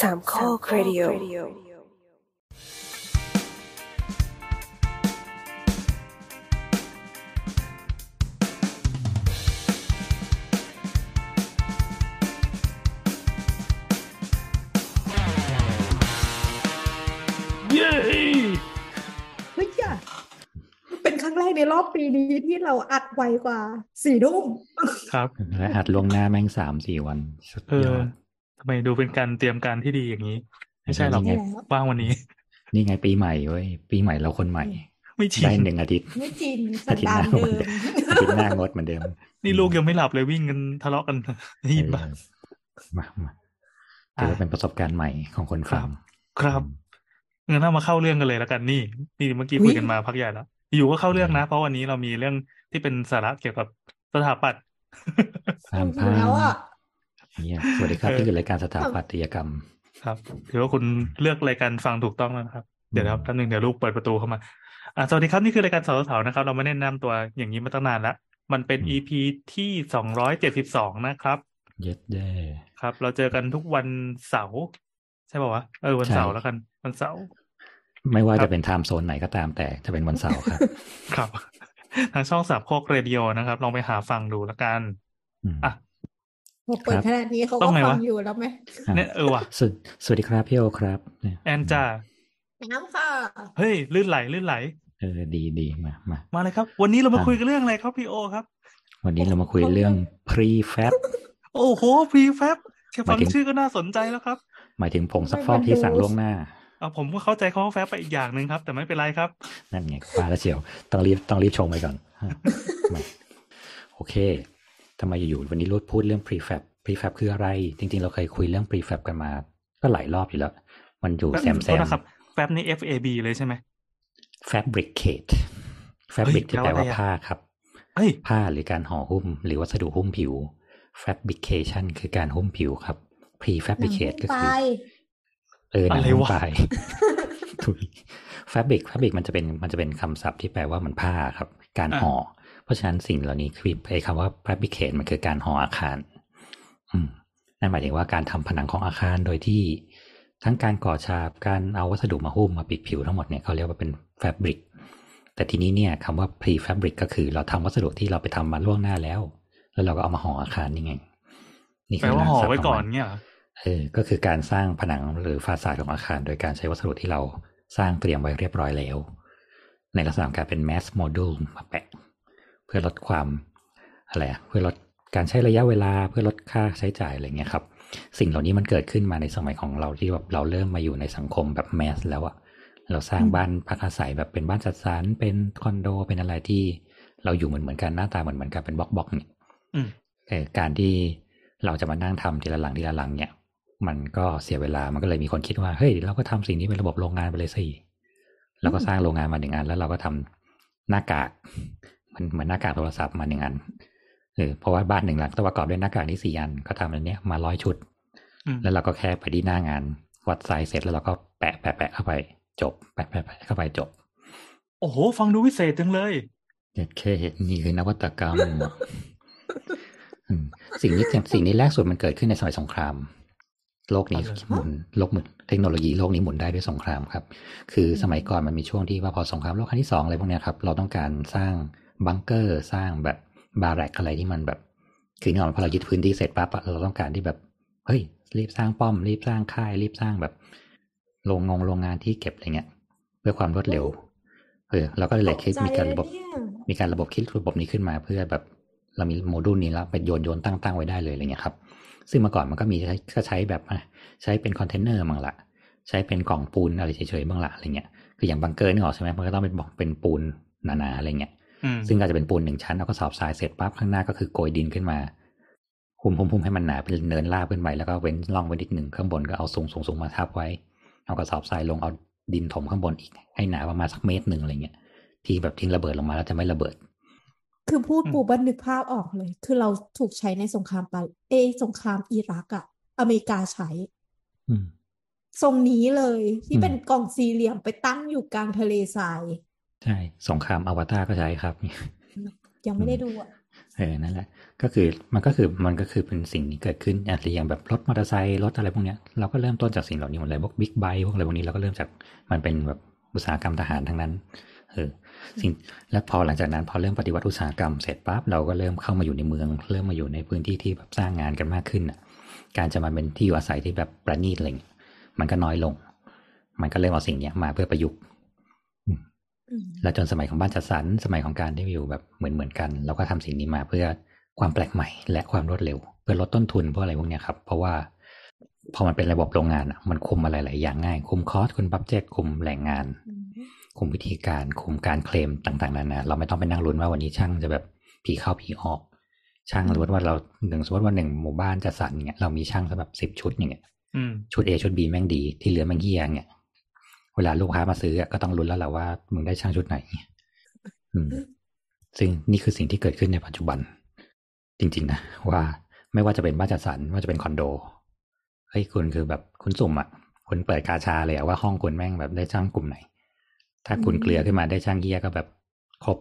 สามข้อครดิโอเย้เฮ้ยอย่าเป็นครั้งแรกในรอบปีนี้ที่เราอัดไวกว่าสี่ทุ่มครับ และอัดล่วงหน้าแม่งสามสี่วัน สุดเอยออด ทำไมดูเป็นการเตรียมการที่ดีอย่างนี้ ไม่ใช่หรอกนี่ไงว่างวันนี้ นี่ไงปีใหม่เว้ยปีใหม่เราคนใหม่ ไม่จริได้งหนึ่งอาทิตย์ไม่จริงสัอานทิตย์ดาหนน้าเดิมอาทิตย์หน้างดเหมือนเดิม นี่ลูกยังไม่หลับเลยวิ่งกันทะเลาะกันได้ยินปะเออมามาถือว่าเป็นประสบการณ์ใหม่ของคนฟังครับงั้นเรามาเข้าเรื่องกันเลยแล้วกันนี่นี่เมื่อกี้คุยกันมาพักใหญ่แล้วอยู่ก็เข้าเรื่องนะ เพราะวันนี้เรามีเรื่องที่เป็นสาระเกี่ยวกับสถาปัตย์ตามอยู่แล้วอะ เนี่ยสวัสดีครับเออที่คือรายการสถาปัตยกรรม ครับถือว่าคุณเลือกรายการฟังถูกต้องแล้วนะครับ เดี๋ยวนะครับแป๊บนึงเดี๋ยวลูกเปิดประตูเข้ามาอ่าสวัสดีครับนี่คือรายการสาวสาวนะครับ เราไม่ได้แนะนำตัวอย่างนี้มาตั้งนานแล้วมันเป็นอืม EP ที่สองร้อยเจ็ดสิบสองนะครับเย็ดแย่ครับ เราเจอกันทุกวันเสาร์ใช่ป่าวะเออวันใช่เสาร์แล้วกัน วันเสาร์ไม่ว่าครับจะเป็นไทม์โซนไหนก็ตามแต่จะเป็นวันเสาร์ครับ ครับ ทางช่องสามโคกเรดิโอนะครับ ลองไปหาฟังดูแล้วกันอืมอะ พอเปิดครับขนาดนี้เขาต้ก็องไงฟัวะงอยู่แล้วไหมอะเนี่ยเออว่ะสวสวัสดีครับพี่โอครับเนี่ยแอนจ้าน้ำค่ะ เฮ้ยลื่นไหลลื่นไหล เออดีดีมามามาเลยครับ วันนี้เรามาอะคุยกันเรื่องอะไรครับพี่โอครับ วันนี้เรามาคุยเรื่อง prefab โอ้โหพรีแฟบแค่ฟังหมายถึงชื่อก็น่าสนใจแล้วครับ หมายถึงผงซักฟอกที่สั่งล่วงหน้าเอาผมก็เข้าใจคำว่าแฟบไปอีกอย่างหนึ่งครับ แต่ไม่เป็นไรครับ นั่นไงว่าแล้วเชียวต้องรีบต้องรีบชงไปก่อนฮะมาโอเค ทำไมอยู่ๆวันนี้รูดพูดเรื่อง prefab prefab คืออะไร จริง ๆ เราเคยคุยเรื่อง prefab กันมา ก็หลายรอบอยู่แล้ว มันอยู่แซมแซโทษมนะครับแฟบนี่ F A B เลยใช่ไหม fabricate fabric เฮ้ยที่แปลว่าแปลว่าอะไรอะผ้าครับเฮ้ยผ้าหรือการห่อหุ้ม หรือวัสดุหุ้มผิว fabrication คือการหุ้มผิวครับ prefabricate ก็ไปคือเออหนังอะไรหุ้มวะปลายถุย fabric fabric มันจะเป็นมันจะเป็นคำศัพท์ที่แปลว่ามันผ้าครับ การห่อ เพราะฉะนั้นสิ่งเหล่านี้คือไอ้คำว่า fabricate มันคือการห่ออาคารอืมนั่นหมายถึงว่าการทำผนังของอาคารโดยที่ทั้งการก่อฉาบการเอาวัสดุมาหุ้มมาปิดผิวทั้งหมดเนี่ยเขาเรียกว่าเป็น fabric แต่ทีนี้เนี่ยคำว่า pre-fabric ก็คือเราทำวัสดุที่เราไปทำมาล่วงหน้าแล้ว แล้วเราก็เอามาห่ออาคารนี่ไงนี่แปลว่าห่อไว้รกศัพท์ขงก่อนมัเนี่ยเหรอเออก็คือการสร้างผนังหรือฟาสาดของอาคาร โดยการใช้วัสดุที่เราสร้างเตรียมไว้เรียบร้อยแล้ว ในลักษณะของการเป็น mass module มาแปะ เพื่อลดความอะไรอะเพื่อลดการใช้ระยะเวลาเพื่อลดค่าใช้จ่ายอะไรเงี้ยครับ สิ่งเหล่านี้มันเกิดขึ้นมาในสมัยของเราที่แบบเราเริ่มมาอยู่ในสังคมแบบแมสแล้วอะเราสร้างบ้านพักอาศัยแบบเป็นบ้านจัดสรรเป็นคอนโดเป็นอะไรที่เราอยู่เหมือนเหมือนกันหน้าตาเหมือนเหมือนกันเป็นบล็อกบล็อกเนี่ยอืมเออการที่เราจะมานั่งทำทีละหลังทีละหลังเนี่ย มันก็เสียเวลามันก็เลยมีคนคิดว่าเฮ้ยเราก็ทำสิ่งนี้เป็นระบบโรงงานไปเลยสิเราก็สร้างโรงงานมาหนึ่งอันแล้วเราก็ทำหน้ากาก มันเหมือนหน้ากากโทรศัพท์มาหนึ่งอันเออเพราะว่าบ้านหนึ่งหลังต้องประกอบด้วยหน้ากากนี้สี่อันก็ทำอันเนี้ยมาร้อยชุดอืมแล้วเราก็แค่ไปที่หน้างาน วัดไซส์เสร็จแล้วเราก็แปะแปะแปะเข้าไป จบ แปะแปะแปะเข้าไปจบ โอ้โห ฟังดูวิเศษจังเลยเนี่ยแค่เห็นนี่คือนวัตกรรมอืมสิ่งนี้สิ่งนี้แรกสุดมันเกิดขึ้นในสมัยสงคราม โลกนี้อ๋อเหรอหมุนโลกหมุนเทคโนโลยีโลกนี้หมุนได้ด้วยสงครามครับ คือสมัยก่อนมันมีช่วงที่ว่าพอสงครามโลกครั้งที่สองอะไรพวกเนี้ยครับ เราต้องการสร้าง บังเกอร์สร้างแบบบารักอะไรที่มันแบบ คือเนี่ยพอเรายึดพื้นที่เสร็จปั๊บอะเราต้องการที่แบบ เฮ้ย รีบสร้างป้อม รีบสร้างค่าย รีบสร้างแบบโรงงงโรงงานที่เก็บอะไรเงี้ยเพื่อความรวดเร็วเออเราก็เลยคิดมีการระบบเนี่ยมีการระบบคิดระบบนี้ขึ้นมาเพื่อแบบเรามีโมดูลนี้แล้วไปโยนโยนตั้งตั้งไว้ได้เลยอะไรเงี้ยครับ ซึ่งเมื่อก่อนมันก็มีใช้ก็ใช้แบบอะใช้เป็นคอนเทนเนอร์บ้างละใช้เป็นกล่องปูนอะไรเฉยๆบ้างละอะไรเงี้ยคืออย่างบังเกอร์นี่ออกใช่ไหมมันก็ต้องเป็นบอกเป็นปูนหนาๆอะไรเงี้ยอืม ซึ่งอาจจะเป็นปูนหนึ่งชั้นเอาก็สอบทรายเสร็จปั๊บข้างหน้าก็คือโกยดินขึ้นมาหุ้มหุ้มหุ้มให้มันหนาเป็นเนินราบขึ้นไปแล้วก็เว้นร่องไว้นิดหนึ่งข้างบนก็เอาสูงสูงสูงมาทับไว้ เอากระสอบทรายลงเอาดินถมข้างบนอีกให้หนาประมาณสักเมตรหนึ่งอะไรเงี้ยที่แบบทิ้งระเบิดลงมาแล้วจะไม่ระเบิด คือพูดปูบันนึกภาพออกเลย คือเราถูกใช้ในสงครามปาเอยสงครามอิรักอะอเมริกาใช้อืมทรงนี้เลยที่อืมเป็นกล่องสี่เหลี่ยมไปตั้งอยู่กลางทะเลทราย ใช่สงครามอวตารก็ใช้ครับ ยังไม่ได้ดูอะเออนั่นแหละ ก็คือมันก็คือมันก็คือเป็นสิ่งที่เกิดขึ้นอย่างแบบรถมอเตอร์ไซค์รถอะไรพวกเนี้ยเราก็เริ่มต้นจากสิ่งเหล่านี้หมดเลยพวกบิ๊กไบค์พวกอะไรพวกนี้เราก็เริ่มจากมันเป็นแบบอุตสาหกรรมทหารทั้งนั้นเออสิ่งและพอหลังจากนั้นพอเริ่มปฏิวัติอุตสาหกรรมเสร็จปั๊บเราก็เริ่มเข้ามาอยู่ในเมือง เริ่มมาอยู่ในพื้นที่ที่แบบสร้างงานกันมากขึ้นอะ การจะมาเป็นที่อยู่อาศัยที่แบบประณีตอะไรเงี้ยมันก็น้อยลง มันก็เริ่มเอาสิ่งเนี้ยมาเพื่อประยุกต์อืม แล้วจนสมัยของบ้านจัดสรรสมัยของการที่อยู่แบบเหมือนเหมือนกัน เราก็ทำสิ่งนี้มาเพื่อความแปลกใหม่ และความรวดเร็ว เพื่อลดต้นทุนเพราะอะไรพวกเนี้ยครับ เพราะว่าพอมันเป็นระบบโรงงานอะมันคุมอะไรหลายอย่างง่าย คุม cost คุม budget คุมแรงงานอืมคุมวิธีการ คุมการเคลมต่างๆนานาเราไม่ต้องไปนั่งลุ้นว่าวันนี้ช่างจะแบบผีเข้าผีออก ช่างรู้ว่าเราหนึ่งสมมติว่าหนึ่งหมู่บ้านจัดสรรเนี่ยเรามีช่างสำหรับสิบชุดอย่างเงี้ยอืมชุด A ชุด B แม่งดีที่เหลือแม่งเฮียเนี่ย เวลาลูกค้ามาซื้อก็ต้องลุ้นแล้วแหละว่ามึงได้ช่างชุดไหนซึ่งนี่คือสิ่งที่เกิดขึ้นในปัจจุบัน จริง ๆ นะ ว่าไม่ว่าจะเป็นบ้านจัดสรรว่าจะเป็นคอนโดเฮ้ยคุณคือแบบคุณสุ่มอะคุณเปิดกาชาเลยอะว่าห้องคุณแม่งแบบได้ช่างกลุ่มไหน ถ้าคุณเกลือขึ้นมาได้ช่างเฮียก็แบบครบ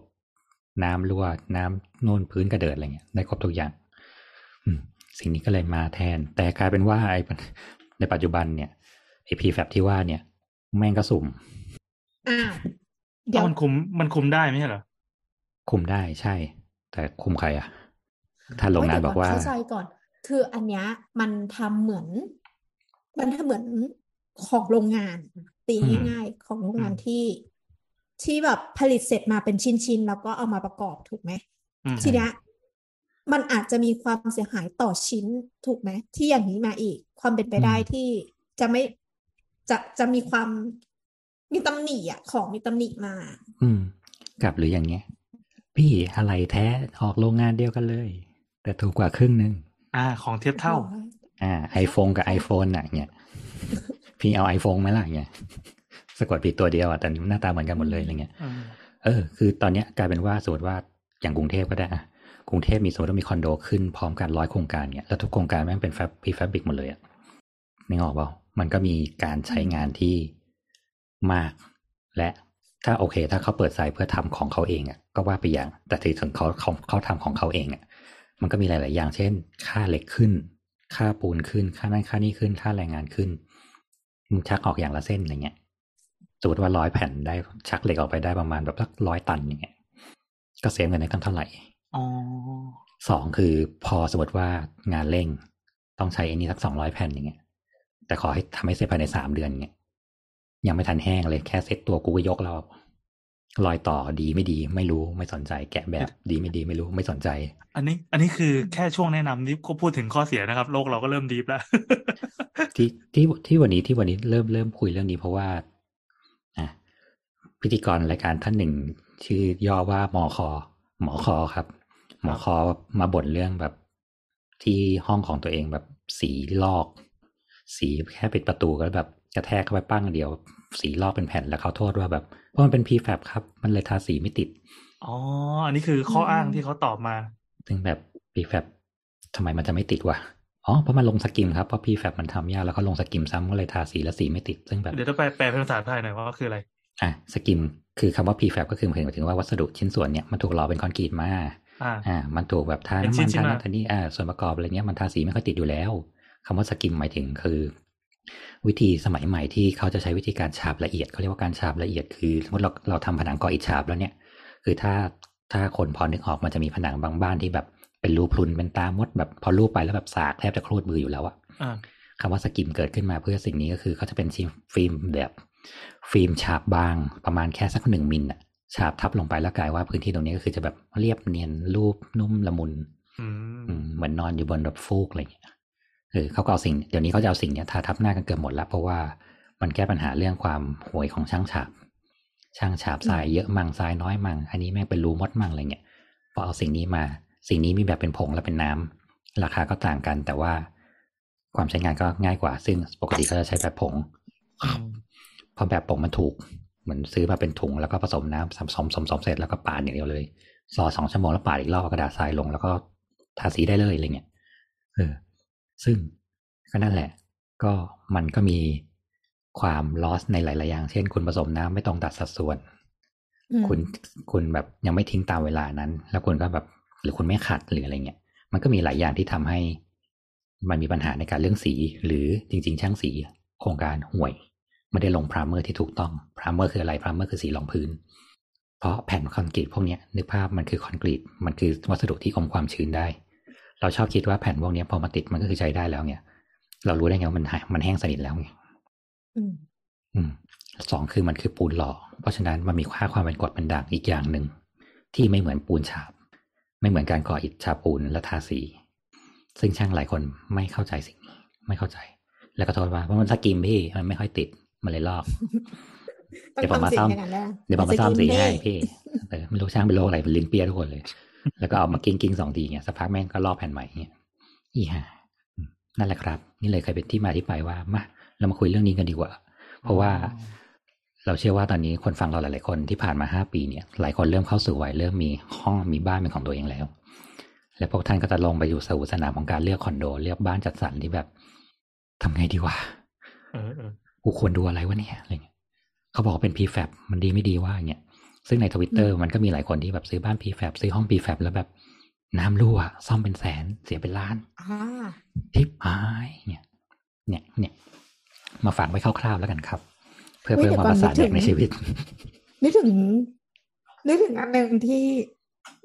น้ำรั่วน้ำนู่นพื้นกระเดิดอะไรเงี้ยได้ครบทุกอย่าง อืสิ่งนี้ก็เลยมาแทน แต่กลายเป็นว่าไอ้ในปัจจุบันเนี่ยไอพีแฟที่ว่าเนี่ย แม่งก็สุ่มอ้าวเดี๋เอ้ายวมันคุมมันคุมได้ไม่ใช่เหรอ คุมได้ใช่ แต่คุมใครอะถ้าโรงงานบอกว่าเข้าใจก่อน คืออันเนี้ยมันทำเหมือน มันทำเหมือนของโรงงาน ตีอืมง่ายๆของโรงงานอืมที่ ที่แบบผลิตเสร็จมาเป็นชิ้นๆแล้วก็เอามาประกอบถูกไหมอืมทีเนี้ยมันอาจจะมีความเสียหายต่อชิ้นถูกไหมที่อย่างนี้มาอีก ความเป็นไปได้อืมที่จะไม่ จะจะมีความมีตำหนิอะ ของมีตำหนิมา อืม กลับหรืออย่างเงี้ย พี่อะไรแท้ออกโรงงานเดียวกันเลย แต่ถูกกว่าครึ่งหนึ่งอ่า ของเทียบเท่า อ่าไอโฟนกับไอโฟนอะเนี่ยพี่เอาไอโฟนไหมล่ะเนี่ยสะกดผิดตัวเดียวอะแต่หน้าตาเหมือนกันหมดเลยอะไรเงี้ยอืมเออ คือตอนเนี้ยกลายเป็นว่าสมมติว่าอย่างกรุงเทพก็ได้อะกรุงเทพมีสมมติว่ามีคอนโดขึ้นพร้อมกันร้อยโครงการเนี่ยแล้วทุกโครงการแม่งเป็นแฟบพีแฟบริกหมดเลยอะนึกออกเปล่า มันก็มีการใช้งานที่มาก และถ้าโอเค ถ้าเขาเปิดไซต์เพื่อทำของเขาเองอะก็ว่าไปอย่าง แต่ถึงเขาเขาเขาทำของเขาเองอะมันก็มีหลาย ๆ อย่าง เช่น ค่าเหล็กขึ้น ค่าปูนขึ้น ค่านั่นค่านี่ขึ้น ค่าแรงงานขึ้นมึงชักออกอย่างละเส้นอะไรเงี้ยสมมติว่าร้อยแผ่นได้ชักเหล็กออกไปได้ประมาณแบบสักร้อยตันอย่างเงี้ย ก็เซฟเงินได้ตั้งเท่าไหร่อ๋อสองคือพอสมมติว่างานเร่ง ต้องใช้อันนี้สักสองร้อยแผ่นอย่างเงี้ย แต่ขอให้ทำให้เสร็จภายในสามเดือนอย่างเงี้ยยังไม่ทันแห้งเลยแค่เซ็ตตัวกูก็ยกแล้วรอยต่อดีไม่ดีไม่รู้ไม่สนใจ แกะแบบดีไม่ดีไม่รู้ไม่สนใจ อันนี้ อันนี้คือแค่ช่วงแนะนำนี่ก็พูดถึงข้อเสียนะครับ โลกเราก็เริ่มดีฟแล้วที่ที่ที่วันนี้ที่วันนี้เริ่มเริ่มคุยเรื่องนี้เพราะว่าอะพิธีกรรายการท่านหนึ่ง ชื่อย่อว่ามอคอ หมอคอครับ หมอคอมาบ่นเรื่องแบบที่ห้องของตัวเองแบบสีลอก สีแค่ปิดประตูก็แบบกระแทกเข้าไปปั้งเดียว สีลอกเป็นแผ่นแล้วเขาโทษว่าแบบเพราะมันเป็น prefab ครับ มันเลยทาสีไม่ติด อ๋อ อันนี้คือข้ออ้างที่เขาตอบมาซึ่งแบบ prefab ทำไมมันจะไม่ติดวะอ๋อเพราะมันลงสกิมครับเพราะ prefab มันทำยากแล้วเขาลงสกิมซ้ำก็เลยทาสีแล้วสีไม่ติด ซึ่งแบบเดี๋ยวต้องแปลแปลเป็นภาษาไทยหน่อยว่าคืออะไรอะสกิมคือคำว่า prefab ก็คือหมายถึงว่าวัสดุชิ้นส่วนเนี่ยมันถูกหล่อเป็นคอนกรีตมาอ่าอ่ามันถูกแบบทาเป็นน้ำมันชิ้นๆทามานั่นทานี่อ่าส่วนประกอบอะไรเงี้ยมันทาสีไม่ค่อยติดอยู่แล้ว คำว่า skim หมายถึงคือ วิธีสมัยใหม่ที่เขาจะใช้วิธีการฉาบละเอียดเขาเรียกว่าการฉาบละเอียดคือสมมติเราเราทำผนังก่ออิฐฉาบแล้วเนี่ย คือถ้าถ้าคนพอนึกออกมันจะมีผนังบางบ้านที่แบบเป็นรูพรุนเป็นตามดแบบพอลูบไปแล้วแบบสากแทบจะครูดมืออยู่แล้วอะอ่าคำว่า skim เกิดขึ้นมาเพื่อสิ่งนี้ก็คือเขาจะเป็นฟิล์มแบบฟิล์มฉาบบางประมาณแค่สักหนึ่งมิลอะฉาบทับลงไปแล้วกลายว่าพื้นที่ตรงนี้ก็คือจะแบบเรียบเนียนลูบนุ่มละมุนอือืมมเหมือนนอนอยู่บนแบบฟูกอะไรอย่างเงี้ย เออเขาก็เอาสิ่งเดี๋ยวนี้เขาจะเอาสิ่งเนี้ยทาทับหน้ากันเกือบหมดแล้วเพราะว่ามันแก้ปัญหาเรื่องความห่วยของช่างฉาบ ช่างฉาบทรายเยอะมั่งทรายน้อยมั่ง อันนี้แม่งเป็นรูมดมั่งอะไรเงี้ยพอเอาสิ่งนี้มา สิ่งนี้มีแบบเป็นผงและเป็นน้ำราคาก็ต่างกันแต่ว่าความใช้งานก็ง่ายกว่า ซึ่งปกติเขาจะใช้แบบผงอืมเพราะแบบผงมันถูก เหมือนซื้อมาเป็นถุงแล้วก็ผสมน้ำผสมสมสมเสร็จแล้วก็ปาดอย่างเดียวเลยรอสองชั่วโมงแล้วปาดอีกรอบเอากระดาษทรายลง แล้วก็ทาสีได้เลยอะไรเงี้ยเออ ซึ่งก็นั่นแหละ ก็มันก็มีความลอสในหลาย ๆ อย่าง เช่น คุณผสมน้ำไม่ตรงตัดสัดส่วนอืมคุณคุณแบบยังไม่ทิ้งตามเวลานั้น แล้วคุณก็แบบหรือคุณไม่ขัดหรืออะไรเงี้ย มันก็มีหลายอย่างที่ทำให้ มันมีปัญหาในการเรื่องสี หรือจริง ๆ ช่างสีโครงการห่วยไม่ได้ลงพรามเมอร์ที่ถูกต้องprimer คืออะไร primer คือสีรองพื้น เพราะแผ่นคอนกรีตพวกเนี้ยนึกภาพมันคือคอนกรีตมันคือวัสดุที่อมความชื้นได้ เราชอบคิดว่าแผ่นพวกเนี้ยพอมาติดมันก็คือใช้ได้แล้วเนี่ย เรารู้ได้ไงว่ามันหายมันแห้งสนิทแล้วไงอืมอืมสองคือมันคือปูนหล่อเพราะฉะนั้นมันมีค่าความเป็นกรดเป็นด่างอีกอย่างหนึ่งที่ไม่เหมือนปูนฉาบ ไม่เหมือนการก่ออิฐฉาบปูนและทาสี ซึ่งช่างหลายคนไม่เข้าใจสิ่งนี้ ไม่เข้าใจ แล้วก็โทษว่าเพราะมันสกิมพี่มันไม่ค่อยติดมันเลยลอกต้องเดี๋ยวผมมาทำสิ่ซ่อมงอย่างนั้นแหละเดี๋ยวผมมาซ่อมนสีจะกินให้เน่พี่เออไม่รู้ช่างเป็นโรคอะไรเป็นลิ้นเปียทุกคนเลย แล้วก็เอามากิ้งกิ้งสองทีเงี้ยสักพักแม่งก็ลอกแผ่นใหม่เงี้ยอีห่าอืมนั่นแหละครับ นี่เลยเคยเป็นที่มาที่ไปว่ามาเรามาคุยเรื่องนี้กันดีกว่า เพราะว่าเราเชื่อว่าตอนนี้คนฟังเราหลาย ๆ คนที่ผ่านมาห้าปีเนี่ย หลายคนเริ่มเข้าสู่วัยเริ่มมีห้องมีบ้านเป็นของตัวเองแล้ว และพวกท่านก็จะลงไปอยู่สู่สนามของการเลือกคอนโดเลือกบ้านจัดสรรที่แบบทำไงดีวะเออเออกูควรดูอะไรวะเนี่ยอะไรเงี้ยเขาบอกว่าเป็น prefab มันดีไม่ดีว่าอย่างเงี้ย ซึ่งในทวิตเตอร์มันก็มีหลายคนที่แบบซื้อบ้าน prefab ซื้อห้อง prefab แล้วแบบ น้ำรั่วซ่อมเป็นแสนเสียเป็นล้านอ่าทิปหายเนี่ย เนี่ยเนี่ยมาฝากไว้คร่าวๆแล้วกันครับ เพื่อเพิ่มความประสานในชีวิตนึกถึงนึกถึงอันหนึ่งที่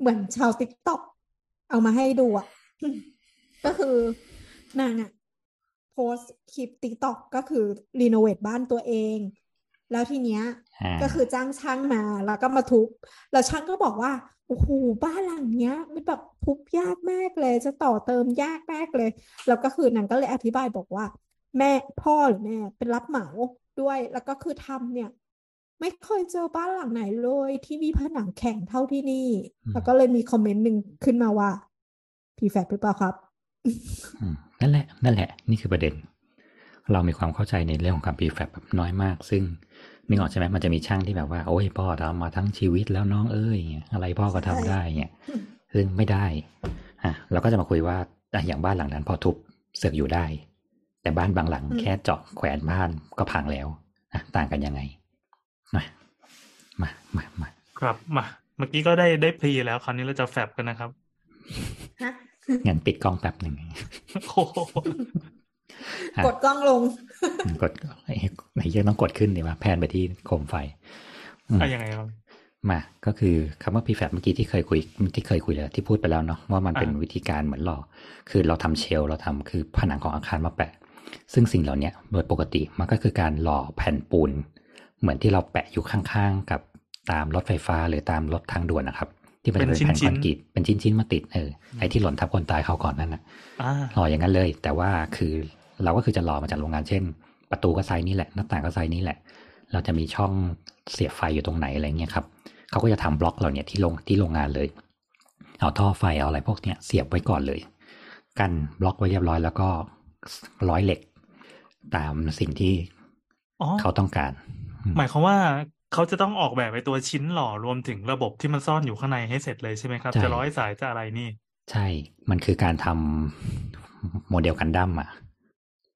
เหมือนชาว TikTok เอามาให้ดูอะ ก็คือนางอะโพสต์คลิป TikTok ก็คือ renovate บ้านตัวเอง แล้วทีเนี้ยอ่า ก็คือจ้างช่างมาแล้วก็มาทุบแล้วช่างก็บอกว่าโอ้โหบ้านหลังเนี้ย มันแบบทุบยากมากเลย จะต่อเติมยากมากเลย แล้วก็คือนางก็เลยอธิบายบอกว่า แม่พ่อหรือแม่เป็นรับเหมาด้วย แล้วก็คือทำเนี่ย ไม่เคยเจอบ้านหลังไหนเลยที่มีผนังแข็งเท่าที่นี่อืมแล้วก็เลยมีคอมเมนต์หนึ่งขึ้นมาว่าพีแฟกหรือเปล่าครับอืมนั่นแหละ นั่นแหละ นี่คือประเด็น เรามีความเข้าใจในเรื่องของการ prefab แบบน้อยมาก ซึ่ง นึกออกใช่ไหมมันจะมีช่างที่แบบว่าโอ้ยพ่อทำมาทั้งชีวิตแล้วน้องเอ้ยเงี้ยอะไรพ่อก็ทำได้เงี้ยซึ่งไม่ได้อะเราก็จะมาคุยว่าอะอย่างบ้านหลังนั้นพอทุบเสือกอยู่ได้ แต่บ้านบางหลังอืมแค่เจาะแขวนบ้านก็พังแล้วอะต่างกันยังไงมามามามาครับมาเมื่อกี้ก็ได้ได้พรีแล้วคราวนี้เราจะแฟบกันนะครับฮะงั้นปิดกล้องแป๊บหนึ่งโอ้โหอะ กดกล้องลง กดไอ้ไอ้เหี้ยังต้องกดขึ้นดีว่าแพนไปที่โคมไฟอืมอะยังไงครับมา ก็คือคำว่า prefab เมื่อกี้ที่เคยคุยที่เคยคุยแล้วที่พูดไปแล้วเนาะว่ามันเป็นอ่าวิธีการเหมือนหล่อคือเราทำ shell เราทำคือผนังของอาคารมาแปะ ซึ่งสิ่งเหล่าเนี้ยโดยปกติมันก็คือการหล่อแผ่นปูน เหมือนที่เราแปะอยู่ข้างๆ กับตามรถไฟฟ้าหรือตามรถทางด่วนนะครับ ที่มันจะเป็นแผ่นคอนกรีตเป็นชิ้นๆมาติดเออไอ้ที่หล่นทับคนตายคราวก่อนนั่นนะอ่าหล่ออย่างนั้นเลย แต่ว่าคือ เราก็คือจะหล่อมาจากโรงงานเช่น ประตูก็ไซส์นี้แหละหน้าต่างก็ไซส์นี้แหละ เราจะมีช่องเสียบไฟอยู่ตรงไหนอะไรเงี้ยครับเขาก็จะทำบล็อกเราเนี่ยที่โรงที่โรงงานเลย เอาท่อไฟเอาอะไรพวกเนี้ยเสียบไว้ก่อนเลย กันบล็อกไว้เรียบร้อยแล้วก็ร้อยเหล็ก ตามสิ่งที่อ๋อเขาต้องการอืมหมายความว่าเขาจะต้องออกแบบไปตัวชิ้นหล่อรวมถึงระบบที่มันซ่อนอยู่ข้างในให้เสร็จเลยใช่ไหมครับ จะร้อยสายจะอะไรนี่ ใช่ มันคือการทำโมเดลกันดั้มอะ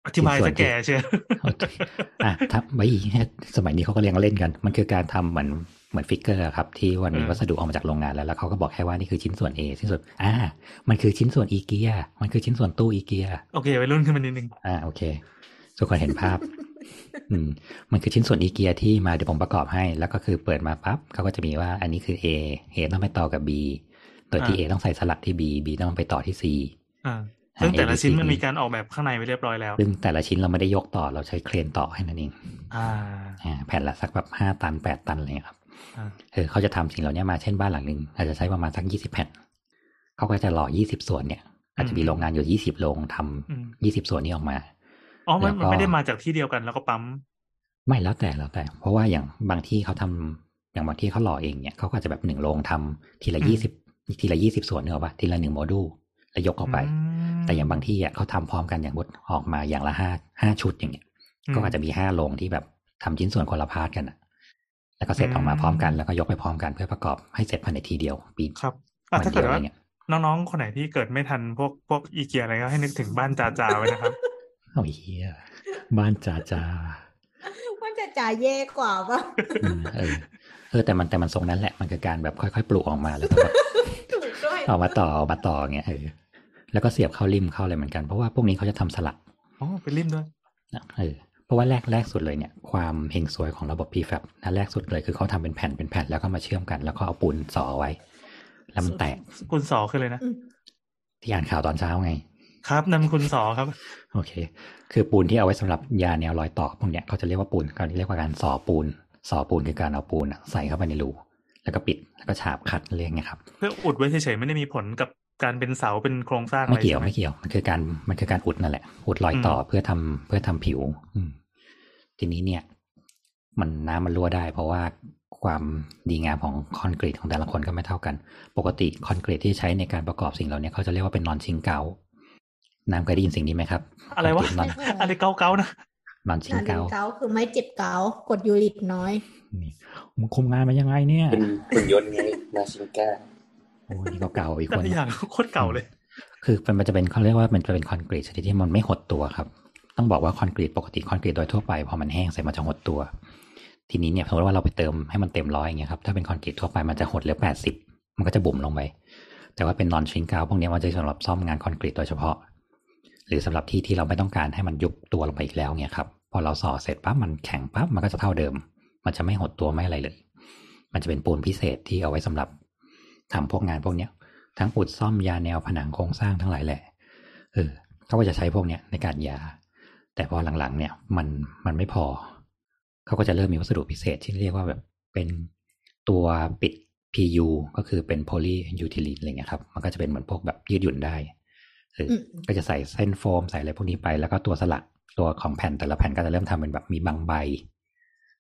อธิบายจะแก่เชียวโอเคอะถ้าไว้สมัยนี้เขาก็เรียนเล่นกัน มันคือการทำเหมือนเหมือน figure อะครับที่วันมีเออวัสดุออกมาจากโรงงานแล้วแล้วเขาก็บอกแค่ว่านี่คือชิ้นส่วน A ชิ้นส่วนอ่า มันคือชิ้นส่วนอีเกียมันคือชิ้นส่วนตู้อีเกียโอเคไปรุ่นขึ้นมานิดนึงอ่าโอเคทุกคนเห็นภาพ อืม มันคือชิ้นส่วนอีเกียที่มาเดี๋ยวผมประกอบให้ แล้วก็คือเปิดมาปั๊บเขาก็จะมีว่าอันนี้คือ A A ต้องไปต่อกับ B โดยที่ A อ่าต้องใส่สลักที่ B B ต้องไปต่อที่ C อ่า ซึ่งอ่าแต่ละ ABC ชิ้นมันมีการออกแบบข้างในไว้เรียบร้อยแล้ว ซึ่งแต่ละชิ้นเราไม่ได้ยกต่อเราใช้เครนต่อให้นั่นเองอ่าอ่าแผ่นละสักแบบห้าตันแปดตันอะไรอย่างเงี้ยครับอ่าเออเขาจะทำสิ่งเหล่านี้มาเช่นบ้านหลังหนึ่งอาจจะใช้ประมาณสักยี่สิบแผ่นเขาก็จะหล่อยี่สิบส่วนเนี่ย อาจจะมีโรงงานอยู่ยี่สิบโรงทอืมำยี่สิบส่วนนี้ออกมาอ๋อมันแล้วก็มันไม่ได้มาจากที่เดียวกันแล้วก็ปั๊ม ไม่แล้วแต่แล้วแต่ เพราะว่าอย่างบางที่เขาทำอย่างบางที่เขาหล่อเองเนี่ยเขาก็อาจจะแบบหนึ่งโรงทำทีละอืมยี่สิบทีละยี่สิบส่วนเนกอะปะทีละหนึ่งโมดูลแล้ว ยกออกไปอืมแต่อย่างบางที่อะเขาทำพร้อมกันอย่างบดออกมาอย่างละห้าห้าชุดอย่างเงี้ย ก็อาจจะมีห้าโรงที่แบบทำชิ้นส่วนคนละพาร์ทกันอะแล้วก็เสร็จออกมาพร้อมกันแล้วก็ยกไปพร้อมกันเพื่อประกอบให้เสร็จภายในทีเดียวปีครับอะวันถ้าเดีเกิยดวอะไรว่าเงี้ยน้องๆ คนไหนที่เกิดไม่ทันพวกพวกอีเกียอะไรก็ให้นึกถึงบ้านจาจาไว้นะครับโอ้ยเฮียบ้านจ่าจ่ามันจะจ่ายเย่กว่าป่ะอืมเออเออแต่มันแต่มันทรงนั้นแหละมันคือการแบบค่อยๆ ปลูกออกมาแล้วก็แบบถูกด้วยเอามาต่อเอามาต่อเงี้ยเออ แล้วก็เสียบเข้าริมเข้าอะไรเหมือนกัน เพราะว่าพวกนี้เขาจะทำสลักอ๋อเป็นริมด้วยนะเออเพราะว่าแรกแรกสุดเลยเนี่ย ความเฮงซวยของระบบ prefab นะแรกสุดเลยคือเขาทำเป็นแผ่นเป็นแผ่นแล้วก็มาเชื่อมกัน แล้วก็เอาปูนสอไว้ แล้วมันแตกคุณสอคือเลยนะอืมที่อ่านข่าวตอนเช้าไง ครับนั่นมันคุณสอครับ โอเค คือปูนที่เอาไว้สำหรับยาแนวรอยต่อพวกเนี้ยเขาจะเรียกว่าปูนเขาเรียกว่าการสอปูนสอปูนคือการเอาปูนอะใส่เข้าไปในรูแล้วก็ปิดแล้วก็ฉาบขัดเรียกไงครับ เพื่ออุดไว้เฉยๆไม่ได้มีผลกับ การเป็นเสาเป็นโครงสร้างอะไม่ไรเกี่ยวใช่ไหมไม่เกี่ยว มันคือการมันคือการอุดนั่นแหละ อุดรอยต่ออมเพื่อทำเพื่อทำผิว อืมทีนี้เนี่ย มันน้ำมันรั่วได้ เพราะว่าความดีงามของคอนกรีตของแต่ละคนก็ไม่เท่ากัน ปกติคอนกรีตที่ใช้ในการประกอบสิ่งเหล่านี้เขาจะเรียกว่าเป็นนอนชิงเกาน้ำเคยได้ยินสิ่งนี้ไหมครับ อะไรวะคอนกนอนอะไรเกาๆนะนอนชิงนาเกาฬิเกาคือไม่เจ็บเกากดยูริตน้อยนี่มึงคุมงานมายังไงเนี่ยเป็นหุ่นยนต์ไงนาชิงก้า โอ้ยนี่ก็เก่าอีกแต่คนละอย่างโคตรเก่าเลย คือมันจะเป็นเขาเรียกว่ามันจะเป็นคอนกรีตชนิดที่มันไม่หดตัวครับ ต้องบอกว่าคอนกรีตปกติคอนกรีตโดยทั่วไปพอมันแห้งเสร็จมันจะหดตัว ทีนี้เนี่ยสมมติว่าเราไปเติมให้มันเต็มร้อยอย่างเงี้ยครับถ้าเป็นคอนกรีตทั่วไปมันจะหดเหลือแปดสิบมันก็จะบุ๋มลงไปแต่ว่าเป็นนอนชิงกาวพวกเนี้ยมันจะสำหรับซ่อมงานคอนกรีตโดยเฉพาะ หรือสำหรับที่ที่เราไม่ต้องการให้มันยุบตัวลงไปอีกแล้วเนี่ยครับพอเราส่อเสร็จปั๊บมันแข็งปั๊บมันก็จะเท่าเดิม มันจะไม่หดตัวไม่อะไรเลย มันจะเป็นปูนพิเศษที่เอาไว้สำหรับ ทำพวกงานพวกเนี้ยทั้งอุดซ่อมยาแนวผนังโครงสร้างทั้งหลายแหละเออเขาก็จะใช้พวกเนี้ยในการยา แต่พอหลังๆ เนี่ยมันมันไม่พอ เขาก็จะเริ่มมีวัสดุพิเศษที่เรียกว่าแบบเป็นตัวปิด PU ก็คือเป็น poly utility อะไรเงี้ยครับ มันก็จะเป็นเหมือนพวกแบบยืดหยุ่นได้เอออมก็จะใส่เส้นโฟมใส่อะไรพวกนี้ไป แล้วก็ตัวสลักตัวของแผ่นแต่ละแผ่นก็จะเริ่มทำเป็นแบบมีบางใบ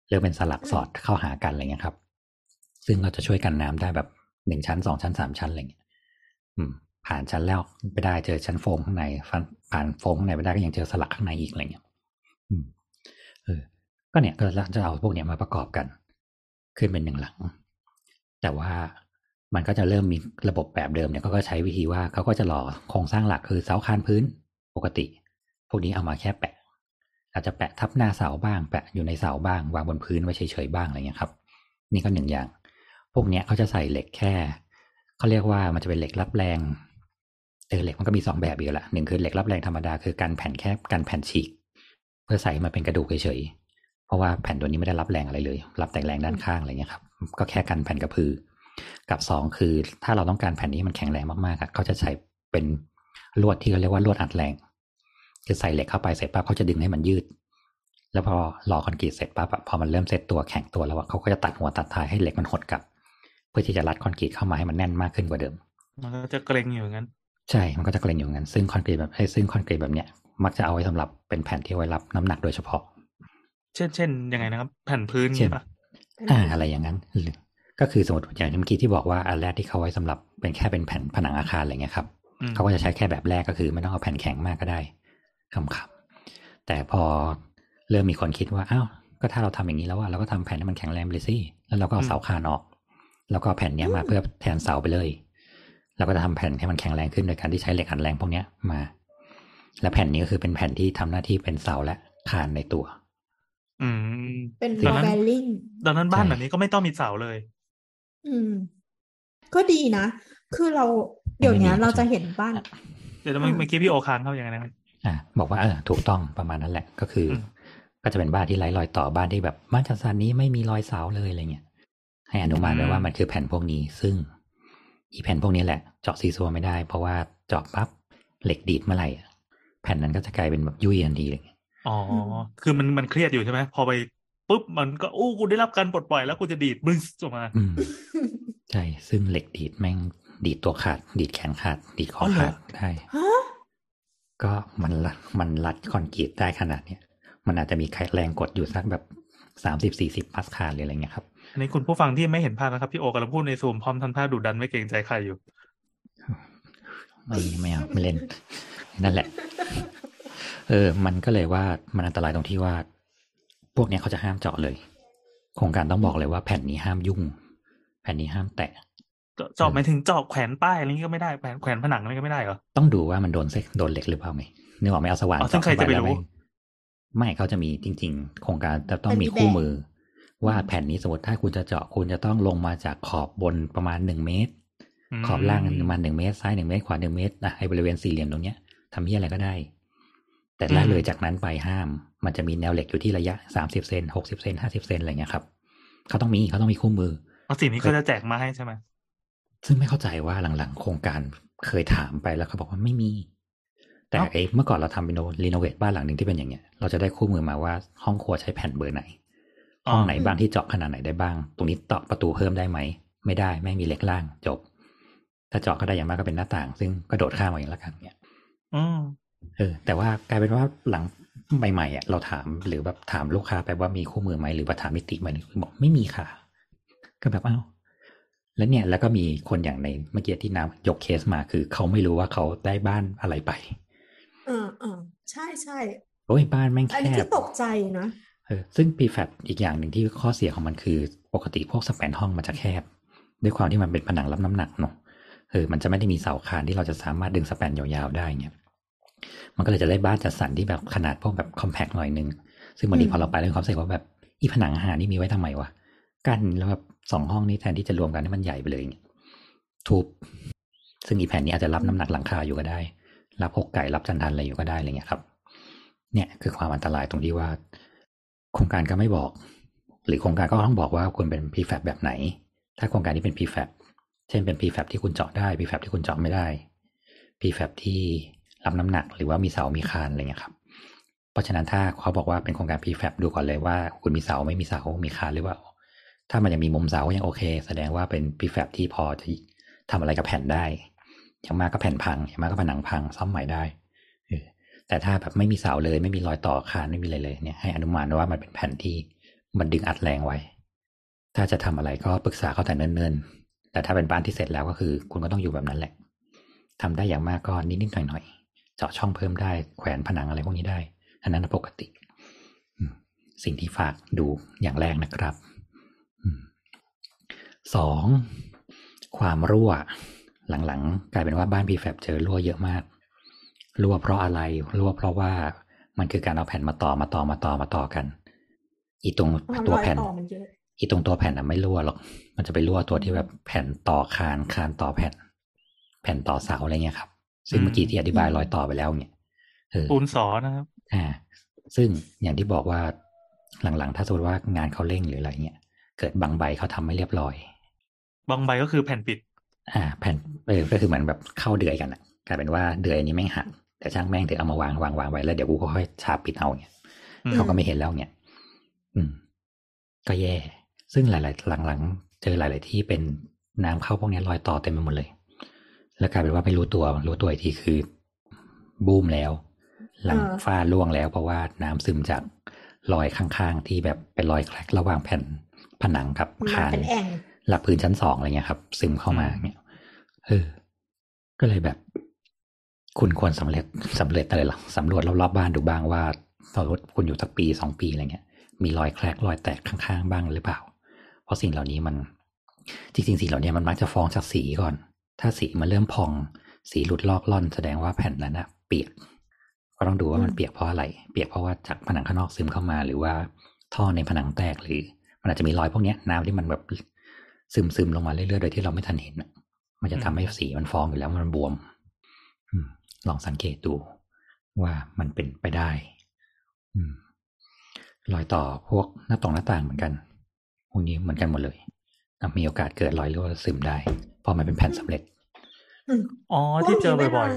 เริ่มเป็นสลักสอดเข้าหากันอะไรเงี้ยครับ ซึ่งก็จะช่วยกันน้ำได้แบบ หนึ่งชั้นสองชั้นสามชั้นอะไรเงี้ยอืมผ่านชั้นแล้วไม่ได้เจอชั้นโฟมข้างในผ่านโฟมข้างในไม่ได้ก็ยังเจอสลักข้างในอีกอะไรเงี้ยอืมเออ ก็เนี่ยก็จะเอาพวกเนี้ยมาประกอบกัน ขึ้นเป็นหนึ่งหลัง แต่ว่ามันก็จะเริ่มมีระบบแบบเดิมเนี่ยก็ใช้วิธีว่าเขาก็จะหล่อโครงสร้างหลักคือเสาคานพื้นปกติ พวกนี้เอามาแค่แปะ อาจจะแปะทับหน้าเสาบ้าง แปะอยู่ในเสาบ้าง วางบนพื้นไว้เฉยๆบ้างอะไรเงี้ยครับ นี่ก็หนึ่งอย่าง พวกเนี้ยเขาจะใส่เหล็กแค่เขาเรียกว่ามันจะเป็นเหล็กรับแรงเออเหล็กมันก็มีสองแบบอีกละหนึ่งคือเหล็กรับแรงธรรมดาคือการแผ่นแค่การแผ่นฉีก เพื่อใส่มาเป็นกระดูกเฉยๆเพราะว่าแผ่นตัวนี้ไม่ได้รับแรงอะไรเลย รับแต่แรงด้านข้างอะไรเงี้ยครับก็แค่กันแผ่นกระพือ กับสองคือถ้าเราต้องการแผ่นนี้มันแข็งแรงมากๆอะเขาจะใช้เป็นลวดที่เขาเรียกว่าลวดอัดแรงคือใส่เหล็กเข้าไปเสร็จปั๊บเขาจะดึงให้มันยืด แล้วพอรอคอนกรีตเสร็จปั๊บพอมันเริ่มเซตตัวแข็งตัวแล้วเขาก็จะตัดหัวตัดท้ายให้เหล็กมันหดกลับ พื่อที่จะรัดคอนกรีตเข้ามาให้มันแน่นมากขึ้นกว่าเดิม มันก็จะเกรงอยู่อย่างนั้น ใช่ มันก็จะเกรงอยู่งั้น ซึ่งคอนกรีตแบบเอ้ยซึ่งคอนกรีตแบบเนี้ยมักจะเอาไว้สำหรับเป็นแผ่นที่ไว้รับน้ำหนักโดยเฉพาะ เช่นเช่นยังไงนะครับ แผ่นพื้นเช่นใช่ปะอ่าอะไรอย่างนั้นหรือก็คือสมมติอย่างที่เมื่อกี้ที่บอกว่าอันแรกที่เขาไว้สำหรับเป็นแค่เป็นแผ่นผนังอาคารอะไรเงี้ยครับอืมเขาก็จะใช้แค่แบบแรกก็คือไม่ต้องเอาแผ่นแข็งมากก็ได้คำๆแต่พอเริ่มมีคนคิดว่าอ้าวก็ถ้าเราทำอย่างนี้แล้วว่าเราก็ทำแผ่นให้มันแข็งแรงไปเลยสิแล้วเราก็เอาเสาคานออก แล้วก็เอาแผ่นเนี้ยมาเพื่อแทนเสาไปเลยเราก็จะทำแผ่นให้มันแข็งแรงขึ้นโดยการที่ใช้เหล็กอัดแรงพวกเนี้ยมา และแผ่นนี้ก็คือเป็นแผ่นที่ทำหน้าที่เป็นเสาและคานในตัว อืม เป็นดังนั้นแบริ่งดังนั้นบ้านใช่แบบนี้ก็ไม่ต้องมีเสาเลย อืม ก็ดีนะ คือเราเดี๋ยวเนี้ยเราจะเห็นบ้าน เดี๋ยวเมื่ออ่าเมื่อกี้พี่โอคางเข้าอย่างไรนะครับอะบอกว่าเออถูกต้องประมาณนั้นแหละก็คืออมก็จะเป็นบ้านที่ไร้รอยต่อบ้านที่แบบบ้านจัดสรรนี้ไม่มีรอยเสาเลยอะไรเงี้ย ให้อนุมานไว้ว่ามันคือแผ่นพวกนี้ ซึ่งอีแผ่นพวกนี้แหละ เจาะซีซัวไม่ได้ เพราะว่าเจาะปั๊บเหล็กดีดเมื่อไหร่อะแผ่นนั้นก็จะกลายเป็นแบบยุ่ยทันทีเลยอ๋ออมคือมันมันเครียดอยู่ใช่ไหมพอไปปุ๊บมันก็อู้กูได้รับการปลดปล่อยแล้วกูจะดีดบึ้งออกมาอืมใช่ ซึ่งเหล็กดีดแม่งดีดตัวขาด ดีดแขนขาด ดีดคออ๋อเหรอขาดได้ฮะก็มันละมันรัดคอนกรีตได้ขนาดเนี้ยมันอาจจะมีแรงกดอยู่สักแบบสามสิบสี่สิบพาสคาลหรืออะไรเงี้ยครับ อันนี้คุณผู้ฟังที่ไม่เห็นภาพนะครับ พี่โอกำลังพูดในซูมพร้อมทำท่าดุดันไม่เกรงใจใครอยู่ ไม่ไม่เอาไม่เล่น นั่นแหละ เออ มันก็เลยว่ามันอันตรายตรงที่ว่า พวกเนี้ยเขาจะห้ามเจาะเลย โครงการต้องบอกเลยว่าแผ่นนี้ห้ามยุ่ง แผ่นนี้ห้ามแตะเจาะเจาะหมายถึงเจาะแขวนป้ายอะไรนี้ก็ไม่ได้แขวนแขวนผนังอะไรก็ไม่ได้เหรอต้องดูว่ามันโดนเซ็กโดนเหล็กหรือเปล่าไงนึกออกไหมเอาสว่านอ๋อซึ่งเจาะเข้าใครจะไปแล้วรู้ม่ไม่เขาจะมีจริง ๆ โครงการจะต้องมันมีมีคู่แบบมือ ว่าแผ่นนี้สมมติถ้าคุณจะเจาะคุณจะต้องลงมาจากขอบบนประมาณหนึ่งเมตรมขอบล่างประมาณหนึ่งเมตรซ้ายหนึ่งเมตรขวาหนึ่งเมตรนะไอ้บริเวณสี่เหลี่ยมตรงเนี้ยทำที่อะไรก็ได้ แต่ถ้าเลยจากนั้นไปห้าม มันจะมีแนวเหล็กอยู่ที่ระยะสามสิบเซนหกสิบเซนห้าสิบเซนอะไรเงี้ยครับเขาต้องมีเขาต้องมีคู่มือเพราะสิ่งนี้ก็จะแจกมาให้ใช่ไหมซึ่งไม่เข้าใจว่าหลังๆ โครงการเคยถามไปแล้วเขาบอกว่าไม่มี แต่ไอ้เมื่อก่อนเราทำเป็นรีโนเวทบ้านหลังหนึ่งที่เป็นอย่างเงี้ย เราจะได้คู่มือมาว่าห้องครัวใช้แผ่นเบอร์ไหน ห้องไหนบ้างที่เจาะขนาดไหนได้บ้าง ตรงนี้เจาะประตูเพิ่มได้ไหม ไม่ได้ไม่มีเหล็กล่างจบ ถ้าเจาะก็ได้อย่างมากก็เป็นหน้าต่าง ซึ่งกระโดดข้ามมาอย่างละกันเนี่ยอืมเออ แต่ว่ากลายเป็นว่าหลังใหม่ๆอะเราถามหรือแบบถามลูกค้าไปว่ามีคู่มือไหมหรือว่าถามมิติไหมบอกไม่มีค่ะ ก็แบบอ้าวแล้วเนี่ยแล้วก็มีคนอย่างในเมื่อกี้ที่น้ำยกเคสมาคือ เขาไม่รู้ว่าเขาได้บ้านอะไรไป เออเออใช่ใช่โอ้ยบ้านแม่งอันแคนี้บที่ตกใจนะ เออซึ่ง prefab อีกอย่างหนึ่งที่ข้อเสียของมันคือปกติพวกสแปนห้องมันจะแคบ ด้วยความที่มันเป็นผนังรับน้ำหนักเนาะเออมันจะไม่ได้มีเสาคานที่เราจะสามารถดึงสแปนยาวๆได้เนี่ยมันก็เลยจะได้บ้านจัดสรรที่แบบขนาดพวกแบบ compact หน่อยนึง ซึ่งบางทีอืมพอเราไปแล้วมีความรู้สึกว่าแบบอีผนังอาหารนี่มีไว้ทำไมวะกั้นแล้วแบบสองห้องนี้แทนที่จะรวมกันให้มันใหญ่ไปเลยเนี่ยทุบซึ่งอีแผ่นนี้อาจจะรับน้ำหนักหลังคาอยู่ก็ได้ รับหกไก่รับจันทันอะไรอยู่ก็ได้อะไรเงี้ยครับ เนี่ยคือความอันตรายตรงที่ว่า โครงการก็ไม่บอก หรือโครงการก็ต้องบอกว่าควรเป็น prefab แบบไหน ถ้าโครงการนี้เป็น prefab เช่นเป็น prefab ที่คุณเจาะได้ prefab ที่คุณเจาะไม่ได้ prefab ที่รับน้ำหนัก หรือว่ามีเสา มีคานอะไรเงี้ยครับ เพราะฉะนั้นถ้าเขาบอกว่าเป็นโครงการ prefab ดูก่อนเลยว่าคุณมีเสาไม่มีเสา มีคานหรือเปล่า ถ้ามันยังมีมุมเสาก็ยังโอเค แสดงว่าเป็น prefab ที่พอจะทำอะไรกับแผ่นได้ อย่างมากก็แผ่นพัง อย่างมากก็ผนังพัง ซ่อมใหม่ได้ แต่ถ้าแบบไม่มีเสาเลยไม่มีรอยต่อคานไม่มีอะไรเลยเนี่ยให้อนุมานว่ามันเป็นแผ่นที่มันดึงอัดแรงไว้ ถ้าจะทำอะไรก็ปรึกษาเขาแต่เนิ่นๆ แต่ถ้าเป็นบ้านที่เสร็จแล้วก็คือ คุณก็ต้องอยู่แบบนั้นแหละทำได้อย่างมากก็นิดๆหน่อยๆเจาะช่องเพิ่มได้แขวนผนังอะไรพวกนี้ได้ อันนั้นปกติ สิ่งที่ฝากดูอย่างแรกนะครับสองความรั่ว หลังๆ กลายเป็นว่าบ้าน prefab เจอรั่วเยอะมาก รั่วเพราะอะไรรั่วเพราะว่ามันคือการเอาแผ่นมาต่อมาต่อมาต่อมาต่อกัน อีตรงอ๋อตัวรอยแผ่นต่อมันเยอะอีตรงตัวแผ่นอะไม่รั่วหรอก มันจะไปรั่วตัวที่แบบแผ่นต่อคานคานต่อแผ่น แผ่นต่อเสาอะไรเงี้ยครับ ซึ่งเมื่อกี้ที่อธิบายรอยต่อไปแล้วเนี่ยเออปูนสอนะครับ อ่า ซึ่งอย่างที่บอกว่าหลังๆ ถ้าสมมติว่างานเขาเร่งหรืออะไรเงี้ย เกิดบางใบเขาทำไม่เรียบร้อย บางใบก็คือแผ่นปิด อ่า แผ่นเออก็คือเหมือนแบบเข้าเดือยกันอะกลายเป็นว่าเดือยอันนี้แม่งหัก แต่ช่างแม่งถือเอามาวางวางวางไว้แล้วเดี๋ยวกูก็ค่อยฉาบปิดเอาเนี่ยอืมเขาก็ไม่เห็นแล้วเนี่ย อืม ก็แย่ ซึ่งหลาย ๆ หลังๆเจอหลาย ๆ ที่เป็นน้ำเข้าพวกเนี้ยรอยต่อเต็มไปหมดเลย แล้วกลายเป็นว่าไม่รู้ตัว รู้ตัวอีกทีคือ บูมแล้ว หลังเออฝ้าร่วงแล้ว เพราะว่าน้ำซึมจากรอยข้างๆ ที่แบบเป็นรอยแคลกระหว่างแผ่นผนังกับมันคานเป็นแอ่งหลับพื้นชั้นสองอะไรเงี้ยครับ ซึมเข้ามาอืมเนี่ยเออ ก็เลยแบบ คุณควรสำเร็จสำเร็จอะไรหรอสำรวจรอบๆบ้านดูบ้างว่าสมมติคุณอยู่สักปีสองปีอะไรเงี้ย มีรอยแคลกรอยแตกข้างๆบ้างหรือเปล่า เพราะสิ่งเหล่านี้มันจริงๆสิ่งเหล่านี้มันมักจะฟองจากสีก่อน ถ้าสีมันเริ่มพอง สีหลุดลอกล่อนแสดงว่าแผ่นนั้นนะเปียก ก็ต้องดูว่ามันเปียกเพราะอะไร เปียกเพราะว่าจากผนังข้างนอกซึมเข้ามา หรือว่าท่อในผนังแตกหรือ มันอาจจะมีรอยพวกนี้น้ำที่มันแบบซึมซึมลงมาเรื่อยๆโดยที่เราไม่ทันเห็นมันจะทำให้สีมันฟองอยู่แล้วมันบวม ลองสังเกตดูว่ามันเป็นไปได้อืมรอยต่อพวกหน้าต่องหน้าต่างเหมือนกัน พวกนี้เหมือนกันหมดเลยอะมีโอกาสเกิดรอยรั่วซึมได้เพราะมันเป็นแผ่นสำเร็จอืมอ๋อพวที่กเจอนี้เวบ่อลาย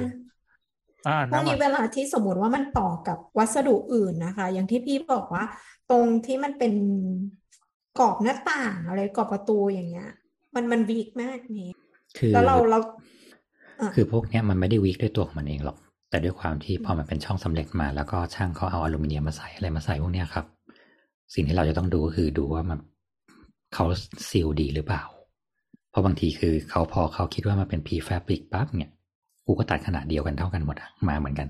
ๆอ่าพวกน้ำนี้อะเวลาที่สมมติว่ามันต่อกับวัสดุอื่นนะคะ อย่างที่พี่บอกว่า ตรงที่มันเป็นกรอบหน้าต่างอะไรกรอบประตูอย่างเงี้ย มันมันวีกมากนี่คือแล้วเราเราอะ คือพวกเนี้ยมันไม่ได้วิกด้วยตัวของมันเองหรอก แต่ด้วยความที่พอมันเป็นช่องสำเร็จมา แล้วก็ช่างเขาเอาอลูมิเนียมมาใส่อะไรมาใส่พวกเนี้ยครับ สิ่งที่เราจะต้องดูก็คือดูว่ามันเขาซีลดีหรือเปล่า เพราะบางทีคือเขาพอเขาคิดว่ามันเป็น prefab ปั๊บเนี่ยกูก็ตัดขนาดเดียวกันเท่ากันหมดมาเหมือนกัน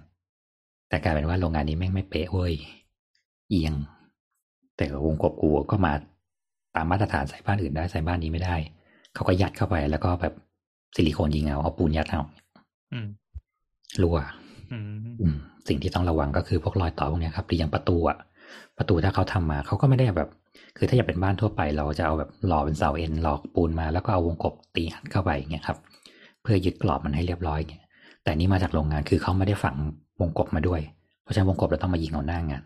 แต่กลายเป็นว่าโรงงานนี้แม่งไม่เป๊ะเว้ยเอียง แต่วงกบกูก็มาตามมาตรฐานใส่บ้านอื่นได้ใส่บ้านนี้ไม่ได้ เขาก็ยัดเข้าไปแล้วก็แบบ ซิลิโคนยิงเอาเอาปูนยัดเอาอืมรั่วอืมอืมสิ่งที่ต้องระวังก็คือพวกรอยต่อพวกเนี้ยครับหรืออย่างประตูอะประตูถ้าเขาทำมาเขาก็ไม่ได้แบบ คือถ้าอยากเป็นบ้านทั่วไป เราจะเอาแบบหล่อเป็นเสาเอ็นหลอกปูนมาแล้วก็เอาวงกบตีอัดเข้าไปอย่างเงี้ยครับ เพื่อยึดกรอบมันให้เรียบร้อยเงี้ยแต่นี่มาจากโรงงานคือเขาไม่ได้ฝังวงกบมาด้วย เพราะฉะนั้นวงกบเราต้องมายิงเอาหน้างาน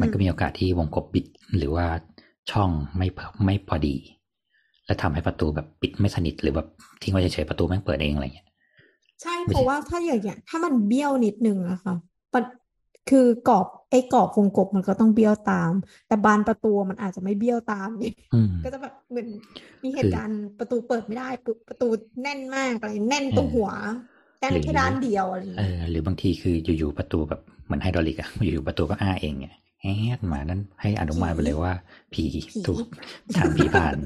มันก็มีโอกาสที่วงกบบิดหรือว่าช่องไม่พอไม่พอดี และทำให้ประตูแบบปิดไม่สนิทหรือแบบทิ้งไว้เฉยๆประตูแม่งเปิดเองอะไรเงี้ยใช่ไม่เพใช่ราะว่าถ้าอย่างเงี้ยถ้ามันเบี้ยวนิดนึงอะค่ะมันคือกรอบไอ้กรอบวงกบมันก็ต้องเบี้ยวตาม แต่บานประตูมันอาจจะไม่เบี้ยวตามนี่อืมก็จะแบบเหมือนมีเหคือตุการณ์ประตูเปิดไม่ได้ปุ๊บประตูแน่นมากอะไรแน่นตรงเออหัวแน่นหรือแค่ด้านเดียวอะไรอย่างเอเงี้ยอหรือบางทีคืออยู่ๆประตูแบบเหมือนไฮดรอลิกอะอยู่ๆประตูก็อ้าเองเนี่ย แฮดมานั้น ให้อนุมานไปเลยว่าผีผีถูกทางผีผ่าน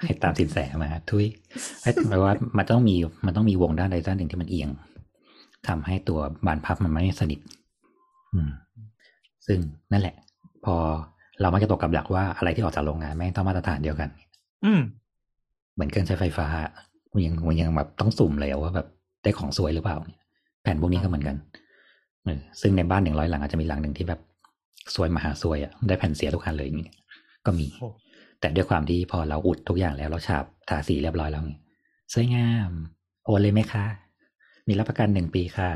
ให้ตามสินแสมา ทุยให้แปลว่ามันต้องมีมันต้องมีวงด้านใดด้านหนึ่งที่มันเอียงทำให้ตัวบานพับมันไม่สนิทอืม ซึ่งนั่นแหละ พอเรามักจะตกกับหลักว่าอะไรที่ออกจากโรงงานแม่งต้องมาตรฐานเดียวกัน อืมเหมือนเครื่องใช้ไฟฟ้ามันยังมันยังแบบต้องสุ่มเลยอะว่าแบบได้ของสวยหรือเปล่าเนี่ยแผ่นพวกนี้ก็เหมือนกันเออซึ่งในบ้านหนึ่งร้อยหลังอาจจะมีหลังหนึ่งที่แบบ สวยมหาสวยอะได้แผ่นเสียทุกคันเลยอย่างเงี้ยก็มีโอ้แต่ด้วยความที่พอเราอุดทุกอย่างแล้วเราฉาบทาสีเรียบร้อยแล้วเนี่ยสวยงามโอนเลยไหมคะ มีรับประกันหนึ่งปีค่ะ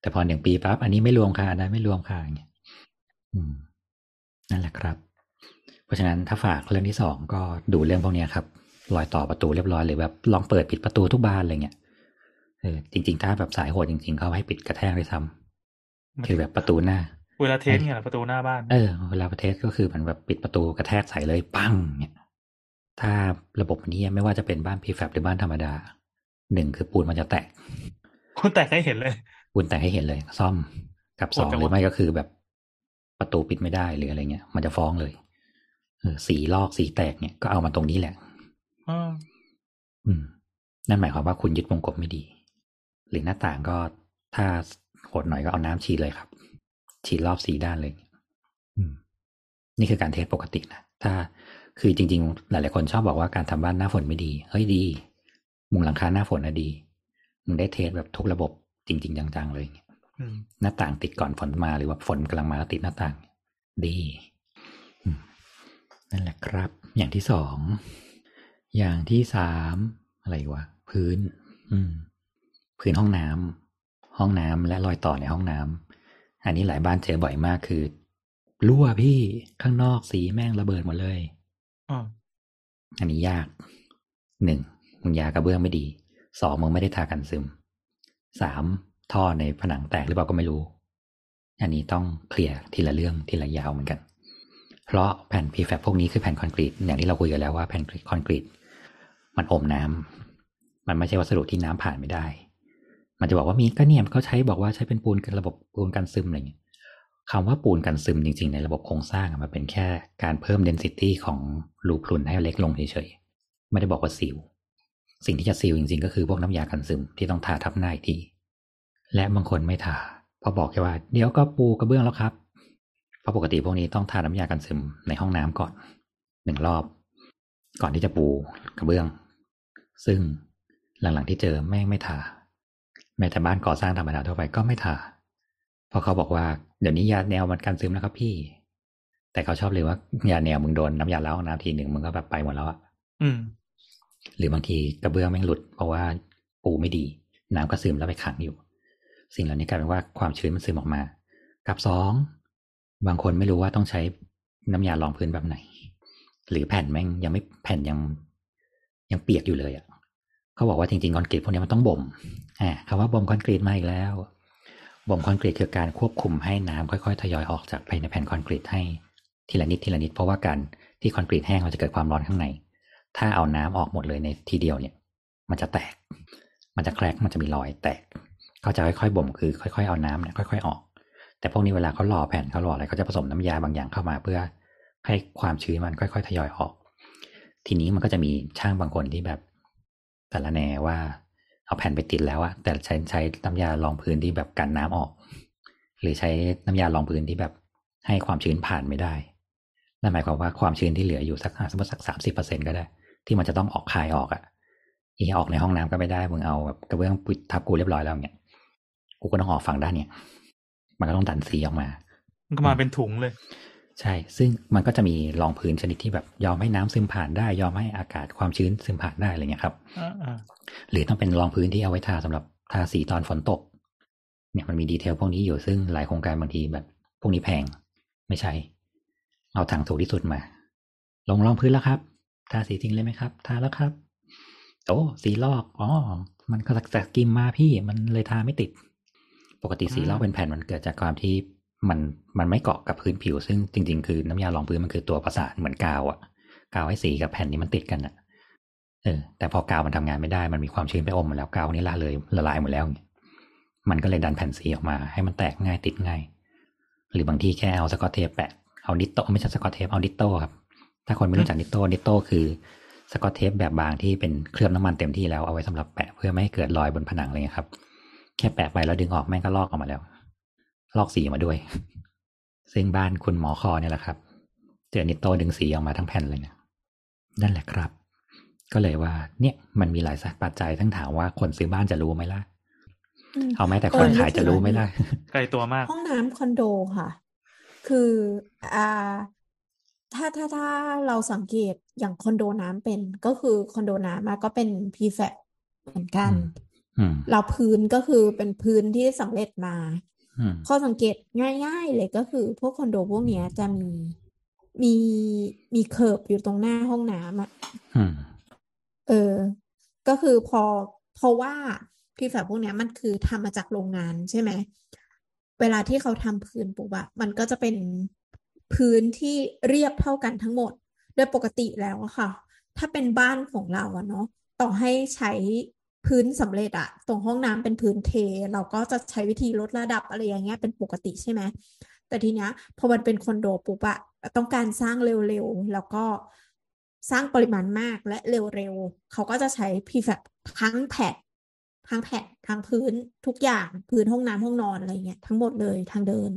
แต่พอหนึ่งปีปั๊บอันนี้ไม่รวมค่ะอันนั้นไม่รวมค่ะอย่างเงี้ยอืมนั่นแหละครับ เพราะฉะนั้นถ้าฝากเรื่องที่สองก็ดูเรื่องพวกเนี้ยครับรอยต่อประตูเรียบร้อยหรือแบบลองเปิดปิดประตูทุกบานอะไรเงี้ยเออจริง ๆ ถ้าแบบสายโหดจริง ๆเขาให้ปิดกระแทกด้วยซ้ำคือแบบประตูหน้า เวลาเทสเนี่ยเหรอประตูหน้าบ้าน เออ เวลาประเทศก็คือมันแบบปิดประตูกระแทกใส่เลยปังเนี่ย ถ้าระบบนี้ไม่ว่าจะเป็นบ้านพีแฟบหรือบ้านธรรมดา หนึ่งคือปูนมันจะแตกคุณแตกให้เห็นเลยปูนแตกให้เห็นเลย ซ่อมกับสองโหดจังหรือวะไม่ก็คือแบบประตูปิดไม่ได้หรืออะไรเงี้ย มันจะฟ้องเลยเออสีลอกสีแตกเนี่ยก็เอามาตรงนี้แหละอ่าอืม นั่นหมายความว่าคุณยึดวงกบไม่ดี หรือหน้าต่างก็ถ้าโหดหน่อยก็เอาน้ำฉีดเลยครับ ฉีดรอบสีด้านเลยอืมนี่คือการเทสปกตินะถ้าคือจริง ๆ หลาย ๆ คนชอบบอกว่าการทำบ้านหน้าฝนไม่ดี เฮ้ยดี มุงหลังคาหน้าฝนนะดี มึงได้เทสแบบทุกระบบจริง ๆ จัง ๆ เลยอืมหน้าต่างติดก่อนฝนมาหรือว่าฝนกำลังมาแล้วติดหน้าต่าง ดีอืมนั่นแหละครับ อย่างที่สอง อย่างที่สามอะไรวะพื้น อืม พื้นห้องน้ำห้องน้ำและรอยต่อในห้องน้ำ อันนี้หลายบ้านเจอบ่อยมากคือรั่วพี่ข้างนอกสีแม่งระเบิดหมดเลยอ่าอันนี้ยากหนึ่งมึงยากระเบื้องไม่ดีสองมึงไม่ได้ทากันซึมสามท่อในผนังแตกหรือเปล่าก็ไม่รู้ อันนี้ต้องเคลียร์ทีละเรื่องทีละยาวเหมือนกัน เพราะแผ่นพีแฟบพวกนี้คือแผ่นคอนกรีตอย่างที่เราคุยกันแล้วว่าแผ่นคอนกรีตมันอมน้ำมันไม่ใช่วัสดุที่น้ำผ่านไม่ได้ มันจะบอกว่ามีก็เนี่ยเขาใช้บอกว่าใช้เป็นปูนกันระบบปูนกันซึมอะไรเงี้ยคำว่าปูนกันซึมจริง ๆ ในระบบโครงสร้างมันเป็นแค่การเพิ่ม density ของรูพรุนให้เล็กลงเฉยๆไม่ได้บอกว่าซีลสิ่งที่จะซีลจริง ๆ ก็คือพวกน้ำยากันซึมที่ต้องทาทับหน้าอีกทีและบางคนไม่ทาเพราะบอกแค่ว่า เดี๋ยวก็ปูกระเบื้องแล้วครับเพราะปกติพวกนี้ต้องทาน้ำยากันซึมในห้องน้ำก่อนหนึ่งรอบ ก่อนที่จะปูกระเบื้อง ซึ่งหลังๆที่เจอแม่งไม่ทา แม้แต่บ้านก่อสร้างธรรมดาทั่วไปก็ไม่ทาเพราะเขาบอกว่าเดี๋ยวนี้ยาแนวมันกันซึมแล้วครับพี่ แต่เขาชอบเลยว่ายาแนวมึงโดนน้ำยาล้างห้องน้ำทีหนึ่งมึงก็แบบไปหมดแล้วอะอืม หรือบางทีกระเบื้องแม่งหลุด เพราะว่าปูไม่ดี น้ำก็ซึมแล้วไปขังอยู่ สิ่งเหล่านี้กลายเป็นว่าความชื้นมันซึมออกมา กับสองบางคนไม่รู้ว่าต้องใช้น้ำยารองพื้นแบบไหน หรือแผ่นแม่งยังไม่แผ่นยังยังเปียกอยู่เลยอะ่ะ เขาบอกว่าจริงๆคอนกรีตพวกนี้มันต้องบ่มอ่าคำว่าบ่มคอนกรีตมาอีกแล้ว บ่มคอนกรีตคือการควบคุมให้น้ำค่อยๆ ทยอยออกจากภายในแผ่นคอนกรีตให้ทีละนิดทีละนิดเพราะว่าการที่คอนกรีตแห้งมันจะเกิดความร้อนข้างใน ถ้าเอาน้ำออกหมดเลยในทีเดียวเนี่ย มันจะแตก มันจะแครกมันจะมีรอยแตกเขาจะค่อยๆบ่มคือค่อยๆเอาน้ำเนี่ยค่อย ๆ ออก แต่พวกนี้เวลาเขาหล่อแผ่นเขาหล่ออะไรเขาจะผสมน้ำยาบางอย่างเข้ามาเพื่อให้ความชื้นมันค่อย ๆ ทยอยออก ทีนี้มันก็จะมีช่างบางคนที่แบบ แต่ละแนว่า เอาแผ่นไปติดแล้วอะแต่ใช้ใช้น้ำยารองพื้นที่แบบกันน้ำออก หรือใช้น้ำยารองพื้นที่แบบให้ความชื้นผ่านไม่ได้นั่นหมายความว่าความชื้นที่เหลืออยู่สักสมมติสักสามสิบเปอร์เซ็นก็ได้ ที่มันจะต้องออกคายออกอะอีออกในห้องน้ำก็ไม่ได้มึงเอาแบบกระเบื้องปิดทับกูเรียบร้อยแล้วเนี่ยกูก็ต้องออกฝั่งด้านเนี่ย มันก็ต้องดันสีออกมา มันก็มาเป็นถุงเลย ใช่ ซึ่งมันก็จะมีรองพื้นชนิดที่แบบยอมให้น้ำซึมผ่านได้ ยอมให้อากาศความชื้นซึมผ่านได้อะไรเงี้ยครับอ่าอ่าหรือต้องเป็นรองพื้นที่เอาไว้ทาสำหรับทาสีตอนฝนตก เนี่ยมันมีดีเทลพวกนี้อยู่ซึ่งหลายโครงการบางทีแบบ พวกนี้แพง ไม่ใช่ เอาถังถูกที่สุดมา ลงรองพื้นแล้วครับ ทาสีจริงเลยไหมครับ ทาแล้วครับ โอ้สีลอกอ๋อมันก็จากกิมมาพี่มันเลยทาไม่ติด ปกติสีลอกเป็นแผ่นมันเกิดจากความที่ มันมันไม่เกาะกับพื้นผิว ซึ่งจริง ๆ คือน้ำยารองพื้นมันคือตัวประสานเหมือนกาวอะกาวให้สีกับแผ่นนี้มันติดกันอะเออแต่พอกาวมันทำงานไม่ได้มันมีความชื้นไปอมหมาแล้วกาวนี้ละเลยละลายหมดแล้วมันก็เลยดันแผ่นสีออกมา ให้มันแตกง่ายติดง่าย หรือบางที่แค่เอาสกอตเทปแปะเอานิตโตไม่ใช่สกอตเทปเอานิตโตครับถ้าคนไม่รู้จักนิตโตนิตโตคือสกอตเทปแบบบางที่เป็นเคลือบน้ำมันเต็มที่แล้วเอาไว้สำหรับแปะเพื่อไม่ให้เกิดรอยบนผนังอะไรเงี้ยครับ แค่แปะไปแล้วดึงออกแม่งก็ลอกออกมาแล้ว ลอกสีมาด้วย ซึ่งบ้านคุณหมอคอเนี่ยแหละครับ เจอนิตโตดึงสีออกมาทั้งแผ่นเลยเนี่ยนั่นแหละครับ ก็เลยว่า เนี่ยมันมีหลายปัจจัยทั้งถามว่าคนซื้อบ้านจะรู้ไหมล่ะมเอาแม้แต่คนขายจะรู้ไหมล่ะไกลตัวมาก ห้องน้ำคอนโดค่ะ คืออ่าถ้าถ้าถ้าเราสังเกตอย่างคอนโดน้ำเป็นก็คือคอนโดน้ำอะก็เป็นพรีแฟบเหมือนกันอืมเราพื้นก็คือเป็นพื้นที่สำเร็จมาอืม ข้อสังเกตง่ายๆเลยก็คือ พวกคอนโดพวกเนี้ยจะมีมีมีเคิร์บอยู่ตรงหน้าห้องน้ำอะเออ ก็คือพอเพราะว่าพรีแฟบพวกเนี้ยมันคือทำมาจากโรงงานใช่ไหม เวลาที่เขาทำพื้นปุ๊บอะมันก็จะเป็นพื้นที่เรียบเท่ากันทั้งหมด โดยปกติแล้วอะค่ะ ถ้าเป็นบ้านของเราอะเนาะต่อให้ใช้ พื้นสำเร็จอะตรงห้องน้ำเป็นพื้นเท เราก็จะใช้วิธีลดระดับอะไรอย่างเงี้ยเป็นปกติใช่ไหมแต่ทีเนี้ยพอมันเป็นคอนโดปุ๊บอะต้องการสร้างเร็วๆ แล้วก็สร้างปริมาณมากและเร็วๆ เขาก็จะใช้ prefab ทั้งแผ่นทั้งแผ่นทั้งพื้นทุกอย่างพื้นห้องน้ำห้องนอนอะไรเงี้ยทั้งหมดเลยทางเดิน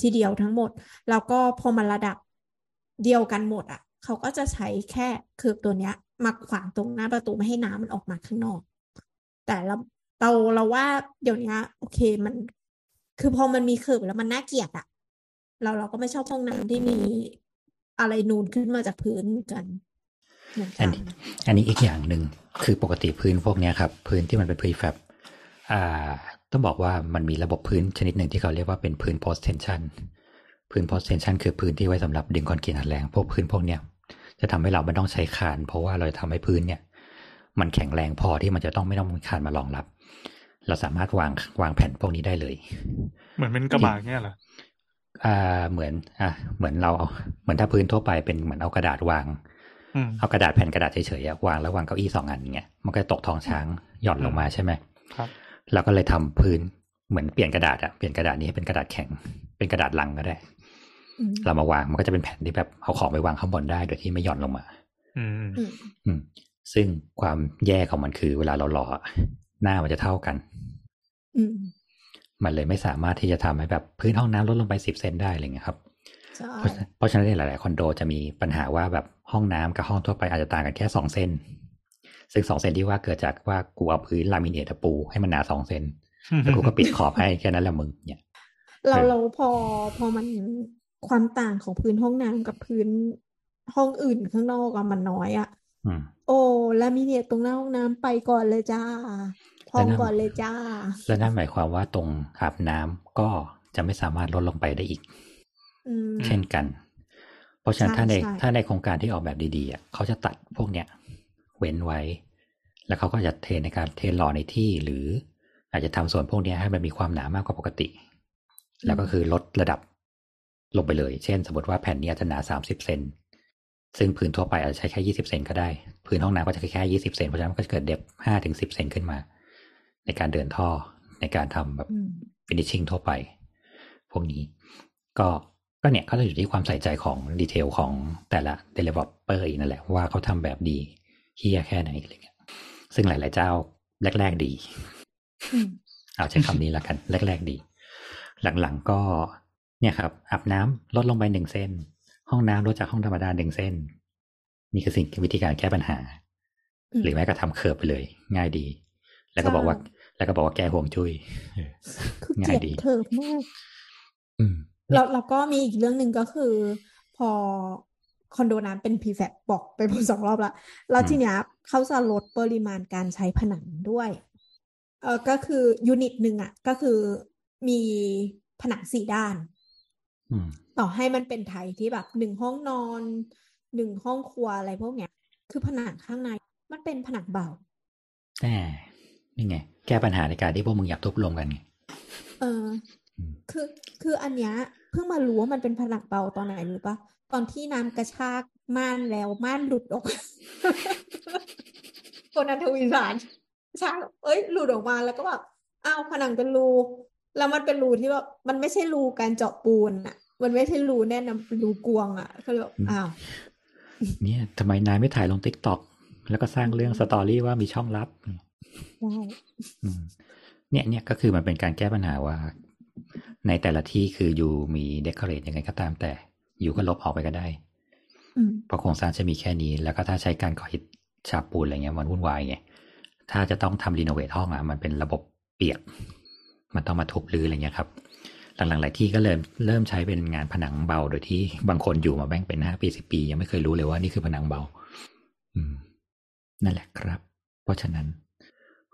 ทีเดียวทั้งหมด แล้วก็พอมันระดับเดียวกันหมดอะ เขาก็จะใช้แค่เคิร์บตัวเนี้ยมาขวางตรงหน้าประตูไม่ให้น้ำมันออกมาข้างนอก แต่เราเราเราว่าเดี๋ยวนี้โอเคมัน คือพอมันมีเคิร์บแล้วมันน่าเกลียดอะเราเราก็ไม่ชอบห้องน้ำที่มีอะไรนูนขึ้นมาจากพื้นกันเหมือนอักันนี้อันนี้อีกอย่างหนึ่งคือปกติพื้นพวกนี้ครับ พื้นที่มันเป็น prefab อ่า ต้องบอกว่ามันมีระบบพื้นชนิดหนึ่งที่เขาเรียกว่าเป็นพื้น post tension พื้น post tension คือพื้นที่ไว้สำหรับดึงคอนกรีตอัดแรงพวกพื้นพวกเนี้ยจะทำให้เราไม่ต้องใช้คาน เพราะว่าเราจะทำให้พื้นเนี่ย มันแข็งแรงพอที่มันจะต้องไม่ต้องมีคานมารองรับ เราสามารถวางวางแผ่นพวกนี้ได้เลย เหมือนเป็นกระบะเงี้ยเหรออ่าเหมือน อะเหมือนเราเอาเหมือนถ้าพื้นทั่วไปเป็นเหมือนเอากระดาษวางอืมเอากระดาษแผ่นกระดาษเฉยๆอะวางแล้ววางเก้าอี้สองอันอย่างเงี้ยมันก็จะตกท้องช้างหย่อนลงมาใช่ไหมครับเราก็เลยทำพื้นเหมือนเปลี่ยนกระดาษอะเปลี่ยนกระดาษนี้ให้เป็นกระดาษแข็ง เป็นกระดาษลังก็ได้อืมเรามาวางมันก็จะเป็นแผ่นที่แบบเอาของไปวางข้างบนได้โดยที่ไม่หย่อนลงมา อืมอืมอืม ซึ่งความแย่ของมันคือ เวลาเราหล่ออะหน้ามันจะเท่ากันอืมมันเลยไม่สามารถที่จะทำให้แบบพื้นห้องน้ำลดลงไปสิบเซนได้อะไรเงี้ยครับใช่เพราะฉะเพราะฉะนั้นเนี่ยหลาย ๆ คอนโดจะมีปัญหาว่าแบบห้องน้ำกับห้องทั่วไปอาจจะต่างกันแค่สองเซนซึ่งสองเซนที่ว่าเกิดจากว่ากูเอาพื้นลามิเนตปู ให้มันหนาสองเซนแล้วกูก็ปิดขอบให้แค่นั้นแหละมึงเนี่ย เราเออเราพอพอมันความต่างของพื้นห้องน้ำกับพื้นห้องอื่นข้างนอกอะมันน้อยอะอืม โอ้ลามิเนตตรงหน้าห้องน้ำไปก่อนเลยจ้าพร้อมแล้วนั่นก่อนเลยจ้า และนั่นหมายความว่าตรงอาบน้ำก็จะไม่สามารถลดลงไปได้อีกอืมเช่นกัน เพราะฉะนั้นใช่ถ้าในใช่ถ้าในโครงการที่ออกแบบดีๆอะเขาจะตัดพวกเนี้ยเว้นไว้ แล้วเขาก็จะเทในการเทหล่อในที่หรือ อาจจะทำส่วนพวกเนี้ยให้มันมีความหนามากกว่าปกติ แล้วก็คือลดระดับลงไปเลย เช่น สมมติว่าแผ่นนี้อาจจะหนาสามสิบเซน ซึ่งพื้นทั่วไปอาจจะใช้แค่ยี่สิบเซนก็ได้ พื้นห้องน้ำก็จะแค่ยี่สิบเซนเพราะฉะนั้นมันก็จะเกิด depth ห้าถึงสิบเซนขึ้นมา ในการเดินท่อในการทำแบบอืม finishing ทั่วไป พวกนี้ ก็ก็เนี่ยก็จะอยู่ที่ความใส่ใจของ detail ของแต่ละ developer อีกนั่นแหละว่าเขาทำแบบดีเฮี้ยแค่ไหนอะไรเงี้ยซึ่งหลาย ๆ เจ้าแรก ๆ ดีอืมเอาใช้คำนี้ละกัน แรก ๆ ดี หลัง ๆ ก็เนี่ยครับอาบน้ำลดลงไปหนึ่งเส้น ห้องน้ำลดจากห้องธรรมดาหนึ่งเส้น นี่คือสิ่งวิธีการแก้ปัญหาอืมหรือแม้กระทำเคิร์ฟไปเลย ง่ายดี แล้วก็บอกว่าใช่แล้วก็บอกว่าแก้ห่วงจุ้ยเออคือง่าเกลียยดดีเคิร์ฟมากอืมแล้วแล้วก็มีอีกเรื่องหนึ่งก็คือ พอคอนโดน้ำเป็นพีแฟบอกไปพอสองรอบละแล้วอืมทีเนี้ยเขาจะลดปริมาณการใช้ผนังด้วยเออก็คือยูนิตหนึ่งอะ ก็คือมีผนังสี่ด้านอืม ต่อให้มันเป็นไทยที่แบบหนึ่งห้องนอนหนึ่งห้องครัวอะไรพวกเนี้ย คือผนังข้างในมันเป็นผนังเบาแน่นี่ไง แก้ปัญหาในการที่พวกมึงอยากทุบรวมกันไงเอออืมคือคืออันเนี้ยเพิ่งมารู้ว่ามันเป็นผนังเบาตอนไหนรู้ปะตอนที่น้ำกระชากม่านแล้วม่านหลุดออกคนนันทวิสารกระชากเอ้ยหลุดออกมาแล้วก็แบบอ้าวผนังเป็นรู แล้วมันเป็นรูที่แบบมันไม่ใช่รูการเจาะปูนอะ มันไม่ใช่รูแน่นอนเป็นรูกลวงอะก็เลยแบบอ้าวเนี่ยทำไมนายไม่ถ่ายลง TikTok แล้วก็สร้างเรื่อง story ว่ามีช่องลับใช่อืมเนี่ยเนี่ยก็คือมันเป็นการแก้ปัญหาว่า ในแต่ละที่คืออยู่มีเดคอเรทยังไงก็ตามแต่ อยู่ก็ลบออกไปก็ได้อืมเพราะโครงสร้างจะมีแค่นี้ แล้วก็ถ้าใช้การก่ออิฐฉาบปูนอะไรเงี้ยมันวุ่นวายไงถ้าจะต้องทำรีโนเวทห้องอะมันเป็นระบบเปียก มันต้องมาทุบรื้ออะไรเงี้ยครับ หลังๆหลายที่ก็เริ่มเริ่มใช้เป็นงานผนังเบา โดยที่บางคนอยู่มาแบ่งเป็นห้าปีสิบปี ยังไม่เคยรู้เลยว่านี่คือผนังเบา อืม นั่นแหละครับ เพราะฉะนั้น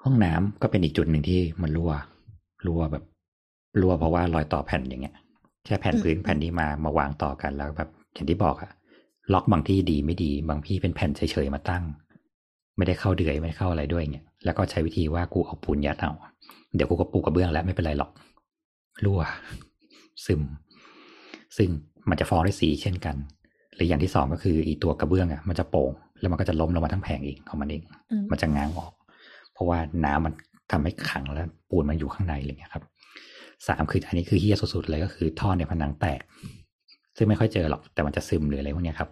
ห้องน้ำก็เป็นอีกจุดหนึ่งที่มันรั่ว รั่วแบบรั่วเพราะว่ารอยต่อแผ่นอย่างเงี้ย แค่แผ่นพื้นแผ่นนี้มามาวางต่อกันแล้วแบบอย่างที่บอกอะล็อกบางที่ดีไม่ดี บางที่เป็นแผ่นเฉยๆมาตั้ง ไม่ได้เข้าเดือยไม่ได้เข้าอะไรด้วยเงี้ยแล้วก็ใช้วิธีว่ากูเอาปูนยัดเอาเดี๋ยวกูก็ปูกระเบื้องแล้วไม่เป็นไรหรอก รั่ว ซึม ซึ่งมันจะฟ้องด้วยสีเช่นกัน หรืออย่างที่สองก็คืออีตัวกระเบื้องอะมันจะโป่งแล้วมันก็จะล้มลงมาทั้งแผงเองของมันเองอืมมันจะง้างออก เพราะว่าน้ำมันทำให้ขังแล้วปูนมันอยู่ข้างในอะไรเงี้ยครับสามคืออันนี้คือเฮี้ยสุดๆเลยก็คือท่อในผนังแตก ซึ่งไม่ค่อยเจอหรอกแต่มันจะซึมหรืออะไรพวกเนี้ยครับ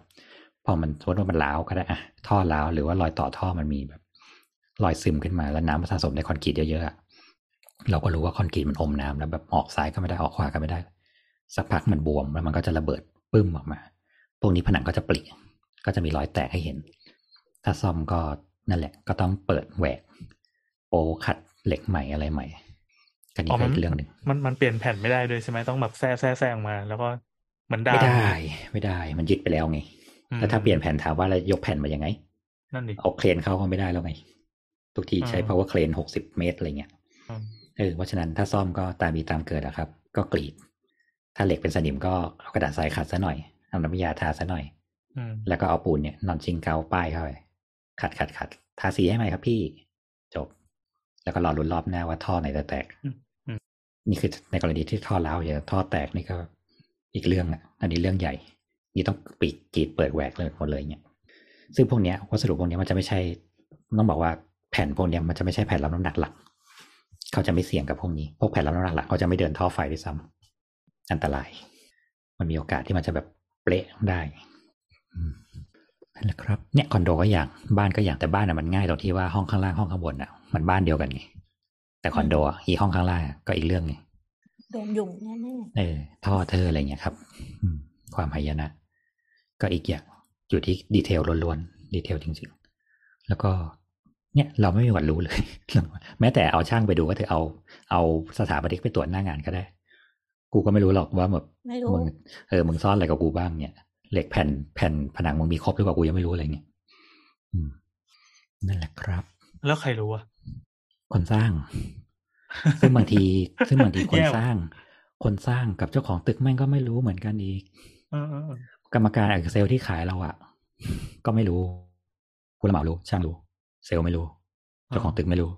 พอมันสมมติว่ามันร้าวก็ได้อะท่อร้าวหรือว่ารอยต่อท่อมันมีแบบรอยซึมขึ้นมาแล้วน้ำมันสะสมในคอนกรีตเยอะๆอะ เราก็รู้ว่าคอนกรีตมันอมน้ำแล้วแบบออกซ้ายก็ไม่ได้ออกขวาก็ไม่ได้ สักพักมันบวมแล้วมันก็จะระเบิดปึ้มออกมา พวกนี้ผนังก็จะปริก็จะมีรอยแตกให้เห็น ถ้าซ่อมก็นั่นแหละ ก็ต้องเปิดแหวกโปขัดเหล็กใหม่อะไรใหม่กันนี้อ๋อก็มันอีกเรื่องหนึ่งมันมันเปลี่ยนแผ่นไม่ได้ด้วยใช่ไหมต้องแบบแซ่แซ่แซ่ออกมา แล้วก็เหมือนดาไม่มได้ ไม่ได้ มันยึดไปแล้วไงอืมแล้วถ้าเปลี่ยนแผ่นถามว่าเรายกแผ่นมายังไงนั่นดิเอาเครนเข้าก็ไม่ได้แล้วไง ทุกทีใช้อ่า power crane หกสิบเมตรอะไรเงี้ยอืม เออเพราะฉะนั้นถ้าซ่อมก็ตามมีตามเกิดอะครับ ก็กรีด ถ้าเหล็กเป็นสนิมก็เอากระดาษทรายขัดซะหน่อยเอาน้ำยาทาซะหน่อยอืมแล้วก็เอาปูนเนี่ยนอนชิงเกาป้ายเข้าไปขัดขัดขัดทาสีให้ใหม่ครับพี่จบ แล้วก็รอลุ้นรอบหน้าว่าท่อไหนจะแตกนี่คือในกรณีที่ท่อร้าวอย่างท่อแตกนี่ก็ อีกเรื่องอะ อันนี้เรื่องใหญ่ นี่ต้องปิดกรีดเปิดแหวกเลยหมดเลยเนี่ยซึ่งพวกเนี้ยวัสดุพวกเนี้ยมันจะไม่ใช่ ต้องบอกว่าแผ่นพวกเนี้ยมันจะไม่ใช่แผ่นรับน้ำหนักหลัก เขาจะไม่เสี่ยงกับพวกนี้ พวกแผ่นรับน้ำหนักหลักเขาจะไม่เดินท่อไฟด้วยซ้ำอันตราย มันมีโอกาสที่มันจะแบบเปละได้อืมนั่นแหละครับ เนี่ยคอนโดก็อย่าง บ้านก็อย่างแต่บ้านอะมันง่ายตรงที่ว่าห้องข้างล่างห้องข้างบนอะ มันบ้านเดียวกันไง แต่คอนโดอะอีห้องข้างล่างอะก็อีกเรื่องไงโดนยุงแน่เออ ท่อเธออะไรเงี้ยครับอืมความหายนะ ก็อีกอย่างอยู่ที่ดีเทลล้วนๆ ดีเทลจริงๆ แล้วก็ เนี่ยเราไม่มีวันรู้เลย แม้แต่เอาช่างไปดูก็เธอเอา เอาสถาปนิกไปตรวจหน้างานก็ได้ กูก็ไม่รู้หรอกว่าแบบๆไม่รู้มึงเออมึงซ่อนอะไรกับกูบ้างเนี่ยเหล็กแผ่นแผ่นผนังมึงมีครบหรือเปล่ากูยังไม่รู้อะไรเนี่ยอืมนั่นแหละครับ แล้วใครรู้อะคนสร้าง ซึ่งบางที ซึ่งบางทีคนแย่ว่ะสร้าง คนสร้างกับเจ้าของตึกแม่งก็ไม่รู้เหมือนกันอีกเออเออเออกรรมการเอกเซลที่ขายเราอะก็ไม่รู้ผู้รับเหมารู้ช่างรู้ เซลล์ไม่รู้เจ้าของตึกไม่รู้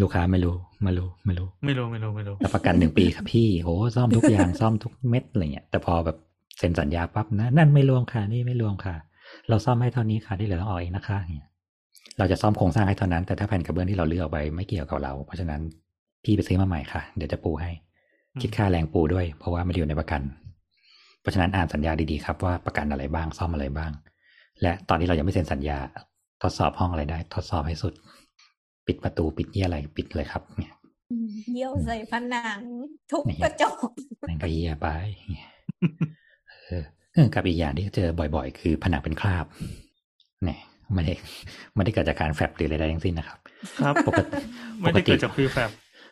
ลูกค้าไม่รู้ไม่รู้ไม่รู้ ไม่รู้ไม่รู้ไม่รู้รับประกันหนึ่งปีครับพี่โอ้ซ่อมทุกอย่างซ่อมทุกเม็ดอะไรเงี้ยแต่พอแบบเซ็นสัญญาปั๊บนะนั่นไม่รวมค่ะนี่ไม่รวมค่ะ เราซ่อมให้เท่านี้ค่ะที่เหลือต้องออกเองนะคะอย่างเงี้ยเราจะซ่อมโครงสร้างให้เท่านั้น แต่ถ้าแผ่นกระเบื้องที่เราเลือกไปไม่เกี่ยวกับเรา เพราะฉะนั้นพี่ไปซื้อมาใหม่ค่ะ เดี๋ยวจะปูให้อืมคิดค่าแรงปูด้วย เพราะว่าไม่ได้อยู่ในประกัน เพราะฉะนั้นอ่านสัญญาดีๆครับว่าประกันอะไรบ้างซ่อมอะไรบ้าง และตอนนี้เรายังไม่เซ็นสัญญา ทดสอบห้องอะไรได้ ทดสอบให้สุด ปิดประตูปิดเยี่ยอะไรปิดเลยครับ เนี่ยอืมเยี่ยวใส่ผนัง ทุบนี่กระจกนั่นก็เยี่ยไปเนี่ยเออเออกับอีกอย่างที่เจอบ่อย ๆ คือผนังเป็นคราบ เนี่ยไม่ได้ไม่ได้เกิดจากการแฟบหรืออะไรทั้งสิ้นนะครับ ครับปกติไม่ได้เกิดจากฟิลแฟบ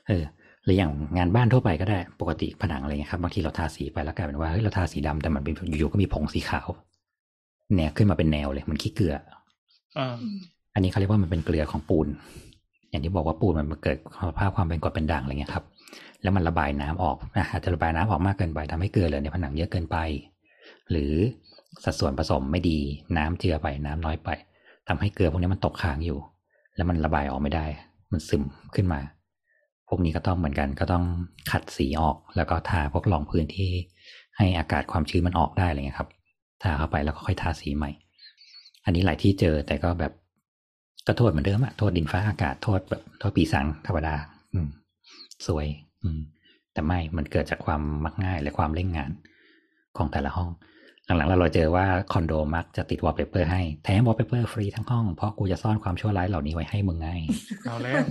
เออหรืออย่างงานบ้านทั่วไปก็ได้ปกติผนังอะไรเงี้ยครับบางทีเราทาสีไปแล้วกลายเป็นว่าเฮ้ยเราทาสีดำแต่มันเป็นอยู่ๆก็มีผงสีขาวแนวขึ้นมาเป็นแนวเลยเหมันขี้เกลือ อันนี้เขาเรียกว่ามันเป็นเกลือของปูน อย่างที่บอกว่าปูนมันเกิดสภาพความเป็นกรดเป็นด่างอะไรเงี้ยครับ แล้วมันระบายน้ำออกนะอาจจะระบายน้ำออกมากเกินไปทำให้เกลือเหลือในผนังเยอะเกินไป หรือสัดส่วนผสมไม่ดีน้ำเจือไปน้ำน้อยไปทำให้เกลือพวกนี้มันตกค้างอยู่ แล้วมันระบายออกไม่ได้ มันซึมขึ้นมา พวกนี้ก็ต้องเหมือนกันก็ต้องขัดสีออก แล้วก็ทาพวกรองพื้นที่ให้อากาศความชื้นมันออกได้อะไรเงี้ยครับ ทาเข้าไปแล้วก็ค่อยทาสีใหม่ อันนี้หลายที่เจอแต่ก็แบบก็โทษเหมือนเดิมอะโทษดินฟ้าอากาศโทษแบบโทษปีสังธรรมดา อืม สวย อืม แต่ไม่มันเกิดจากความมักง่ายและความเร่งงานของแต่ละห้อง หลังๆเราเราเจอว่าคอนโดมักจะติดวอลเปเปอร์ให้แถมวอลเปเปอร์ฟรีทั้งห้องเพราะกูจะซ่อนความชั่วร้ายเหล่านี้ไว้ให้มึงไงเอาแล้ว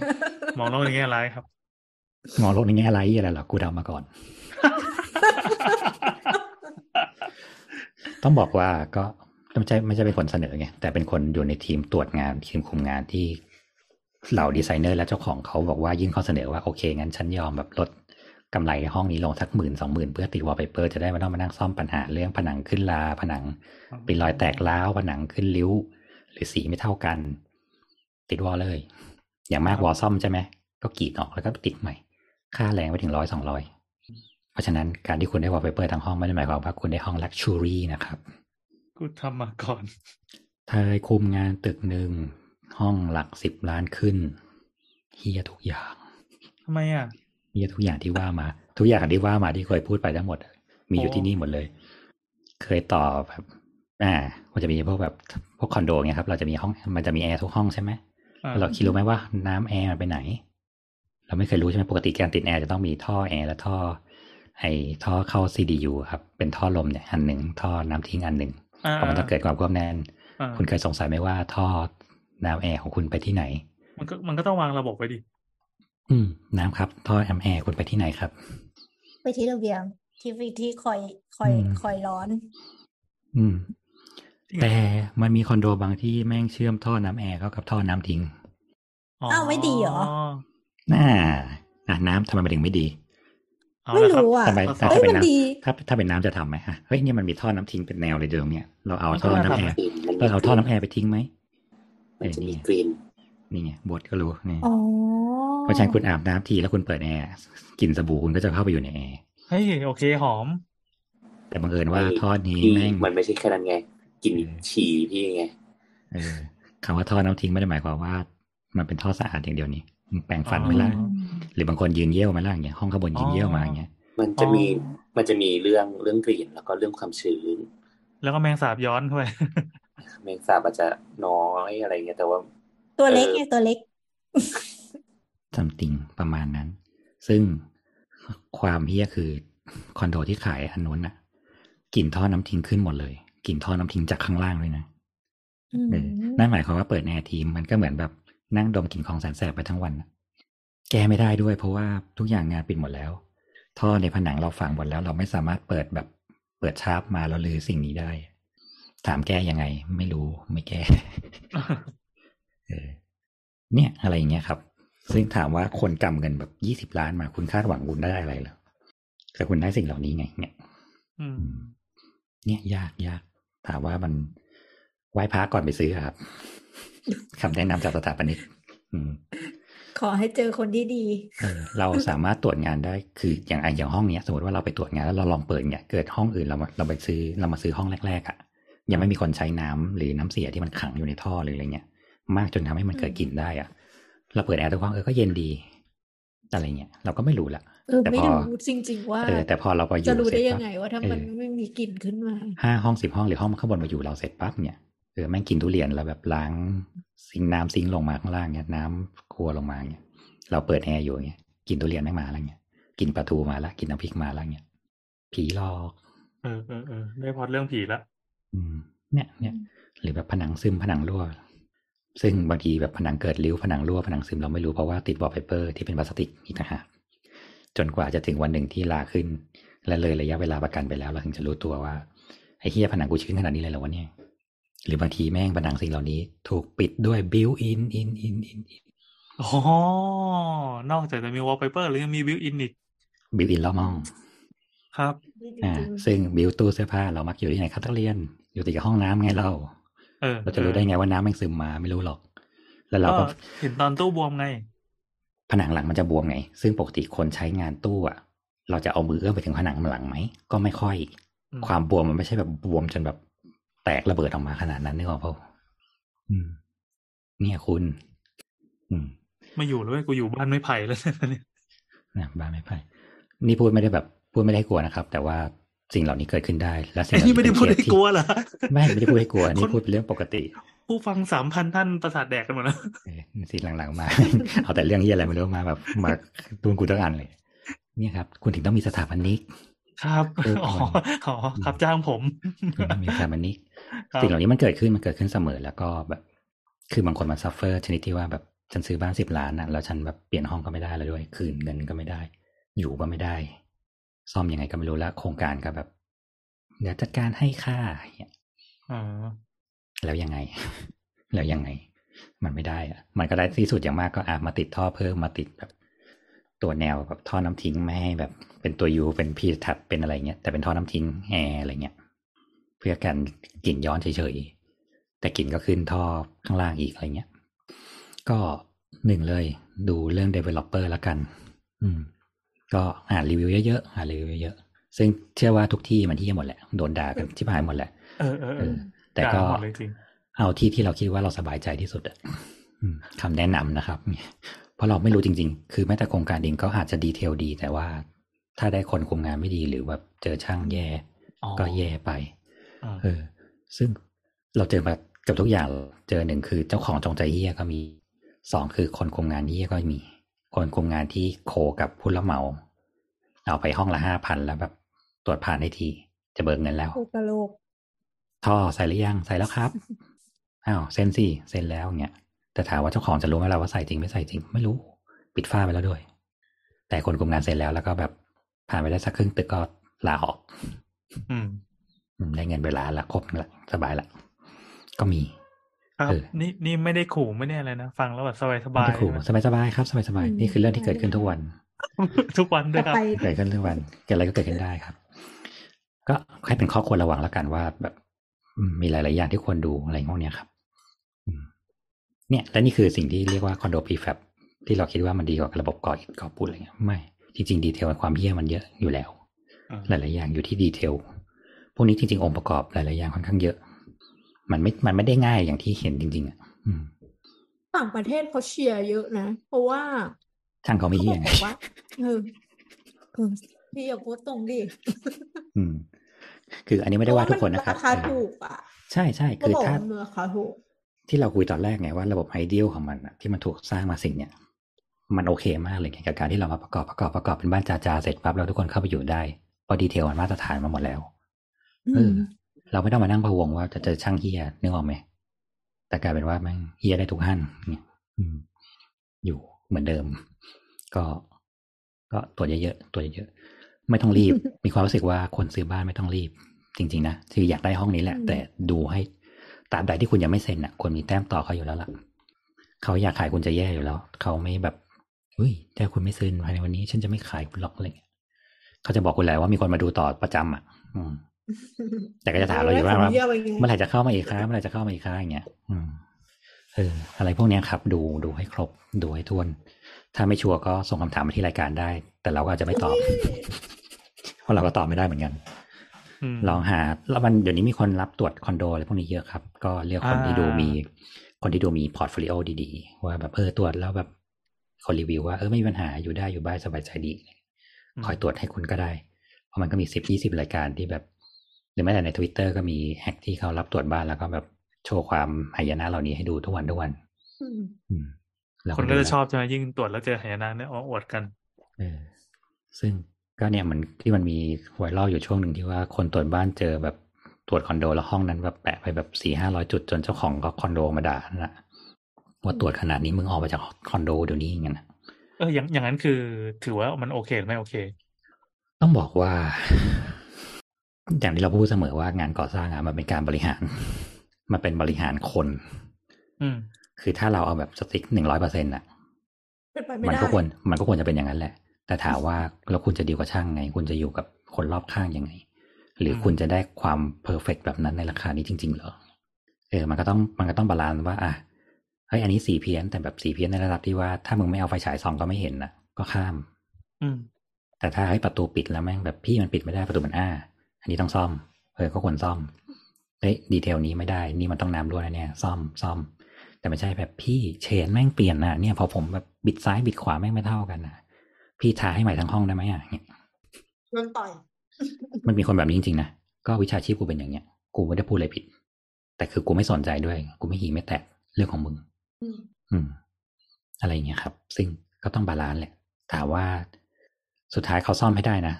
มองโลกในแง่ร้ายครับมองโลกในแง่ร้ายอะไรหรอกูทำมาก่อน ต้องบอกว่าก็ ไม่ใช่ไม่ใช่เป็นคนเสนอไงแต่เป็นคนอยู่ในทีมตรวจงานทีมคุมงานที่เหล่าดีไซเนอร์และเจ้าของเขาบอกว่ายื่นข้อเสนอว่าโอเคงั้นฉันยอมแบบลดกำไรห้องนี้ลงสักหมื่นสองหมื่นเพื่อติดวอลเปเปอร์จะได้ไม่ต้องมานั่งซ่อมปัญหาเรื่องผนังขึ้นราผนังเป็นรอยแตกร้าวผนังขึ้นริ้ว หรือสีไม่เท่ากัน ติด wall เลย อย่างมาก wall ซ่อมใช่ไหมก็กรีดออกแล้วก็ติดใหม่ ค่าแรงไปถึงร้อยสองร้อยเพราะฉะนั้นการที่คุณได้วอลเปเปอร์ทั้งห้องไม่ได้หมายความว่าคุณได้ห้อง luxury นะครับ กูทำมาก่อนถ้าให้คุมงานตึกหนึ่ง ห้องหลักสิบล้านขึ้นเหี้ยทุกอย่างทำไมอะเหี้ยทุกอย่างที่ว่ามา ทุกอย่างที่ว่ามาที่เคยพูดไปทั้งหมด มีอยู่โอ้ที่นี่หมดเลย เคยต่อแบบอ่ามันจะมีพวกแบบพวกคอนโดเงี้ยครับ เราจะมีห้องมันจะมีแอร์ทุกห้องใช่ไหมอ่าเราคิดรู้ไหมว่าน้ำแอร์มันไปไหน เราไม่เคยรู้ใช่ไหมปกติการติดแอร์จะต้องมีท่อแอร์และท่อ ไอท่อเข้า CDU ครับ เป็นท่อลมเนี่ยอันหนึ่งท่อน้ำทิ้งอันหนึ่งอ่า เพราะมันต้องเกิดความควบแน่นอ่าคุณเคยสงสัยไหมว่าท่อน้ำแอร์ของคุณไปที่ไหน มันก็มันก็ต้องวางระบบไว้ดิ อืม น้ำครับ ท่อแอมแอร์คุณไปที่ไหนครับ ไปที่ระเบียง ที่ที่คอยคอยอืมคอยร้อน อืมจริงเหรอแต่มันมีคอนโดบางที่แม่งเชื่อมท่อน้ำแอร์เข้ากับท่อน้ำทิ้งอ้าวไม่ดีเหรอน่าอะน้ำทำไมมันถึงไม่ดีเอา ไม่ละครับรู้อะทำไมเอาถ้าเอ้ยเป็นมันน้ดีำถ้าถ้าเป็นน้ำจะทำไหมฮะเฮ้ยเนี่ยมันมีท่อน้ำทิ้งเป็นแนวเลยเดิมเนี่ยเราเอามันก็ท่อน่าน้ำทำแอร์กลิ่นมันเราเอาท่อน้ำแอร์ไปทิ้งไหมมันจะมีเออนี่กลิ่นนี่ไงบดก็รู้นี่อ๋อเพราะฉะนั้นคุณอาบน้ำทีแล้วคุณเปิดแอร์กลิ่นสบู่คุณก็จะเข้าไปอยู่ในแอร์เฮ้ยโอเคหอม แต่บังเอิญว่าท่อนี้พี่แม่งมันไม่ใช่แค่นั้นไงกลิ่นเออฉี่พี่ไงเออคำว่าท่อน้ำทิ้งไม่ได้หมายความว่า มันเป็นท่อสะอาดอย่างเดียวนี้มึง แปรงฟันไหมล่ะอ๋อหรือบางคนยืนเยี่ยวไหมาล่ะอย่างเงี้ยห้องข้างบนยืนเยี่ยวมาอย่างเงี้ยมันจะมีอ๋อมันจะมีเรื่องเรื่องกลิ่นแล้วก็เรื่องความชื้น แล้วก็แมงสาบย้อนเข้าไปแมงสาบอาจจะน้อยอะไรเงี้ยแต่ว่า ตัวเล็กเออไงตัวเล็ก something ประมาณนั้น ซึ่งความเหี้ยคือคอนโดที่ขายอันนู้นน่ะกลิ่นท่อน้ำทิ้งขึ้นหมดเลยกลิ่นท่อน้ำทิ้งจากข้างล่างด้วยนะอืมเออนั่นหมายความว่าเปิดแอร์ทีมันก็เหมือนแบบ นั่งดมกลิ่นของแสนแสบไปทั้งวันน่ะแก้ไม่ได้ด้วย เพราะว่าทุกอย่างงานปิดหมดแล้ว ท่อในผนังเราฝังหมดแล้ว เราไม่สามารถเปิดแบบเปิดชาร์ปมาแล้วลือสิ่งนี้ได้ ถามแก้ยังไง ไม่รู้ไม่แก้เออเนี่ยอะไรอย่างเงี้ยครับ ซึ่งถามว่าคนกำเงินแบบยี่สิบล้านมาคุณคาดหวังคุณได้อะไรเหรอแต่คุณได้สิ่งเหล่านี้ไง เนี่ยอืมเนี่ยยากยากถามว่ามันไหว้พระก่อนไปซื้ออะครับ คำแนะนำจากสถาปนิกอืมขอให้เจอคนที่ดีเออเราสามารถตรวจงานได้คืออย่างไออย่างห้องเนี้ย สมมติว่าเราไปตรวจงานแล้วเราลองเปิดเนี่ยเกิดห้องอื่นเรามาเราไปซื้อเรามาซื้อห้องแรกๆอะ่ะยังไม่มีคนใช้น้ำหรือน้ำเสียที่มันขังอยู่ในท่อหรืออะไรเงี้ย มากจนทำให้มันเกิดกลิ่นได้อะ่ะ เราเปิดแอร์ทุกห้องเออก็เย็นดีอะไรเงี้ยเราก็ไม่รู้ละเออแต่ไม่พอรู้จริง ๆ ว่าเออแต่พอเราไปอจะยู่รู้เสร็ได้จยัปั๊งบไงว่าถ้ามันเออไม่มีกลิ่นขึ้นมาห้าห้องสิบห้องหรือห้องข้างบนมาอยู่เราเสร็จปั๊บเนี่ย เออแม่งกินทุเรียนแล้วแบบล้าง sink น้ำ sink ลงมาข้างล่างเนี่ยน้ำครัวลงมาเนี่ยเราเปิดแอร์อยู่เนี่ยกลิ่นทุเรียนแม่งมาแล้วเนี่ยกลิ่นปลาทูมาแล้วกลิ่นน้ำพริกมาแล้วเนี่ยผีหลอกเออเออเออได้พอดเรื่องผีละอืมเนี่ยเนี่ยหรือแบบผนังซึมผนังรั่ว ซึ่งบางทีแบบผนังเกิดริ้วผนังรั่วผนังซึมเราไม่รู้เพราะว่าติดวอลเปเปอร์ที่เป็นพลาสติกอีกต่างหากจนกว่าจะถึงวันหนึ่งที่ราขึ้น และเลยระยะเวลาประกันไปแล้วเราถึงจะรู้ตัวว่าไอ้เฮียผนังกูชื้นขนาดนี้เลยเหรอวะเนี่ย หรือบางทีแม่งผนังสิ่งเหล่านี้ ถูกปิดด้วย built in in in in in ออ๋อนอกจากจะมี wallpaper หรือยังมี built-in อีกบิวอินล้อมห้อง ครับจริงอ่าซึ่งบิวตู้เสื้อผ้าเรามักอยู่ที่ไหนครับนักเรียน อยู่ติดกับห้องน้ำไงเราเออเราจะรู้ได้ไงว่าน้ำมันซึมมาไม่รู้หรอก แล้วเราก็ก็เห็นตอนตู้บวมไง ผนังหลังมันจะบวมไง ซึ่งปกติคนใช้งานตู้อะเราจะเอามือเอื้อมไปถึงผนังหลังไหม ก็ไม่ค่อยอืมความบวมมันไม่ใช่แบบบวมจนแบบ แตกระเบิดออกมาขนาดนั้นนึกออกเปล่าอืมเนี่ยคุณ อืมไม่อยู่เลยกูอยู่บ้านไม่ไผ่แล้วเนี่ยนะบ้าไม่ไพ่นี่พูดไม่ได้แบบพูดไม่ได้ให้กลัวนะครับ แต่ว่าสิ่งเหล่านี้เกิดขึ้นได้ และสิ่งไอ้เหล่านี่ไม่ได้พูดเป็นให้เคสกลัวเหรอที่ไม่ไม่ได้พูดให้กลัวคนี่นพูดเป็นเรื่องปกติ ผู้ฟังสามพันท่านประสาทแดกกันหมดแล้วเออสิ่งหลังๆมา เอาแต่เรื่องที่อะไรไม่รู้มาแบบมาตูนกูทั้งอันเลย เนี่ยครับ คุณถึงต้องมีสถาปนิก ครับเอออ๋ออ๋อครับจ้างผมคุณต้องมีสถาปนิกครับ สิ่งเหล่านี้มันเกิดขึ้นมันเกิดขึ้นเสมอแล้วก็แบบ คือบางคนมัน suffer ชนิดที่ว่าแบบฉันซื้อบ้านสิบล้านนะแล้วฉันแบบเปลี่ยนห้องก็ไม่ได้แล้วด้วย คืนเงินก็ไม่ได้ อยู่ก็ไม่ได้ ซ่อมยังไงก็ไม่รู้แล้วโครงการก็แบบเดี๋ยวจัดการให้ค่ะอย่างเงี้ยอ๋อแล้วยังไง แล้วยังไง มันไม่ได้อะมันก็ได้ที่สุดอย่างมากก็อามาติดท่อเพิ่มมาติดแบบ ตัวแนวแบบท่อน้ำทิ้งไม่ให้แบบ เป็นตัวยูเป็นพีทับเป็นอะไรเงี้ยแต่เป็นท่อน้ำทิ้งแอร์อะไรเงี้ย เพื่อกันกลิ่นย้อนเฉยๆ แต่กลิ่นก็ขึ้นท่อข้างล่างอีกอะไรเงี้ย ก็หนึ่งเลยดูเรื่อง developer แล้วกัน อืม ก็อ่านรีวิวเยอะๆ อ่านรีวิวเยอะๆ ซึ่งเชื่อว่าทุกที่มันที่หมดแหละ โดนด่ากันที่ผ่านหมดแหละ เออเออเออ แต่ก็ด่าหมดเลยจริงเอาที่ที่เราคิดว่าเราสบายใจที่สุดอะอืมคำแนะนำนะครับ เพราะเราไม่รู้จริง ๆ คือแม้แต่โครงการเองก็อาจจะดีเทลดี แต่ว่าถ้าได้คนคุมงานไม่ดีหรือแบบเจอช่างแย่อ๋อก็แย่ไปอ่า เออ ซึ่งเราเจอมาเกับทุกอย่าง เจอหนึ่งคือเจ้าของจงใจเฮี้ยก็มีสองคือคนคุมงานเฮี้ยก็มี คนคุมงานที่โคกับผู้รับเหมา เอาไปห้องละห้าพันแล้วแบบตรวจผ่านให้ที จะเบิกเงินแล้วโอกะโลกท่อใส่หรือยังใส่แล้วครับอ้าวเซ็นสิเซ็นแล้วเงี้ยแต่ถามว่าเจ้าของจะรู้ไหมล่ะว่าใส่จริงไม่ใส่จริง ไม่รู้ ปิดฝ้าไปแล้วด้วย แต่คนคุมงานเสร็จแล้วแล้วก็แบบผ่านไปได้สักครึ่งตึกก็ลาออกอืมอืม ได้เงินเวลาละครบละสบายละ ก็มีครับเออนี่นี่ไม่ได้ขู่ไม่ได้อะไรนะ ฟังแล้วแบบสบายสไม่บายได้ขู่สบายสบายๆครับสบายสบายๆนี่คือเรื่องที่เกิดขึ้นทุกวัน ทุกวันด้วยครับไปเกิดขึ้นทุกวันเกิดอะไรก็เกิดขึ้นได้ครับ ก็ให้เป็นข้อควรระวังแล้วกันว่าแบบอืมมีหลาย ๆ อย่างที่ควรดูอะไรพวกเนี้ยครับอืมเนี่ยและนี่คือสิ่งที่เรียกว่าคอนโดพรีแฟบที่เราคิดว่ามันดีกว่าระบบก่ออิฐก่อปูนอะไรเงี้ยไม่ จริง ๆ ดีเทลความเฮี้ยมันเยอะอยู่แล้วอืมหลาย ๆ อย่างอยู่ที่ดีเทล พวกนี้จริงๆองค์ประกอบหลายๆอย่างค่อนข้างเยอะ มันไม่ มันไม่ได้ง่ายอย่างที่เห็นจริง ๆอะอืมต่างประเทศเขาเชียร์เยอะนะ เพราะว่าช่างเขาไม่เขาเฮี้บยอกไงว่าเออเออพี่อย่าพูดตรงดิอืม คืออันนี้ไม่ได้ว่าทุกคนนะครับเพราะว่ามัราคาเออถูกอะใช่ใช่ก็คือบอกถ้าว่ามันราคาถูกที่เราคุยตอนแรกไงว่าระบบไอเดียลของมันอะที่มันถูกสร้างมาสิ่งเนี้ยมันโอเคมากเลยกับการที่เรามาประกอบประกอบประกอบเป็นบ้านจาๆเสร็จปั๊บเราทุกคนเข้าไปอยู่ได้เพราะดีเทลมันมาตรฐานมาหมดแล้ว เออเราไม่ต้องมานั่งพะวงว่าจะเจอช่างเฮียนึกออกไหมแต่กลายเป็นว่าแม่งเฮียได้ทุกขั้นเนี่ยอืมอยู่เหมือนเดิม ก็ ก็ตัวเยอะๆตัวเยอะๆไม่ต้องรีบ มีความรู้สึกว่าคนซื้อบ้านไม่ต้องรีบ จริง ๆ นะคืออยากได้ห้องนี้แหละอืมแต่ดูให้ตราบใดที่คุณยังไม่เซ็นอะควรมีแต้มต่อเขาอยู่แล้วล่ะเขาอยากขายคุณจะแย่อยู่แล้ว เขาไม่แบบอุ้ยถ้าคุณไม่ซื้อภายในวันนี้ ฉันจะไม่ขายคุณหรอกอะไรเงี้ยเขาจะบอกคุณแหละว่ามีคนมาดูต่อประจำอะ อืม แต่ก็จะถามเราอยู่ว่าขงเยี่ยมไปไงเมื่อไหร่จะเข้ามาอีกครั้งเมื่อไหร่จะเข้ามาอีกครั้งอย่างเงี้ยอืมเอออะไรพวกเนี้ยครับ ดูดูให้ครบ ดูให้ทวน ถ้าไม่ชัวร์ก็ส่งคำถามมาที่รายการได้ แต่เราก็อาจจะไม่ตอบ เพราะเราก็ตอบไม่ได้เหมือนกันอืมลองหา แล้วมันเดี๋ยวนี้มีคนรับตรวจคอนโดอะไรพวกนี้เยอะครับ ก็เลือกคนที่ดูอ่ามีมี คนที่ดูมี portfolio ดีๆ ว่าแบบเออตรวจแล้วแบบคนรีวิวว่าเออไม่มีปัญหาอยู่ได้อยู่บ้านสบายใจดีคอยตรวจให้คุณก็ได้ เพราะมันก็มีสิบยี่สิบรายการที่แบบ หรือแม้แต่ในทวิตเตอร์ก็มีแฮกที่เขารับตรวจบ้านแล้วก็แบบโชว์ความหายนะเหล่านี้ให้ดูทุกวันทุกวันอืมอืมเราคนก็ดูจะแล้วชอบใช่ไหมยิ่งตรวจแล้วเจอหายนะเนี่ยเอาอวดกันเออซึ่งก็เนี่ยมันที่มันมี viral อยู่ช่วงหนึ่งที่ว่าคนตรวจบ้านเจอแบบตรวจคอนโดแล้วห้องนั้นแบบแปะไปแบบสี่ห้าร้อยจุดจนเจ้าของก็คอนโดมาด่านั่นแหละว่าตรวจขนาดนี้มึงออกไปจากคอนโดเดี๋ยวนี้อย่างเงี้ยนะเอออย่างอย่างนั้นคือถือว่ามันโอเคหรือไม่โอเค ต้องบอกว่า อย่างที่เราพูดเสมอว่างานก่อสร้างอะมันเป็นการบริหาร มันเป็นบริหารคนอืมคือถ้าเราเอาแบบสติ๊กหนึ่งร้อยเปอร์เซ็นต์อะเป็นไปไม่มันได้ก็ควรมันก็ควรจะเป็นอย่างนั้นแหละ แต่ถามว่าแล้วคุณจะดีกว่าช่างไง คุณจะอยู่กับคนรอบข้างยังไง หรือคุณจะได้ความ perfect แบบนั้นในราคานี้จริง ๆ เหรอเออมันก็ต้องมันก็ต้อง balance ว่า อะเฮ้ยอันนี้สีเพี้ยนแต่แบบสีเพี้ยนในระดับที่ว่าถ้ามึงไม่เอาไฟฉายส่องก็ไม่เห็นนะก็ข้าม อืมแต่ถ้าให้ประตูปิดแล้วแม่งแบบพี่มันปิดไม่ได้ประตูมันอ้า อันนี้ต้องซ่อม เออก็ควรซ่อมเฮ้ย detail นี้ไม่ได้ นี่มันต้องน้ำรั่วนะเนี่ย ซ่อมซ่อม แต่ไม่ใช่แบบพี่เชนแม่งเปลี่ยนนะเนี่ยพอผมแบบบิดซ้ายบิดขวาแม่งไม่เท่ากันนะพี่ทาให้ใหม่ทั้งห้องได้ไหมอะเนี่ยโดนต่อย มันมีคนแบบนี้จริงๆนะก็วิชาชีพกูเป็นอย่างเนี้ย กูไม่ได้พูดอะไรผิด แต่คือกูไม่สนใจด้วย กูไม่หีไม่แตะเรื่องของมึงอืมอืม อะไรอย่างเงี้ยครับ ซึ่งก็ต้อง balance แหละถามว่าสุดท้ายเขาซ่อมให้ได้นะ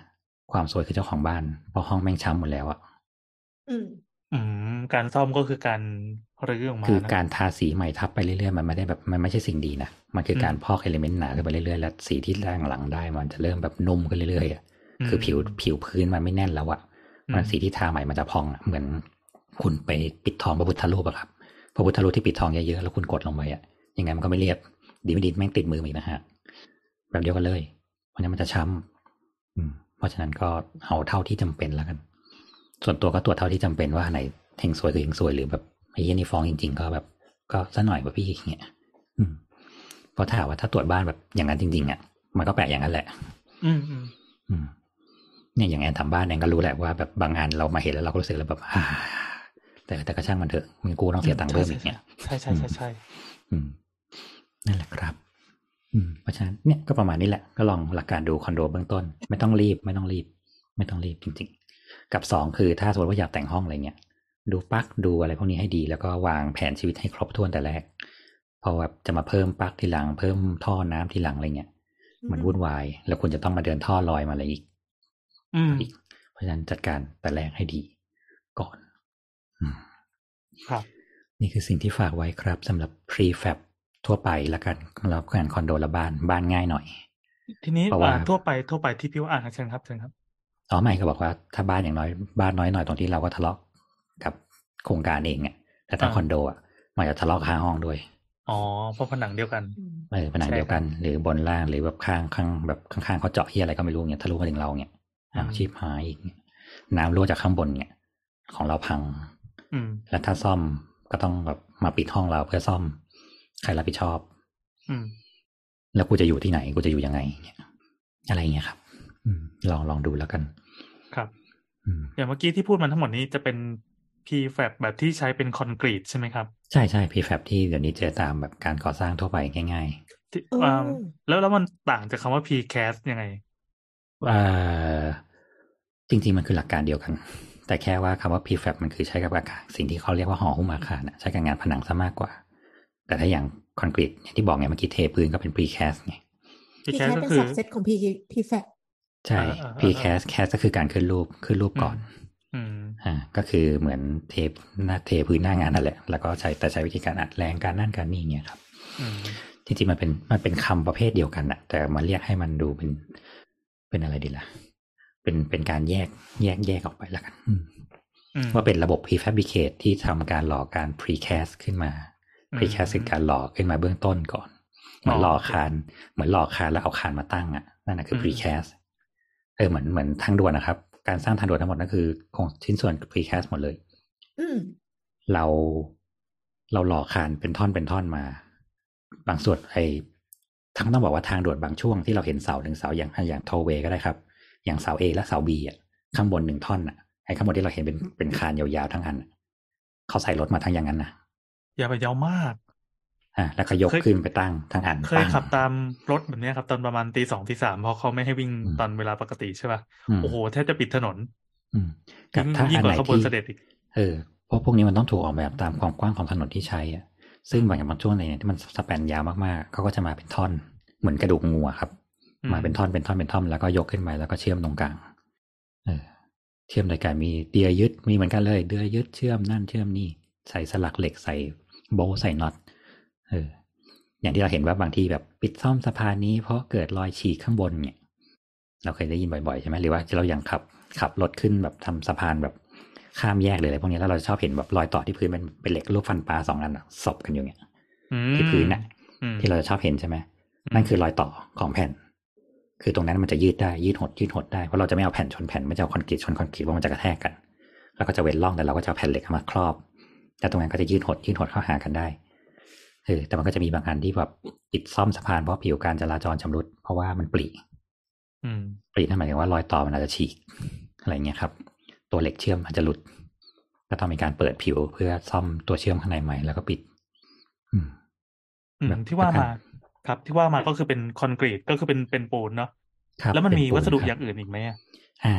ความซวยคือเจ้าของบ้าน เพราะห้องแม่งช้ำหมดแล้วอะอืม อืม การซ่อมก็คือการรื้อออกมา คือนะการทาสีใหม่ทับไปเรื่อยๆ มันไม่ได้แบบมันไม่ใช่สิ่งดีนะ มันคือการอืมพอกเอลิเมนต์หนาขึ้นไปเรื่อยๆ แล้วสีที่ร่างหลังได้ มันจะเริ่มแบบนุ่มขึ้นเรื่อยๆอะอืมคือผิวผิวพื้นมันไม่แน่นแล้วอะอืมมันสีที่ทาใหม่มันจะพองอะเหมือน คุณไปปิดทองพระพุทธรูปอะครับ พระพุทธรูปที่ปิดทองเยอะๆ แล้วคุณกดลงไปอะยังไงมันก็ไม่เรียบ ดีไม่ดีแม่งติดมือมาอีกนะฮะ แบบเดียวกันเลย เพราะฉะนั้นมันจะช้ำอืม เพราะฉะนั้นก็เอาเท่าที่จำเป็นแล้วกัน ส่วนตัวก็ตรวจเท่าที่จำเป็นว่าไหนเฮงซวยคือเฮงซวยหรือแบบไอ้เหี้ยนี่ฟ้องจริง ๆ ก็แบบ ก็ซะหน่อยว่าพี่อย่างเงี้ยอืมเพราะถ้าหากว่าถ้าตรวจบ้านแบบอย่างนั้นจริง ๆอะมันก็แปลกอย่างนั้นแหละอืมอืมอืมเนี่ยอย่างแอนทำบ้านแอนก็รู้แหละว่าแบบบางงานเรามาเห็นแล้วเราก็รู้สึกแล้วแบบอ่าแต่แต่ก็ช่างมันเถอะมึงกูต้องเสียตังค์เพิ่มอีกเนี่ยใช่ใช่ใช่ใช่อืมนั่นแหละครับอืม เพราะฉะนั้นเนี่ยก็ประมาณนี้แหละก็ลองหลักการดูคอนโดเบื้องต้น ไม่ต้องรีบไม่ต้องรีบ ไม่ต้องรีบจริง ๆ กับสองคือถ้าสมมติว่าอยากแต่งห้องอะไรเงี้ยดูปลั๊กดูอะไรพวกนี้ให้ดี แล้วก็วางแผนชีวิตให้ครบถ้วนแต่แรกพอแบบจะมาเพิ่มปลั๊กทีหลังเพิ่มท่อน้ำทีหลังอะไรเงี้ยมันวุ่นวาย แล้วคุณจะต้องมาเดินท่อลอยมาอะไรอีกอืมอีก เพราะฉะนั้นจัดการแต่แรกให้ดี ก่อนอืมครับ นี่คือสิ่งที่ฝากไว้ครับสำหรับ prefab ทั่วไปละกันสำหรับงานคอนโดละบ้านบ้านง่ายหน่อย ทีนี้เพราะว่าอ่าทั่วไปทั่วไปที่พี่ว่าอ่านเชิญครับเชิญครับอ๋อไม่ก็บอกว่าถ้าบ้านอย่างน้อยบ้านน้อยหน่อยตรงที่เราก็ทะเลาะกับโครงการเองเนี่ยแต่ถ้าอ่าคอนโดอะมันจะทะเลาะข้างห้องด้วยอ๋อเพราะผนังเดียวกันอืมเออผนังใช่เดียวกัน หรือบนล่างหรือแบบข้างข้างแบบข้างๆเขาเจาะเฮียอะไรก็ไม่รู้เนี่ยทะลุมาถึงเราเนี่ยอ้าวอืมชีพหายอีกเนี่ยน้ำรั่วจากข้างบนเนี่ยของเราพังอืมแล้วถ้าซ่อมก็ต้องแบบมาปิดห้องเราเพื่อซ่อม ใครรับผิดชอบ อืม แล้วกูจะอยู่ที่ไหนกูจะอยู่ยังไงเนี่ยอะไรอย่างเงี้ยครับอืมลองลองดูแล้วกัน ครับอืมอย่างเมื่อกี้ที่พูดมาทั้งหมดนี้จะเป็น prefab แบบที่ใช้เป็นคอนกรีตใช่ไหมครับ ใช่ใช่ prefab ที่เดี๋ยวนี้เจอตามแบบการก่อสร้างทั่วไปง่ายที่เอออ่าแล้วแล้วมันต่างจากคำว่า precast ยังไงๆอ่าจริง ๆ มันคือหลักการเดียวกัน แต่แค่ว่าคำว่า prefab มันคือใช้กับอาคารสิ่งที่เขาเรียกว่าห่อหุ้มอาคารน่ะใช้กับงานผนังซะมากกว่า แต่ถ้าอย่างคอนกรีตอย่างที่บอกไงเมื่อกี้เทพื้นก็เป็น precast ไงพี่ precast แค่ก็เป็นคือสับเซตของพีพีแฟใช่อ่าอ่าอ่า precast cast ก็คือการขึ้นรูปขึ้นรูปก่อนอืมอ่าก็คือเหมือนเทปหน้าเทพื้นหน้างานนั่นแหละ แล้วก็ใช้แต่ใช้วิธีการอัดแรงการนั่นการนี่เงี้ยครับอืมจริงๆมันเป็นมันเป็นคำประเภทเดียวกันอะแต่มาเรียกให้มันดูเป็นเป็นอะไรดีล่ะ เป็นเป็นการแยกแยกแยกออกไปแล้วกันอืมอืมว่าเป็นระบบ prefabricate ที่ทำการหล่อการ precast ขึ้นมา อืม precast คือการหล่อขึ้นมาเบื้องต้นก่อน เหมือนอ๋อหล่อโอเคคาน เหมือนหล่อคานแล้วเอาคานมาตั้งอะนั่นนะคือม precast เออเหมือนเหมือนทางด่วนนะครับ การสร้างทางด่วนทั้งหมดนั่นคือของชิ้นส่วน precast หมดเลยอืมเราเราหล่อคานเป็นท่อนเป็นท่อนมา บางส่วนไอ้ทั้งต้องบอกว่าทางด่วนบางช่วงที่เราเห็นเสาหนึ่งเสาอย่างอย่างโทเวก็ได้ครับ อย่างเสา A และเสา B อะข้างบนหนึ่งท่อนอะไอ้ข้างบนที่เราเห็นเป็นเป็นคานยาวๆทั้งอันน่ะเขาใส่รถมาทั้งอย่างนั้นนะ อย่าไปยาวมากอะแล้วก็ยกเคยขึ้นไปตั้งทั้งอันเคยตั้งขับตามรถแบบเนี้ยครับ ตอนประมาณตีสองตีสามเพราะเขาไม่ให้วิ่งอืมตอนเวลาปกติใช่ป่ะอืมโอ้โหแทบจะปิดถนนอืมกับยิ่งถ้ายิ่งอันกว่าไหนขบวนที่เสด็จอีกเออเพราะพวกนี้มันต้องถูกออกแบบตามความกว้างของถนนที่ใช้อะซึ่งบางอย่างบางช่วงไหนเนี่ยที่มันสแปนยาวมากๆเขาก็จะมาเป็นท่อน เหมือนกระดูกงูอะครับอืมมาเป็นท่อนเป็นท่อนเป็นท่อนแล้วก็ยกขึ้นไปแล้วก็เชื่อมตรงกลางเออเชื่อมโดยการมีเดียยึดมีเหมือนกันเลยเดือยยึดเชื่อมนั่นเชื่อมนี่ใส่สลักเหล็กใส่ โบว์ใส่น็อตเอออย่างที่เราเห็นว่าบางที่แบบปิดซ่อมสะพานนี้เพราะเกิดรอยฉีกข้างบนเนี่ย เราเคยได้ยินบ่อยๆใช่ไหมหรือว่าเราอย่างขับขับรถขึ้นแบบทำสะพานแบบข้ามแยกเลยอะไรพวกนี้แล้วเราจะชอบเห็นแบบรอยต่อที่พื้นเป็นเป็นเหล็กรูปฟันปลาสองอันอะศพกันอยู่เนี่ยอืมที่พื้นน่ะอืมที่เราจะชอบเห็นใช่ไหมนั่นคือรอยต่อของแผ่น คือตรงนั้นมันจะยืดได้ยืดหดยืดหดได้เพราะเราจะไม่เอาแผ่นชนแผ่นไม่จะเอาคอนกรีตชนคอนกรีตว่ามันจะกระแทกกัน แล้วก็จะเว้นร่องแต่เราก็จะเอาแผ่นเหล็กมาครอบ แต่ตรงนั้นก็จะยืดหดยืดหดเข้าหากันได้เออแต่มันก็จะมีบางอันที่แบบปิดซ่อมสะพานเพราะผิวการจราจรชำรุด เพราะว่ามันปริอืมปรินั่นหมายถึงว่ารอยต่อมันอาจจะฉีกอะไรเงี้ยครับ ตัวเหล็กเชื่อมอาจจะหลุด ก็ต้องมีการเปิดผิวเพื่อซ่อมตัวเชื่อมข้างในใหม่แล้วก็ปิด อืมอืมแบบที่ว่าประมากันครับ ที่ว่ามาก็คือเป็นคอนกรีตก็คือเป็นเป็นปูนเนาะครับแล้วมันเป็มีปูวัสดุครับอย่างอื่นอีกไหมอะอ่า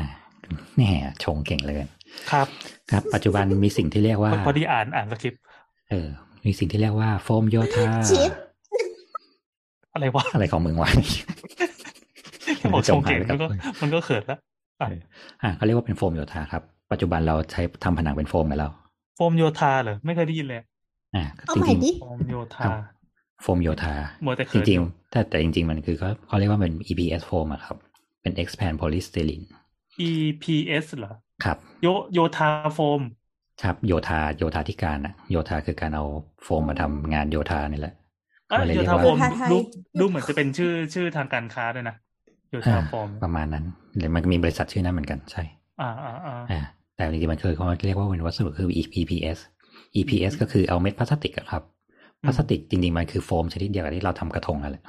แน่ชงเก่งเลยครับ ครับ ปัจจุบันมีสิ่งที่เรียกว่าพอดีอ่านอ่านสคริปต์เออ มีสิ่งที่เรียกว่าโฟมโยธาชิดอะไรวะอะไรของมึงวะแค่บอกชงเก่งจงหายไปมันก็กับมันก็เขินแล้วอะเอออ่าเขาเรียกว่าเป็นโฟมโยธาครับ ปัจจุบันเราใช้ทำผนังเป็นโฟมกันแล้ว โฟมโยธาเหรอไม่เคยได้ยินเลยอ่าเอาจใหม่ริงดิโฟมโยๆธาโฟมโยธามัวแต่จเขินริงอยู่ๆแต่แต่จริง ๆ มันคือเขาเขาเรียกว่าเป็น EPS โฟมอะครับ เป็น expand polystyrene EPS เหรอ ครับ โยโยธาโฟม ครับโยธาโยธาธิการอะโยธาคือการเอาโฟมมาทำงานโยธานี่แหละอะเขาเลยโยเรียกธาว่าโฟมโยธาไทยดูดูเหมือนจะเป็นชื่อชื่อทางการค้าด้วยนะโยธาอ่าโฟมประมาณนั้นหรือมันมีบริษัทชื่อนั้นเหมือนกันใช่ อ่าอ่าอ่าอ่าแต่จริงๆมันคือเขาเรียกว่าเป็นวัสดุคือ EPS EPS ก็คือเอาเม็ดพลาสติกอะครับพลาสติกจริงๆมันคือโฟมชนิดเดียวกับที่เราทำกระทงนั่นแหละ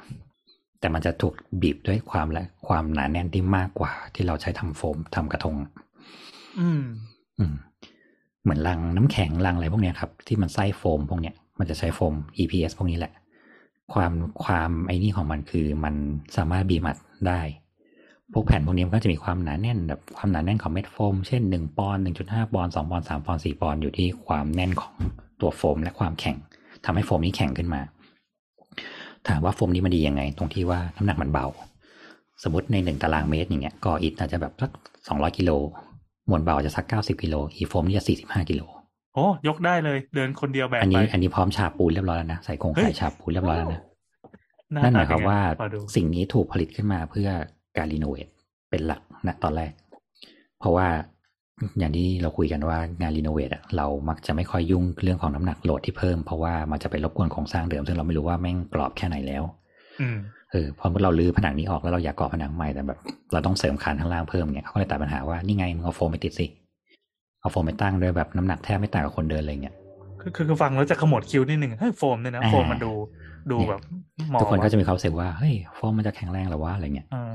แต่มันจะถูกบีบด้วยความและความหนาแน่นที่มากกว่า ที่เราใช้ทำโฟมทำกระทง อืม อืม เหมือนลังน้ำแข็งลังอะไรพวกเนี้ยครับ ที่มันไส้โฟมพวกเนี้ยมันจะใช้โฟม EPS พวกนี้แหละ ความความไอ้นี่ของมันคือมันสามารถบีบอัดได้พวกแผ่นพวกนี้มันก็จะมีความหนาแน่นแบบความหนาแน่นของเม็ดโฟม เช่นหนึ่งปอนด์หนึ่งจุดห้าปอนด์สองปอนด์สามปอนด์สี่ปอนด์อยู่ที่ความแน่นของตัวโฟม และความแข็งทำให้โฟมนี้แข็งขึ้นมา ถามว่าโฟมนี้มันดียังไง ตรงที่ว่าน้ำหนักมันเบา สมมติในหนึ่งตารางเมตรอย่างเงี้ยก่ออิฐอาจจะแบบสักสองร้อยกิโลมวลเบาจะสักเก้าสิบกิโลอีโฟมนี่จะสี่สิบห้ากิโลโอ้ยกได้เลย เดินคนเดียวแบกอันไปนี้ อันนี้พร้อมฉาบปูนเรียบร้อยแล้วนะใส่กรงเฮ้ยไข่ฉาบปูนเรียบร้อยแล้วนะหน้นั่นหตมายความเป็ไงว่าขอดูสิ่งนี้ถูกผลิตขึ้นมาเพื่อการ renovate เป็นหลักนะตอนแรก เพราะว่า อย่างที่เราคุยกันว่างาน renovate อะเรามักจะไม่ค่อยยุ่งเรื่องของน้ำหนัก load ที่เพิ่มเพราะว่ามันจะไปรบกวนโครงสร้างเดิมซึ่งเราไม่รู้ว่าแม่งกรอบแค่ไหนแล้วอืมเออพอเราลื้อผนังนี้ออกแล้วเราอยากก่อผนังใหม่แต่แบบ เราต้องเสริมคานข้างล่างเพิ่มเนี่ยเขาก็เลยตัดปัญหาว่านี่ไงมึงเอาโฟมไปติดสิเอาโฟมไปตั้งด้วยแบบน้ำหนักแทบไม่ต่างกับคนเดินเลยเนี่ยคือคือคือฟังแล้วจะขมวดคิ้วนิดหนึ่งเฮ้ยโฟมเนี่ยนะอ่าโฟมมันดูดูเนี่ยแบบหมอทุกคนก็ว่ะจะมีความรู้สึกว่าเฮ้ยโฟมมันจะแข็งแรงเหรอวะอะไรเงี้ยอ่า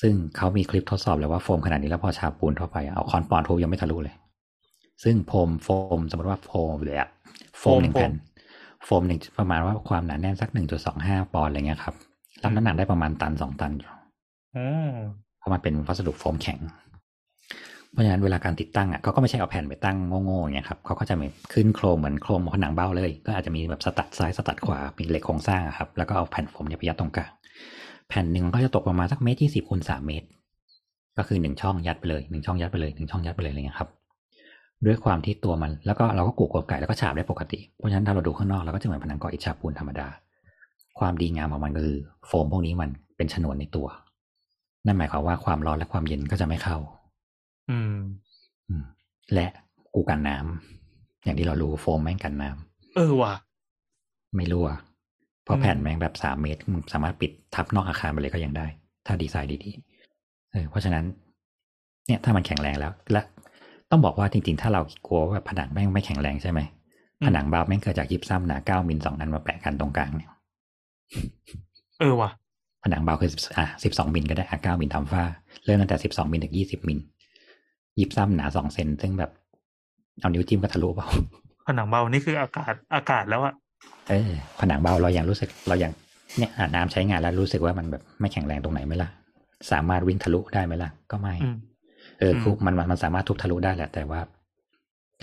ซึ่งเขามีคลิปทดสอบเลยว่าโฟมขนาดนี้แล้วพอฉาบปูนเข้าไปอะเอาค้อนปอนด์ทุบยังไม่ทะลุเลย ซึ่งโฟมโฟมสมมติว่าโฟมเลยอะโฟมหนึ่งแผ่นโฟมหนึ่งประมาณว่าความหนาแน่นสักหนึ่งจุดสองห้าปอนด์อะไรเงี้ยครับรับน้ำหนักได้ประมาณตันสองตันอยู่อืมเพราะมันเป็นวัสดุโฟมแข็ง เพราะฉะนั้นเวลาการติดตั้งอะเขาก็ไม่ใช่เอาแผ่นไปตั้งโง่ๆอย่างเงี้ยครับเขาก็จะมีขึ้นโครงเหมือนโครงผนังเบ้าเลย ก็อาจจะมีแบบสตัดซ้ายสตัดขวามีเหล็กโครงสร้างอะครับ แล้วก็เอาแผ่นโฟมเนี่ยไปยัดตรงกลาง แผ่นหนึ่งมันก็จะตกประมาณสักเมตรยี่สิบคูณสามเมตร ก็คือหนึ่งช่องยัดไปเลยหนึ่งช่องยัดไปเลยหนึ่งช่องยัดไปเลยอะไรเงี้ยครับด้วยความที่ตัวมันแล้วก็เราก็กูกกบไก่แล้วก็ฉาบได้ปกติ เพราะฉะนั้นถ้าเราดูข้างนอกเราก็จะเหมือนผนังก่ออิฐฉาบปูนธรรมดา ความดีงามของมันก็คือโฟมพวกนี้มันเป็นฉนวนในตัว นั่นหมายความว่าความร้อนและความเย็นก็จะไม่เข้า อืมอืมและกูกันน้ำอย่างที่เรารู้โฟมแม่งกันน้ำเออว่ะ ไม่รั่ว เพราะอืมแผ่นแม่งแบบสามเมตรมึงสามารถปิดทับนอกอาคารไปเลยก็ยังได้ ถ้าดีไซน์ดีๆเออเพราะฉะนั้น เนี่ยถ้ามันแข็งแรงแล้ว และต้องบอกว่าจริงๆ ถ้าเรากลัวว่าแบบผนังแม่งไม่แข็งแรงใช่ไหมผนังบาแม่งเกิดจากยิบซ้ำหนาเก้ามิลสองอันมาแปะกันตรงกลางเนี่ยเออว่ะผนังเบาคือ10อะสิบสองมิลก็ได้อะเก้ามิลทำฝ้า เริ่มตั้งแต่สิบสองมิลถึงยี่สิบมิลยิบซ้ำหนาสองเซนซึ่งแบบ เอานิ้วจิ้มก็ทะลุเปล่าผนังเบานี่คืออากาศอากาศแล้วอะ เออผนังเบาเรายังรู้สึกเรายังเนี่ยอาบน้ำใช้งานแล้วรู้สึกว่ามันแบบไม่แข็งแรงตรงไหนไหมล่ะ สามารถวิ่งทะลุได้ไหมล่ะ ก็ไม่อืมเอออืมคือมันมันมันสามารถทุบทะลุได้แหละแต่ว่า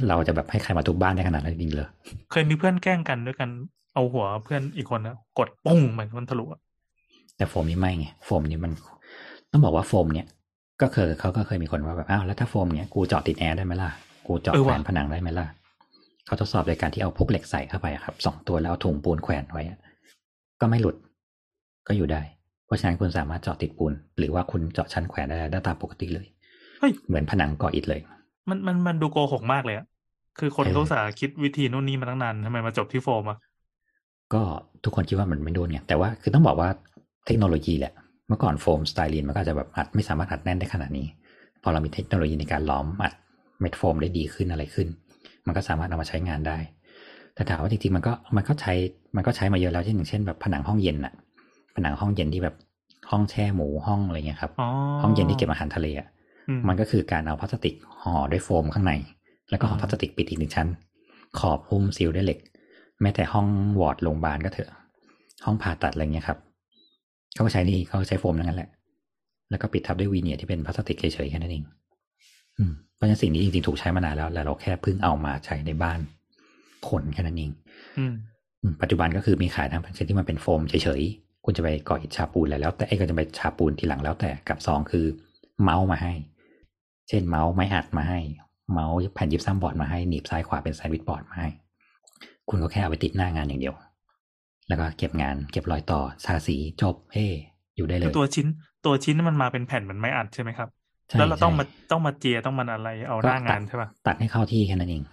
เราจะแบบให้ใครมาทุบบ้านได้ขนาดนั้นจริงๆเลยเคยมีเพื่อนแกล้งกันด้วยกันเอาหัวเพื่อนอีกคนนะกดปุ้งเหมือนมันทะลุอะแต่โฟมนี้ไม่ไงโฟมนี้มัน ต้องบอกว่าโฟมเนี่ยก็เคยเขาก็เคยมีคนว่าแบบอ้าวแล้วถ้าโฟมเนี่ยกูเจาะติดแอร์ได้ไหมล่ะกูเจาะแขวนผนังได้ไหมล่ะ เขาทดสอบโดยการที่เอาพวกเหล็กใส่เข้าไปอะครับสองตัวแล้วเอาถุงปูนแขวนไว้อะก็ไม่หลุด ก็อยู่ได้ เพราะฉะนั้นคุณสามารถเจาะติดปูน หรือว่าคุณเจาะชั้นแขวนได้ได้ตามปกติเลยเฮ้ยเหมือนผนังก่ออิฐเลย มันมันมันดูโกหกมากเลยอะคือคนเออเขาอุตสาห์คิดวิธีนู่นนี่มาตั้งนานทำไมมาจบที่โฟมอะก็ทุกคนคิดว่ามันไม่โดนไงแต่ว่าคือต้องบอกว่าเทคโนโลยีแหละเมื่อก่อนโฟมสไตลีนมันก็อาจจะแบบอัดไม่สามารถอัดแน่นได้ขนาดนี้ พอเรามีเทคโนโลยีในการล้อมอัดเม็ดโฟมได้ดีขึ้นอะไรขึ้น มันก็สามารถเอามาใช้งานได้ แต่ถามว่าจริงๆมันก็มันก็ใช้มันก็ใช้มาเยอะแล้วเช่นอย่างเช่นแบบผนังห้องเย็นอะผนังห้องเย็นที่แบบห้องแช่หมูห้องอะไรเงี้ยครับอ๋อห้องเย็นที่เก็บอาหารทะเลอะอืมมันก็คือการเอาพลาสติกห่อด้วยโฟมข้างใน แล้วก็ห่ออ่าพลาสติกปิดอีกหนึ่งชั้น ขอบหุ้ม seal ด้วยเหล็ก แม้แต่ห้องวอร์ดโรงพยาบาลก็เถอะ ห้องผ่าตัดอะไรเงี้ยครับเขาก็ใช้นี่เขาก็ใช้โฟมทั้งนั้นแหละ แล้วก็ปิดทับด้วยวีเนียร์ที่เป็นพลาสติกเฉยๆแค่นั้นเอง อืม เพราะฉะนั้นสิ่งนี้จริงๆถูกใช้มานานแล้ว แล้วเราแค่เพิ่งเอามาใช้ในบ้านคนแค่นั้นเองอืมอืมปัจจุบันก็คือมีขายทั้งชนิดที่มันเป็นโฟมเฉยๆ คุณจะไปก่ออิฐฉาบปูนอะไรแล้ว แต่ไอ้ก็จะไปฉาบปูนทีหลังแล้วแต่กับสองคือเมาส์มาให้ เช่นเมาส์ไม้อัดมาให้ mount แผ่น gypsum board มาให้หนีบซ้ายขวาเป็น sandwich board มาให้ คุณก็แค่เอาไปติดหน้างานอย่างเดียว แล้วก็เก็บงานเก็บรอยต่อทาสีจบเฮ้อยู่ได้เลคืยอตัวชิ้น ตัวชิ้นมันมาเป็นแผ่นเหมือนไม้อัดใช่ไหมครับใช่ แล้วเราต้องใช่มาต้องมาเจียต้องมันอะไรเอาหน้างานใช่ป่ะตัดให้เข้าที่แค่นั้นเอง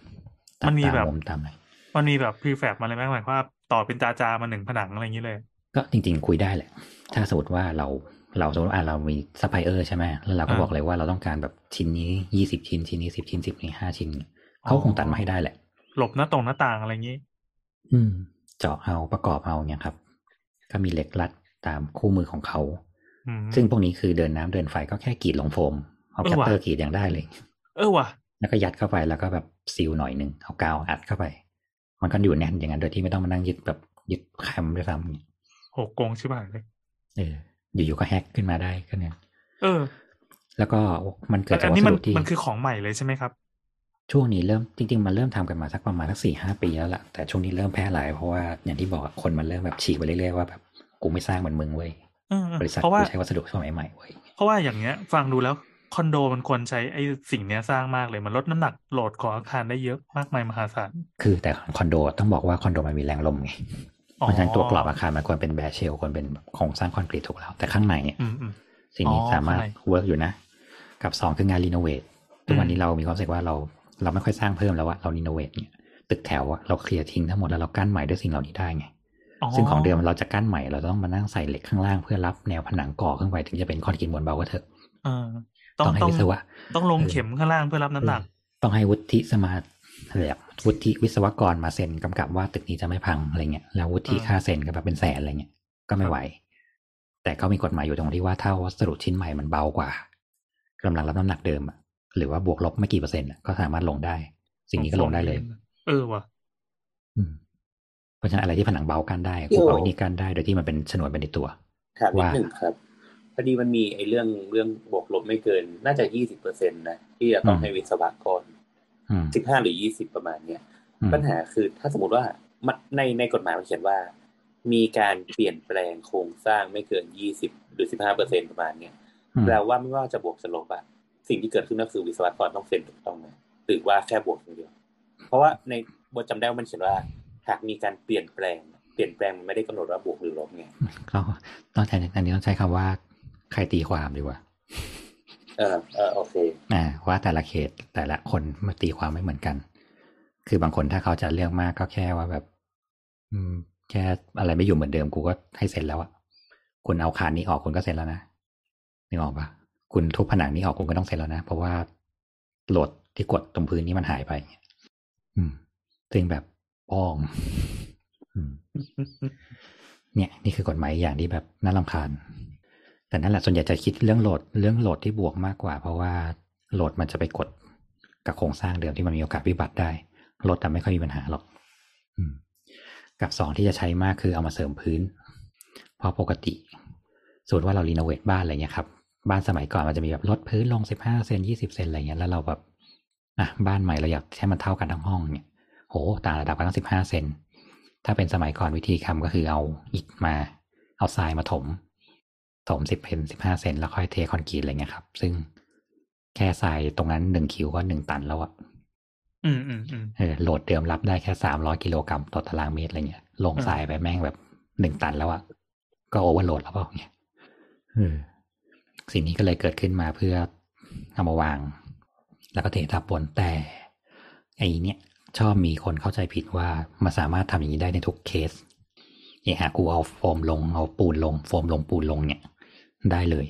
ตัดมันมีตาแบบมุมตามอะไรมันมีแบบ prefab มาเลยไหมหมายความว่าต่อเป็นจาจาๆมาหนึ่งผนังอะไรอย่างนี้เลย ก็จริง ๆ คุยได้แหละ ถ้าสมมติว่าเราเราสมมติว่าอะเรามีซัพพลายเออร์ใช่ไหมแล้วเราก็อ่าบอกเลยว่าเราต้องการแบบชิ้นนี้ยี่สิบชิ้นชิ้นนี้สิบชิ้นสิบนี้ห้าชิ้นอ๋อเขาคงตัดมาให้ได้แหละ หลบหน้าตรงหน้าต่างอะไรอย่างนี้ อืม เจาะเอาประกอบเอาเนี่ยครับ ก็มีเหล็กรัดตามคู่มือของเขาอืม ซึ่งพวกนี้คือเดินน้ำเดินไฟก็แค่กรีดลงโฟมเอาเออแคตว่ะเตอร์กรีดอย่างได้เลย เออว่ะ แล้วก็ยัดเข้าไปแล้วก็แบบ seal หน่อยหนึ่งเอากาวอัดเข้าไป มันก็อยู่แน่นอย่างนั้นโดยที่ไม่ต้องมานั่งยึดแบบยึด clamp ด้วยซ้ำโหโกงชิบหายเลยเออ อยู่ๆก็ hack ขึ้นมาได้ก็เนี่ยเออ แล้วก็มันเกิดจากอันวันี้สมันดุที่มันคือของใหม่เลยใช่ไหมครับ ช่วงนี้เริ่มจริง ๆ มันเริ่มทำกันมาสักประมาณสักสี่ห้าปีแล้วล่ะแต่ช่วงนี้เริ่มแพร่หลายเพราะว่าอย่างที่บอกอะคนมันเริ่มแบบฉีกไปเรื่อยๆว่าแบบกูไม่สร้างเหมือนมึงเว้ยเออเออ บริษัทเพราะว่ากูใช้วัสดุสมัยใหม่เว้ยเพราะว่าอย่างเงี้ย ฟังดูแล้วคอนโดมันควรใช้ไอ้สิ่งเนี้ยสร้างมากเลยมันลดน้ำหนัก load ของอาคารได้เยอะมากมายมหาศาลคือแต่คอนโดต้องบอกว่าคอนโดมันมีแรงลมไงอ๋อเพราะฉะนั้นตัวกรอบอาคารมันควรเป็น bare shell ควรเป็นโครงสร้างคอนกรีตถูกแล้ว แต่ข้างในเนี่ยอืมอืมสิ่งนี้อ๋อสามารถข้างใน work อยู่นะ กับสองคืองาน renovate ทุกวันนี้เรามีความรู้สึกว่าเราเราไม่ค่อยสร้างเพิ่มแล้วว่าเรา renovate เนี่ยตึกแถวอะเรา clear ทิ้งทั้งหมดแล้วเรากั้นใหม่ด้วยสิ่งเหล่านี้ได้ไง ซึ่งของเดิมเราจะกั้นใหม่เราต้องมานั่งใส่เหล็กข้างล่างเพื่อรับแนวผนังก่อขึ้นไปถึงจะเป็นคอนกรีตมวลเบาก็เถอะเออต้อต้องงให้ต้องวิศวะ ต้องลงเออเข็มข้างล่างเพื่อรับน้ำหนัก ต้องให้วุฒิสมาอะไรอะวุฒิวิศวกรมาเซ็นกำกับว่าตึกนี้จะไม่พังอะไรเงี้ยแล้ววุฒิอ่าค่าเซ็นก็แบบเป็นแสนอะไรเงี้ยก็ไม่ไหว แต่ก็มีกฎหมายอยู่ตรงที่ว่าถ้าวัสดุชิ้นใหม่มันเบากว่ากำลังรับน้ำหนักเดิมอะหรือว่าบวกลบไม่กี่เปอร์เซ็นต์อะก็สามารถลงได้ สิ่งนี้ก็ลงได้เลย เออว่ะอืม เพราะฉะนั้นอะไรที่ผนังเบากันได้กูเอาไอ้นี่กันได้โดยที่มันเป็นฉนวนเป็นในตัวถามนิดว่าหนึ่งครับพอดีมันมีไอ้เรื่องเรื่องบวกลบไม่เกิน น่าจะยี่สิบเปอร์เซ็นตนะที่จะต้องให้วิศวกรอืมสิบห้าหรือยี่สิบประมาณเนี้ยอืมปัญหาคือถ้าสมมติว่ามันในในกฎหมายมันเขียนว่า มีการเปลี่ยนแปลงโครงสร้างไม่เกินยี่สิบหรือสิบห้าเปอร์เซ็นประมาณเนี้ยอืมแปลว่าไม่ว่าจะบวกจะลบอะสิ่งที่เกิดขึ้นก็คือวิศวกรต้องเซ็นถูกต้องไหมหรือว่าแค่บวกอย่างเดียว เพราะว่าในบทจำได้ว่ามันเขียนว่า หากมีการเปลี่ยนแปลง เปลี่ยนแปลงมันไม่ได้กำหนดว่าบวกหรือลบไงก็ต้องใช้อันนี้ต้องใช้คำว่าใครตีความดีกว่า เออเออโอเคอ่าว่าแต่ละเขตแต่ละคนมาตีความไม่เหมือนกัน คือบางคนถ้าเขาจะเลือกมากก็แค่ว่าแบบ อืม แค่อะไรไม่อยู่เหมือนเดิมกูก็ให้เซ็นแล้วอะคุณเอาคานนี้ออกคุณก็เซ็นแล้วนะนึกออกปะคุณทุบผนังนี้ออกคุณก็ต้องเซ็นแล้วนะ เพราะว่าโหลดที่กดตรงพื้นนี้มันหายไป อืมซึ่งแบบป้ องอืมเนี่ย นี่คือกฎหมายอย่างที่แบบน่ารำคาญ แต่นั่นแหละส่วนใหญ่จะคิดเรื่องโหลดเรื่องโหลดที่บวกมากกว่า เพราะว่าโหลดมันจะไปกดกับโครงสร้างเดิมที่มันมีโอกาสวิบัติได้โหลดแต่ไม่ค่อยมีปัญหาหรอกกับสองที่จะใช้มากคือเอามาเสริมพื้น เพราะปกติสมมติว่าเรารีโนเวทบ้านอะไรเงี้ยครับบ้านสมัยก่อนมันจะมีแบบลดพื้นลงสิบห้าเซนยี่สิบเซนอะไรเงี้ยแล้วเราแบบอะบ้านใหม่เราอยากให้มันเท่ากันทั้งห้องเนี่ย โหต่างระดับกันตั้งสิบห้าเซนถ้าเป็นสมัยก่อนวิธีทำก็คือเอาอิฐมา เอาทรายมาถม ถมสิบเพนสิบห้าเซนแล้วค่อยเทคอนกรีตอะไรเงี้ยครับ ซึ่งแค่ทรายตรงนั้นหนึ่งคิวก็หนึ่งตันแล้วอะอืมอืมอืมเออโหลดเดิมรับได้แค่สามร้อยกิโลกรัมต่อตารางเมตรอะไรเงี้ย ลงอืมทรายไปแม่งแบบหนึ่งตันแล้วอะก็โอเวอร์โหลดแล้วเปล่าเนี่ยเออสิ่งนี้ก็เลยเกิดขึ้นมาเพื่อเอามาวาง แล้วก็เททับบนแต่ไอเนี่ย ชอบมีคนเข้าใจผิดว่ามันสามารถทำอย่างนี้ได้ในทุกเคสเอะหากูเอาโฟมลงเอาปูนลง โฟมลงปูนลงเนี่ย ได้เลย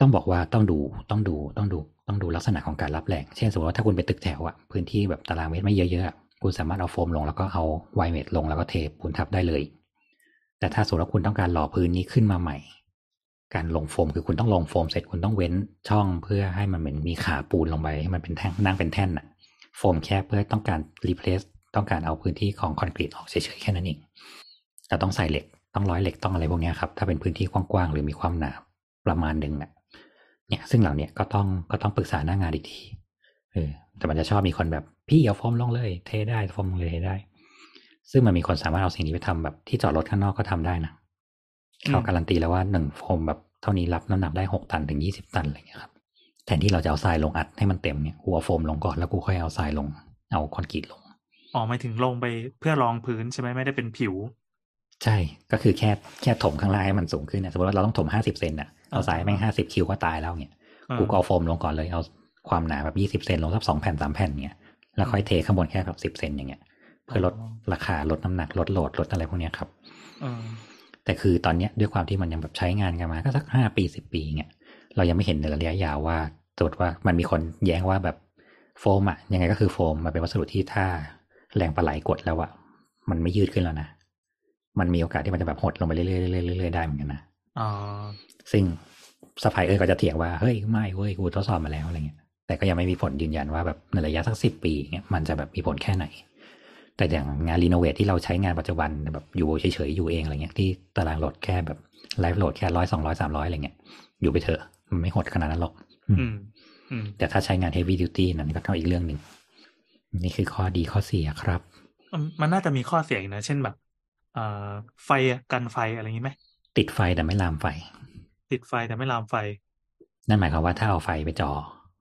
ต้องบอกว่าต้องดูต้องดูต้องดูต้องดูลักษณะของการรับแรง เช่นสมมติว่าถ้าคุณไปตึกแถวอะพื้นที่แบบตารางเมตรไม่เยอะๆคุณสามารถเอาโฟมลงแล้วก็เอาไวเมทลงแล้วก็เทปูนทับได้เลย แต่ถ้าสมมติว่าคุณต้องการหล่อพื้นนี้ขึ้นมาใหม่ การลงโฟมคือคุณต้องลงโฟมเสร็จคุณต้องเว้นช่องเพื่อให้มันเหมือนมีขาปูนลงไปให้มันเป็นแท่งนั่งเป็นแท่นอะ โฟมแค่เพื่อต้องการรีเพลซต้องการเอาพื้นที่ของคอนกรีตออกเฉยๆแค่นั้นเองเราต้องใส่เหล็กต้องร้อยเหล็กต้องอะไรพวกเนี้ยครับถ้าเป็นพื้นที่กว้างๆหรือมีความหนาประมาณหนึ่งอะเนี่ยซึ่งเหล่าเนี้ยก็ต้องก็ต้องปรึกษาหน้างานอีกทีเออแต่มันจะชอบมีคนแบบพี่เอาโฟมลงเลย เทได้โฟมลงเลยเทได้ ซึ่งมันมีคนสามารถเอาสิ่งนี้ไปทำแบบที่จอดรถข้างนอกก็ทำได้นะเขาการันตีแล้วว่าหนึ่งโฟมแบบเท่านี้รับน้ำหนักได้หกตันถึงยี่สิบตันอะไรเงี้ยครับ แทนที่เราจะเอาทรายลงอัดให้มันเต็มเนี่ยกูเอาโฟมลงก่อนแล้วกูค่อยเอาทรายลง เอาคอนกรีตลงอ๋อหมายถึงลงไปเพื่อรองพื้นใช่ไหมไม่ได้เป็นผิว ใช่ก็คือแค่แค่ถมข้างล่างให้มันสูงขึ้นนะสมมติว่าเราต้องถมห้าสิบเซนน่ะเอาทรายแม่งห้าสิบคิวก็ตายแล้วเนี่ยอ่ากูก็เอาโฟมลงก่อนเลยเอาความหนาแบบยี่สิบเซนลงสักสองแผ่นสามแผ่นเนี่ยแล้วค่อยเทข้างบนแค่แบบสิบเซนอย่างเงี้ยเพื่อลดราคาลดน้ำหนักลดโหลดลดอะไรพวกเนี้ยครับเออแต่คือตอนเนี้ยด้วยความที่มันยังแบบใช้งานกันมาก็สักห้าปีสิบปีเงี้ยเรายังไม่เห็นในระยะยาวว่า ตรวจว่ามันมีคนแย้งว่าแบบโฟมอะยังไงก็คือโฟมมันเป็นวัสดุที่ถ้าแรงอะไรกดแล้วอะมันไม่ยืดขึ้นแล้วนะมันมีโอกาสที่มันจะแบบหดลงไปเรื่อยๆเรื่อยๆเรื่อยๆได้เหมือนกันนะอ๋อซึ่งสปายเออร์ก็จะเถียงว่าเฮ้ยไม่เว้ยกูทดสอบมาแล้วอะไรเงี้ยแต่ก็ยังไม่มีผลยืนยันว่าแบบในระยะสักสิบปีเงี้ยมันจะแบบมีผลแค่ไหน แต่อย่างงาน renovate ที่เราใช้งานปัจจุบันแบบอยู่เฉยๆอยู่เองอะไรเงี้ยที่ตาราง load แค่แบบ live load แค่ร้อยสองร้อยสามร้อยอะไรเงี้ยอยู่ไปเถอะมันไม่หดขนาดนั้นหรอกอืมอืมอืม แต่ถ้าใช้งาน heavy duty นั้นก็ต้องอีกเรื่องหนึ่ง นี่คือข้อดีข้อเสียครับ มันมันน่าจะมีข้อเสียอีกนะ เช่นแบบเอ่อไฟอะกันไฟอะไรอย่างนี้ไหม ติดไฟแต่ไม่ลามไฟ ติดไฟแต่ไม่ลามไฟ นั่นหมายความว่าถ้าเอาไฟไปจ่อ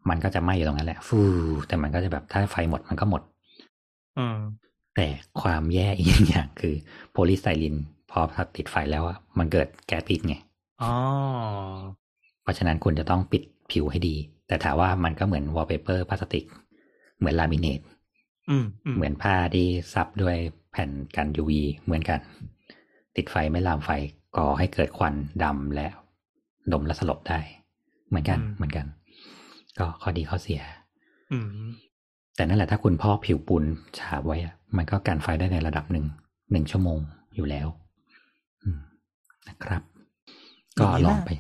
มันก็จะไหม้อยู่ตรงนั้นแหละ ฟู แต่มันก็จะแบบถ้าไฟหมดมันก็หมด อืมแต่ความแย่อีกอย่างคือ โพลีสไตรีนพอติดไฟแล้วอะมันเกิดแก๊สพิษไง อ๋อ เพราะฉะนั้นคุณจะต้องปิด ผิวให้ดี แต่ถามว่ามันก็เหมือนวอลเปเปอร์พลาสติก เหมือนลามิเนตอืมอืมเหมือนผ้าที่ซับด้วยแผ่นกัน UV เหมือนกัน ติดไฟไม่ลามไฟก่อให้เกิดควันดำและดมและสลบได้ เหมือนกันเหมือนกัน ก็ข้อดีข้อเสียอืมแต่นั่นแหละถ้าคุณพอกผิวปูนฉาบไว้อะมันก็กันไฟได้ในระดับหนึ่งหนึ่งชั่วโมงอยู่แล้วอืมนะครับ ก็ลองไป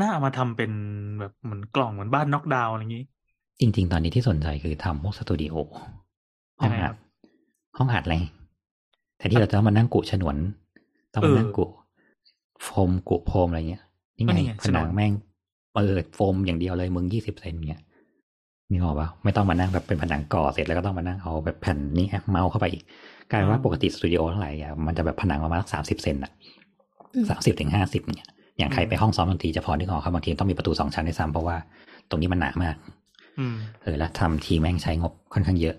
น่าเอามาทำเป็นแบบเหมือนกล่องเหมือนบ้านน็อกดาวน์อะไรอย่างนี้ จริง ๆ ตอนนี้ที่สนใจคือทำพวกสตูดิโอห้องยังไงอัครัดบห้องอัดอะไรแทนที่เราจะต้องมานั่งกุฉนวน ต้องมานั่งเออกุโฟมกุโฟมอะไรเงี้ยนี่ก็ไงนี่ไงผฉนนัวงนแม่งเปิดโฟมอย่างเดียวเลยมึงยี่สิบเซนเงี้ยนี่ออกปะไม่ต้องมานั่งแบบเป็นผนังก่อเสร็จแล้วก็ต้องมานั่งเอาแบบแผ่นนี้เมาส์เข้าไปอีกกลายเป็นว่าปกติสตูดิโอทั้งหลายอะมันจะแบบผนังประมาณสามสิบเซนอะอืมสามสิบถึงห้าสิบเนี่ย อย่างใครไปห้องซ้อมดนตรีจะพอนึกออกครับบางทีต้องมีประตูสองชั้นด้วยซ้ำเพราะว่าตรงนี้มันหนามากอืมเออแล้วทำทีแม่งใช้งบค่อนข้างเยอะ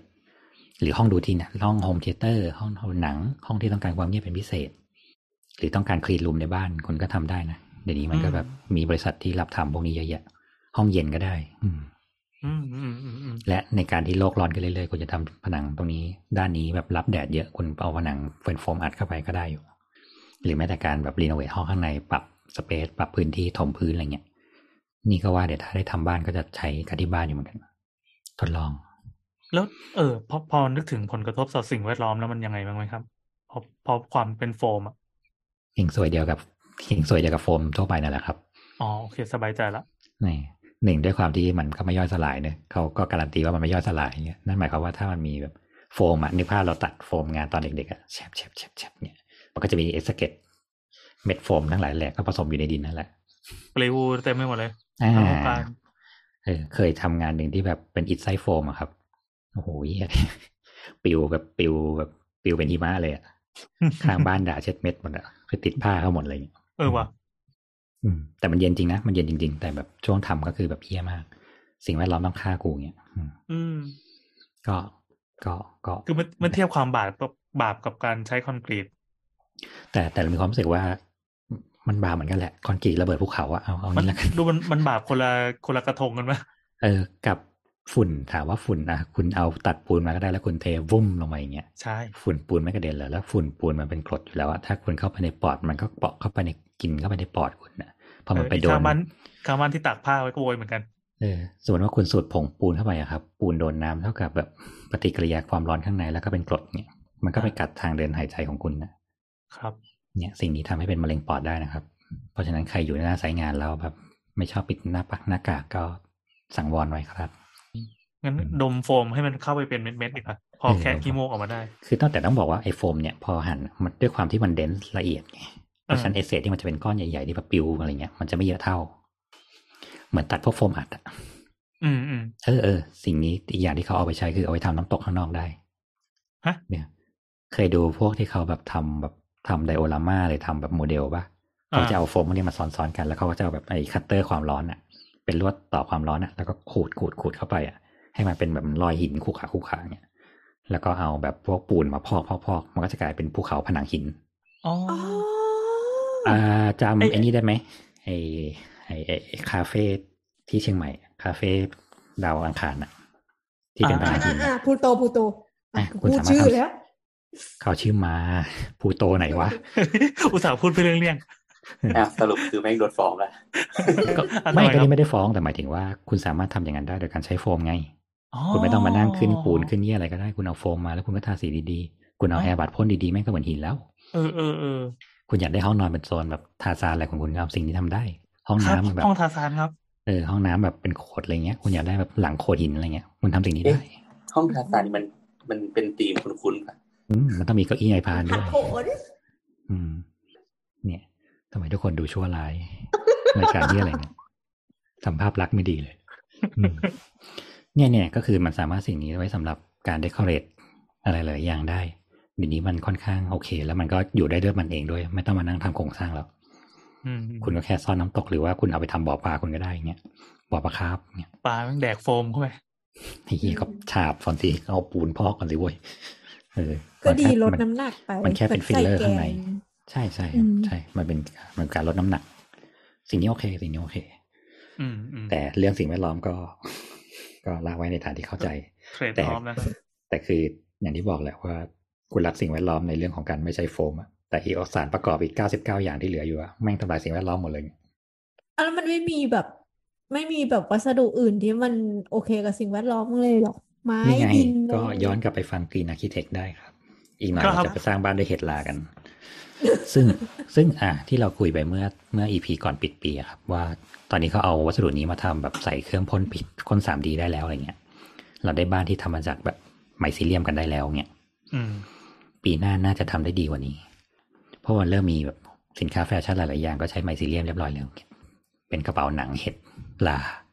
หรือห้องดูทีนะห้อง home theater ห้องหนัง ห้องที่ต้องการความเงียบเป็นพิเศษ หรือต้องการ clean room ในบ้านคุณก็ทำได้นะเดี๋ยวนี้มันก็อืมแบบมีบริษัทที่รับทำพวกนี้เยอะแยะห้องเย็นก็ได้ อืมอืมอืมอืมอืมและในการที่โลกร้อนกันเรื่อยๆคุณจะทำผนังตรงนี้ ด้านนี้แบบรับแดดเยอะคุณเอาผนังเฟนโฟมอัดเข้าไปก็ได้อยู่ หรือแม้แต่การแบบรีโนเวทห้องข้างในปรับ สเปซปรับพื้นที่ถมพื้นอะไรเงี้ย นี่ก็ว่าเดี๋ยวถ้าได้ทำบ้านก็จะใช้กันที่บ้านอยู่เหมือนกัน ทดลอง แล้ว เออพอพอนึกถึงผลกระทบต่อสิ่งแวดล้อมแล้วมันยังไงบ้างไหมครับ พอพอความเป็นโฟมอะหิงสวยเดียวกับหิงสวยเดียวกับโฟมทั่วไปนั่นแหละครับอ๋อโอเค สบายใจละนี่หนึ่งด้วยความที่มันก็ไม่ย่อยสลายเนอะเขาก็การันตีว่ามันไม่ย่อยสลายเงี้ยนั่นหมายความว่าถ้ามันมีแบบโฟมอะนึกภาพเราตัดโฟมงานตอนเด็กๆอะแฉบแฉบแฉบแฉบเนี่ยมันก็จะมีเศษเกล็ด เม็ดโฟมทั้งหลายแหละก็ผสมอยู่ในดินนั่นแหละปลิวเต็มไปหมดเลยอ่าทั้งวงการเออเคยทำงานหนึ่งที่แบบเป็นอิฐไซโฟมอะครับโอ้โหเหี้ยปลิวแบบปลิวแบบปลิวเป็นหิมะเลยอะข้างบ้านด่าเช็ดเม็ดหมดอะคือติดผ้าเขาหมดเลยเออว่ะอืมแต่มันเย็นจริงนะ มันเย็นจริง ๆ แต่แบบช่วงทำก็คือแบบเฮี้ยมาก สิ่งแวดล้อมต้องฆ่ากูเงี้ยอืมอืม ก็ก็ก็คือมันมันเทียบความบาปกับบาปกับการใช้คอนกรีต แต่แต่เรามีความรู้สึกว่า มันบาปเหมือนกันแหละคอนกรีตระเบิดภูเขาอะเอาเอามันงี้ละกันดูมันมันบาปคนละคนละกระทงกันไหมเออ กับฝุ่นถามว่าฝุ่นอะคุณเอาตัดปูนมาก็ได้แล้วคุณเทวุ้มลงมาอย่างเงี้ยใช่ฝุ่นปูนไม่กระเด็นเลยแล้วฝุ่นปูนมันเป็นกรดอยู่แล้วอะถ้าคุณเข้าไปในปอดมันก็เปาะเข้าไปในกินเข้าไปในปอดคุณนะพอมันไปโดเออนข้างบ้านข้างบ้านที่ตากผ้าไว้ก็โวยเหมือนกันเออสมมติว่าคุณสูดผงปูนเข้าไปอะครับ ปูนโดนน้ำเท่ากับแบบปฏิกิริยาความร้อนข้างในแล้วก็เป็นกรดเนี่ยมันก็ไปกัดทางเดินหายใจของคุณนะครับ เนี่ยสิ่งนี้ทำให้เป็นมะเร็งปอดได้นะครับ เพราะฉะนั้นใครอยู่ในหน้าสายงานแล้วแบบไม่ชอบปิดหน้าปักหน้ากากก็สังวรไว้ครับงั้นดมโฟมให้มันเข้าไปเป็นเม็ดๆดีกว่าพอเออแคะขี้มูกออกมาได้ คือต้องแต่ต้องบอกว่าไอ้โฟมเนี่ยพอหั่นมันด้วยความที่มัน dense ละเอียดไงเพราะฉะนั้นไอเศษที่มันจะเป็นก้อนใหญ่ๆที่แบบปลิวอะไรเงี้ยมันจะไม่เยอะเท่า เหมือนตัดพวกโฟมอัดอะอืมอืมเออเออสิ่งนี้อีกอย่างที่เขาเอาไปใช้คือเอาไปทำน้ำตกข้างนอกได้ฮะเนี่ย เคยดูพวกที่เขาแบบทำแบบ ทำ diorama เลยทำแบบโมเดลป่ะเขาจะเอาโฟมพวกนี้มาซ้อนๆกัน แล้วเขาก็จะเอาแบบไอ้คัตเตอร์ความร้อนอะเป็นลวดต่อความร้อนอะแล้วก็ขูดขูดขูดเข้าไปอะให้มันเป็นแบบรอยหินคู่ขาคู่ขาเนี่ยแล้วก็เอาแบบพวกปูนมาพอกพอกพอกมันก็จะกลายเป็นภูเขาผนังหินอ๋ออ๋ออ่าไอ้จำไอ้นี่ได้ไหมไอ้ไอ้ไอ้ไอ้คาเฟ่ที่เชียงใหม่ คาเฟ่ดาวอังคารอะที่เป็นผอ่านังหิอ่านอ่าพูโตพูโตอะอะคุณพูดสามารถชื่อทำแล้ว เขาชื่อมาภูโตไหนวะ อุตส่าห์พูดไปเรื่องเลี่ยงอะสรุปคือแม่งโดนฟ้องแล้วก็อะไม่ทำไมก็ครับนี่ไม่ได้ฟ้องแต่หมายถึงว่า คุณสามารถทำอย่างนั้นได้โดยการใช้โฟมไงอ๋อคุณไม่ต้องมานั่งขึ้นปูนขึ้นเยี่ยอะไรก็ได้ คุณเอาโฟมมาแล้วคุณก็ทาสีดีๆ คุณเอาอ๋อแอร์บัดพ่นดีๆแม่งก็เหมือนหินแล้ว เออเออเออคุณอยากได้ห้องนอนเป็นโซนแบบทาซานอะไรของคุณก็เอาสิ่งที่ทำได้ ห้องครับน้ำแบบห้องทาซานครับเออห้องน้ำแบบเป็นโขดอะไรเงี้ย คุณอยากได้แบบหลังโขดหินอะไรเงี้ย คุณทำสิ่งนี้ได้ ห้องทาซานนี่มันมันเป็นธีมคุ้นๆป่ะอื มันต้องมีเก้าอี้ไอพานหัด้ดวยโผนอืม เนี่ยทำไมทุกคนดูชั่วร้ายรายการนี้อะไรเนี่ยทำภาพลักษณ์ไม่ดีเลยอืมเนี่ยเนี่ยก็คือมันสามารถสิ่งนี้ไว้สำหรับการ decorate อะไรหลายอย่างได้เดี๋ยวนี้มันค่อนข้างโอเค แล้วมันก็อยู่ได้ด้วยมันเองด้วย ไม่ต้องมานั่งทำโครงสร้างแล้วอืมคุณก็แค่ซ่อนน้ำตกหรือว่าคุณเอาไปทำบ่อปลาคุณก็ได้อย่างเงี้ยบ่อปลาคาร์ฟเนี่ยปลาแม่งแดกโฟมเข้าไปไอ้เหี้ยก็ฉาบฟอนซีเอาปูนพอกก่อนสิเว้ยเออ ก็ดีมันแค่ลดมันน้ำหนักไป มันแค่เป็นฟิลเลอร์ข้างในใส่แกใช่ใช่อืมใช่ มันเป็นมันเป็นการลดน้ำหนัก สิ่งนี้โอเค สิ่งนี้โอเคอืมอืมแต่เรื่องสิ่งแวดล้อมก็ ก็ละไว้ในฐานที่เข้าใจ trade แต่ off นะครับแต่คืออย่างที่บอกแหละว่าคุณรักสิ่งแวดล้อมในเรื่องของการไม่ใช้โฟมอะแต่อีกสารประกอบอีก99อย่างที่เหลืออยู่อะแม่งทำลายสิ่งแวดล้อมหมดเลยอะแล้วมันไม่มีแบบ ไม่มีแบบวัสดุอื่นที่มันโอเคกับสิ่งแวดล้อมเลยหรอก ไม้นี่ไงดินก็อะไรย้อนกลับไปฟัง green architect ได้ครับ อีกหน่อยครับเราบจะไปสร้างบ้านด้วยเห็ดรากัน ซึ่งซึ่งอะที่เราคุยไปเมื่อเมื่อ EP ก่อนปิดปีอะครับว่าตอนนี้เขาเอาวัสดุนี้มาทำแบบใส่เครื่องพ่นพิษพ่น 3D ได้แล้วอะไรเงี้ย เราได้บ้านที่ทำมาจากแบบ mycelium กันได้แล้วเนี่ยอืมปีหน้าน่าจะทำได้ดีกว่านี้ เพราะมันเริ่มมีแบบสินค้าแฟชั่นหลาย ๆ อย่างก็ใช้ไมซิเลียมเรียบร้อยแล้วเป็นกระเป๋าหนังเห็ดลาอืม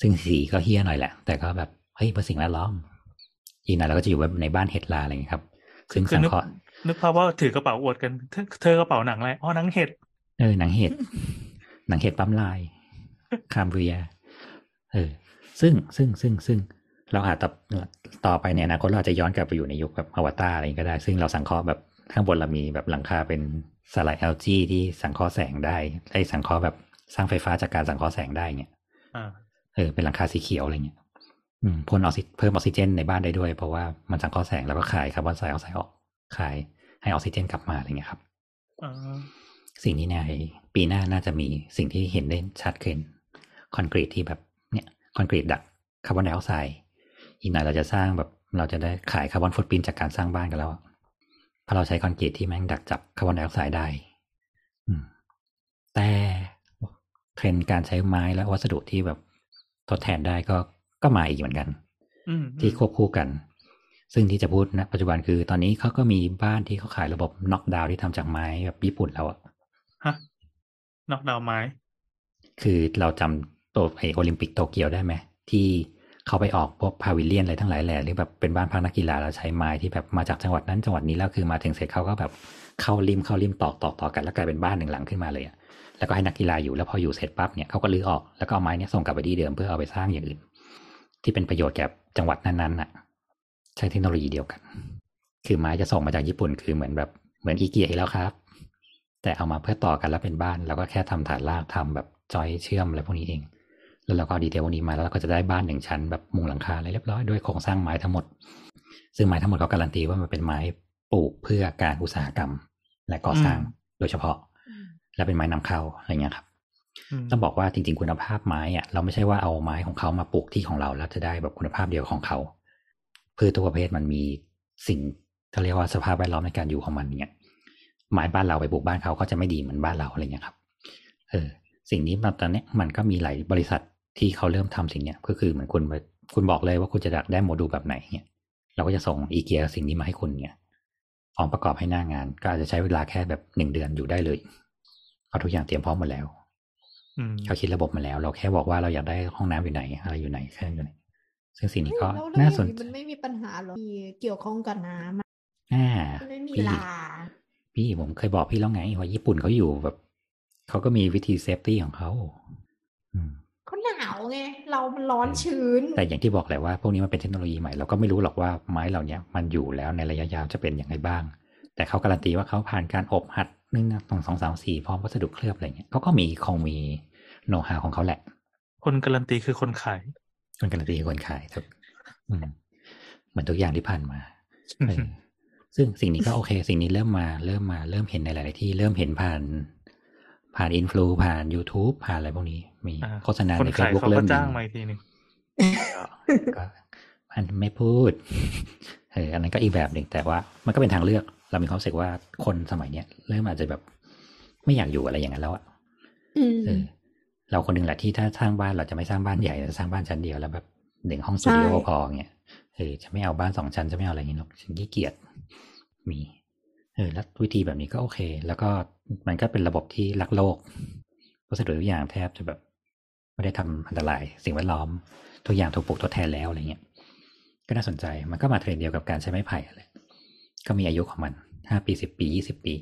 ซึ่งสีก็เฮี้ยหน่อยแหละ แต่ก็แบบเฮ้ยเพื่อสิ่งแวดล้อม อีกหน่อยเราก็จะอยู่แบบในบ้านเห็ดลาอะไรอย่างเงี้ยครับ ซึ่งคือสังนึกเคราะห์นึกภาพว่าถือกระเป๋าอวดกันเธอเธอกระเป๋าหนังอะไรอ๋อหนังเห็ดเออหนังเห็ดหนังเห็ดปั๊มลายคามเรียเออ ซึ่งซึ่งซึ่งซึ่งเราอาจจะต่อไปในอนาคตเราอาจจะย้อนกลับไปอยู่ในยุคแบบอวตารอะไรอย่างนี้ก็ได้ ซึ่งเราสังเคราะห์แบบข้างบนเรามีแบบหลังคาเป็นสไลด์ LG ที่สังเคราะห์แสงได้ไอ้สังเคราะห์แบบสร้างไฟฟ้าจากการสังเคราะห์แสงได้เงี้ยอ่า เออเป็นหลังคาสีเขียวอะไรเงี้ยอืมพ่นออกซิเพิ่มออกซิเจนในบ้านได้ด้วย เพราะว่ามันสังเคราะห์แสงแล้วก็คายคาร์บอนไดออกไซด์ออกคายให้ออกซิเจนกลับมาอะไรเงี้ยครับอ่าสิ่งนี้เนี่ยปีหน้าน่าจะมีสิ่งที่เห็นได้ชัดขึ้นคอนกรีตที่แบบเนี่ยคอนกรีตดักคาร์บอนไดออกไซด์อีกหน่อยเราจะสร้างแบบเราจะได้ขาย carbon footprint จากการสร้างบ้านกันแล้วอะเพราะเราใช้คอนกรีตที่แม่งดักจับคาร์บอนไดออกไซด์ได้อืมแต่เทรนด์การใช้ไม้และวัสดุที่แบบ ทดแทนได้ก็ก็มาอีกเหมือนกันอืมที่ควบคู่กัน ซึ่งที่จะพูดนะปัจจุบันคือตอนนี้เขาก็มีบ้านที่เขาขายระบบน็อกดาวน์ที่ทำจากไม้แบบญี่ปุ่นแล้วอะฮะนอกดาวน์ไม้ คือเราจำตัวไอโอลิมปิกโตเกียวได้ไหมที่เขาไปออกพวกพาวิเลียนอะไรทั้งหลายแหล่หรือแบบเป็นบ้านพักนักกีฬาแล้วใช้ไม้ที่แบบมาจากจังหวัดนั้นจังหวัดนี้แล้วคือมาถึงเสร็จเขาก็แบบเข้าริมเข้าริมตอกตอกต่อกันแล้วกลายเป็นบ้านหนึ่งหลังขึ้นมาเลยอะ แล้วก็ให้นักกีฬาอยู่แล้วพออยู่เสร็จปั๊บเนี่ยเขาก็ลื้อออกแล้วก็เอาไม้เนี่ยส่งกลับไปที่เดิมเพื่อเอาไปสร้างอย่างอื่น ที่เป็นประโยชน์แก่จังหวัดนั้นๆน่ะ ใช้เทคโนโลยีเดียวกัน คือไม้จะส่งมาจากญี่ปุ่นคือเหมือนแบบเหมือนอีเกียอีกแล้วครับ แต่เอามาเพื่อต่อกันแล้วเป็นบ้าน แล้วก็แค่ทำฐานรากทำแบบจอยเชื่อมอะไรพวกนี้เอง แล้วเราก็เอาดีเทลพวกนี้มาแล้วเราก็จะได้บ้านหนึ่งชั้นแบบมุงหลังคาอะไรเรียบร้อยด้วยโครงสร้างไม้ทั้งหมด ซึ่งไม้ทั้งหมดเขาการันตีว่ามันเป็นไม้ปลูกเพื่อการอุตสาหกรรม และก่อสร้างอืมโดยเฉพาะ และเป็นไม้นำเข้าอะไรเงี้ยครับอืมต้องบอกว่าจริง ๆ คุณภาพไม้อะเราไม่ใช่ว่าเอาไม้ของเขามาปลูกที่ของเราแล้วจะได้แบบคุณภาพเดียวของเขาพืชทุกประเภทมันมีสิ่งเขาเรียกว่าสภาพแวดล้อมในการอยู่ของมันเนี่ยไม้บ้านเราไปปลูกบ้านเขาก็จะไม่ดีเหมือนบ้านเราอะไรเงี้ยครับ เออ สิ่งนี้ตอนเนี้ยมันก็มีหลายบริษัทที่เขาเริ่มทำสิ่งเนี้ยก็คือเหมือนคุณคุณบอกเลยว่าคุณจะอยากได้โมดูลแบบไหนเนี่ยเราก็จะส่งอีเกียสิ่งนี้มาให้คุณเนี่ยพร้อมประกอบให้หน้างาน ก็อาจจะใช้เวลาแค่แบบหนึ่งเดือนอยู่ได้เลย เอาทุกอย่างเตรียมพร้อมหมดแล้วอืมเขาคิดระบบมาแล้ว เราแค่บอกว่าเราอยากได้ห้องน้ำอยู่ไหน อะไรอยู่ไหนแค่นั้นอยู่ไหนซึ่งสิ่งนี้ก็แล้วแล้วน่าอย่สงนนี้มันไม่มีปัญหาหรอมีเกี่ยวข้องกับน้ำอะอ่ามันไม่มีพี่ลาพี่ผมเคยบอกพี่แล้วไงว่าญี่ปุ่นเขาอยู่แบบเขาก็มีวิธี safety ของเขาอืมเขาหนาวไงเรามันร้อนชื้น แต่อย่างที่บอกแหละว่าพวกนี้มันเป็นเทคโนโลยีใหม่เราก็ไม่รู้หรอกว่าไม้เหล่านี้มันอยู่แล้วในระยะยาวจะเป็นอย่างไรบ้าง แต่เขาการันตีว่าเขาผ่านการอบอัด หนึ่งสองสองสามสี่พร้อมวัสดุเคลือบอะไรเงี้ยเขาก็มีคงมีโน้ตฮาวของเขาแหละ คนการันตีคือคนขาย คนการันตีคือคนขายครับอืมเหมือนทุกอย่างที่ผ่านมาเออซึ่งสิ่งนี้ก็โอเค สิ่งนี้เริ่มมาเริ่มมาเริ่มเห็นในหลาย ๆ ที่เริ่มเห็นผ่าน ผ่านอินฟลูผ่าน YouTube ผ่านอะไรพวกนี้ มีอ่าโฆษณาคนในเฟซขายบุ๊กเขาเริ่ก็มจ้างมีมาอีกทีหนึ่งก็มันไม่พูดเอออันนั้นก็อีกแบบหนึ่งแต่ว่ามันก็เป็นทางเลือก เรามีความรู้สึกว่าคนสมัยเนี้ยเริ่มอาจจะแบบไม่อยากอยู่อะไรอย่างนั้นแล้วอะอืมเออเราคนหนึ่งแหละที่ถ้าสร้างบ้านเราจะไม่สร้างบ้านใหญ่จะสร้างบ้านชั้นเดียวแล้วแบบหนึ่งห้องสตูดิโอใช่พอเงี้ยเออจะไม่เอาบ้านสองชั้นจะไม่เอาอะไรอย่างนี้หรอกฉันขี้เกียจมีเออแล้ววิธีแบบนี้ก็โอเค แล้วก็มันก็เป็นระบบที่รักโลกวัสดุทุกอย่างแทบจะแบบไม่ได้ทำอันตราย สิ่งแวดล้อมทุกอย่างถูกปลูกทดแทนแล้วอะไรเงี้ยก็น่าสนใจมันก็มาเทรนด์เดียวกับการใช้ไม้ไผ่อะไร ก็มีอายุของมันห้าปีสิบปียี่สิบปี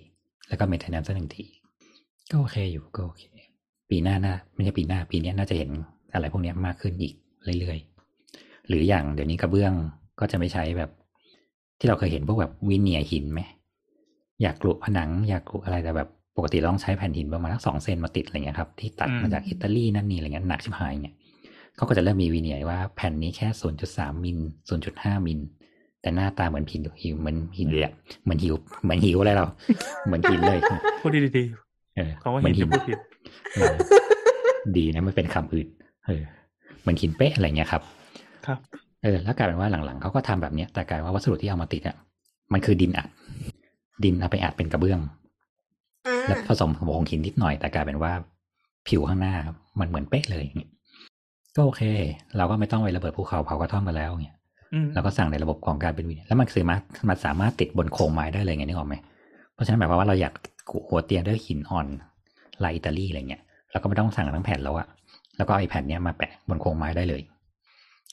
แล้วก็ maintenance หนึ่งที ก็โอเคอยู่ก็โอเค ปีหน้าน่าไม่ใช่ปีหน้าปีเนี้ยน่าจะเห็นอะไรพวกเนี้ยมากขึ้นอีกเรื่อยๆ หรืออย่างเดี๋ยวนี้กระเบื้องก็จะไม่ใช้แบบ ที่เราเคยเห็นพวกแบบวิเนียร์หินไหมอยากกรุผนัง อยากกรุอะไรแต่แบบปกติเราต้องใช้แผ่นหินประมาณสักสองเซนมาติดอะไรเงี้ยครับที่ตัดอืมมาจากอิตาลีนั่นนี่อะไรเงี้ยหนักชิบหายเงี้ยเขาก็จะเริ่มมีวิเนียร์ว่าแผ่นนี้แค่ศูนย์จุดสามมิลศูนย์จุดห้ามิล แต่หน้าตาเหมือนหินหิวเหมือนหินเลยอะเหมือนหิวเหมือนหิวอะไรเรา เหมือนหินเลยพูดดีเออๆเขาว่าเหมืหิอนนหินจะพูดผิดเออดีนะไม่เป็นคำอื่นเออเหมือนหินเป๊ะอะไรเงี้ยครับ ครับ เออ แล้วกลายเป็นว่าหลังๆเขาก็ทำแบบเนี้ย แต่กลายว่าวัสดุที่เอามาติดอะมันคือดินอัด ดินเอาไปอัดเป็นกระเบื้องอ่าแล้วผสมกับผงหินนิดหน่อย แต่กลายเป็นว่าผิวข้างหน้าครับมันเหมือนเป๊ะเลยอย่างเงี้ยก็โอเค เราก็ไม่ต้องไประเบิดภูเขาเผากระท่อมกันแล้วเงี้ย อืมเราก็สั่งในระบบของการเป็นวินแล้วมันสามารถมันสามารถติดบนโครงไม้ได้เลยไงนึกออกไหมเพราะฉะนั้นหมายความว่าเราอยากหัวเตียงด้วยหินอ่อนลายอิตาลีอะไรเงี้ยเราก็ไม่ต้องสั่งทั้งแผ่นแล้วอะแล้วก็ไอ้แผ่นเนี้ยมาแปะบนโครงไม้ได้เลย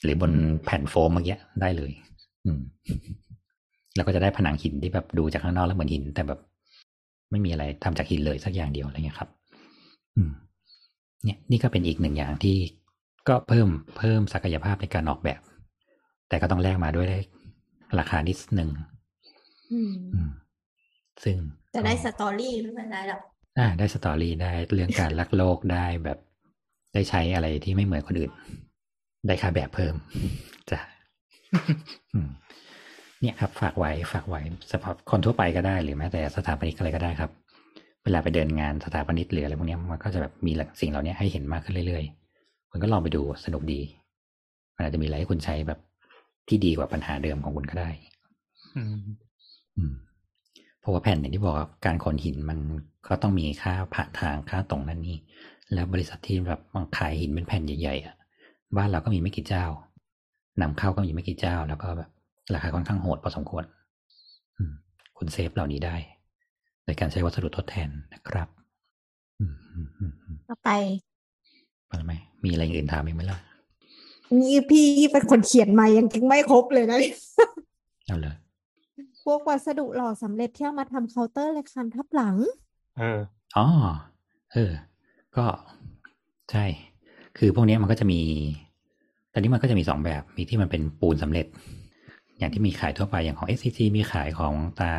หรือบนแผ่นโฟมเมื่อกี้ได้เลย อืมแล้วก็จะได้ผนังหินที่แบบดูจากข้างนอกแล้วเหมือนหิน แต่แบบ ไม่มีอะไรทำจากหินเลยสักอย่างเดียวอะไรเงี้ยครับ อืม เนี่ย นี่ก็เป็นอีกหนึ่งอย่างที่ก็เพิ่มเพิ่มศักยภาพในการออกแบบ แต่ก็ต้องแลกมาด้วยราคานิดหนึ่งอืมอืมซึ่งจะได้สก็ตอรี่ไม่เป็นไรหรอกอ่าได้สตอรี่ได้เรื่องการรักโลกได้แบบได้ใช้อะไรที่ไม่เหมือนคนอื่น ได้ค่าแบบเพิ่มจ้ะอืมเนี่ยครับ ฝากไว้ฝากไว้สำหรับคนทั่วไปก็ได้หรือแม้แต่สถาปนิกอะไรก็ได้ครับ เวลาไปเดินงานสถาปนิกหรืออะไรพวกเนี้ยมันก็จะแบบมีสิ่งเหล่านี้ให้เห็นมากขึ้นเรื่อยๆคุณก็ลองไปดูสนุกดีมันอาจจะมีอะไรให้คุณใช้แบบ ที่ดีกว่าปัญหาเดิมของคุณก็ได้อืมอืมเพราะว่าแผ่นอย่างที่บอกว่าการขนหินมันก็ต้องมีค่าผ่านทางค่าตรงนั่นนี่ แล้วบริษัทที่แบบมันขายหินเป็นแผ่นใหญ่ๆอะบ้านเราก็มีไม่กี่เจ้านำเข้าก็มีไม่กี่เจ้า แล้วก็แบบราคาค่อนข้างโหดพอสมควรอืมคุณเซฟเหล่านี้ได้โดยการใช้วัสดุทดแทนนะครับอืมอืมอืมอืมก็ไปไปไหมมีอะไรอย่างอื่นถามอีกไหมล่ะ นี่พี่เป็นคนเขียนมายังไม่ครบเลยนะเอาเลยพวกวัสดุหล่อสำเร็จที่เอามาทำเคาน์เตอร์และคันทับหลัง เอออ๋อเออ ก็ใช่ คือพวกเนี้ยมันก็จะมี ตอนนี้มันก็จะมีสองแบบ มีที่มันเป็นปูนสำเร็จ อย่างที่มีขายทั่วไปอย่างของ SCG มีขายของตรา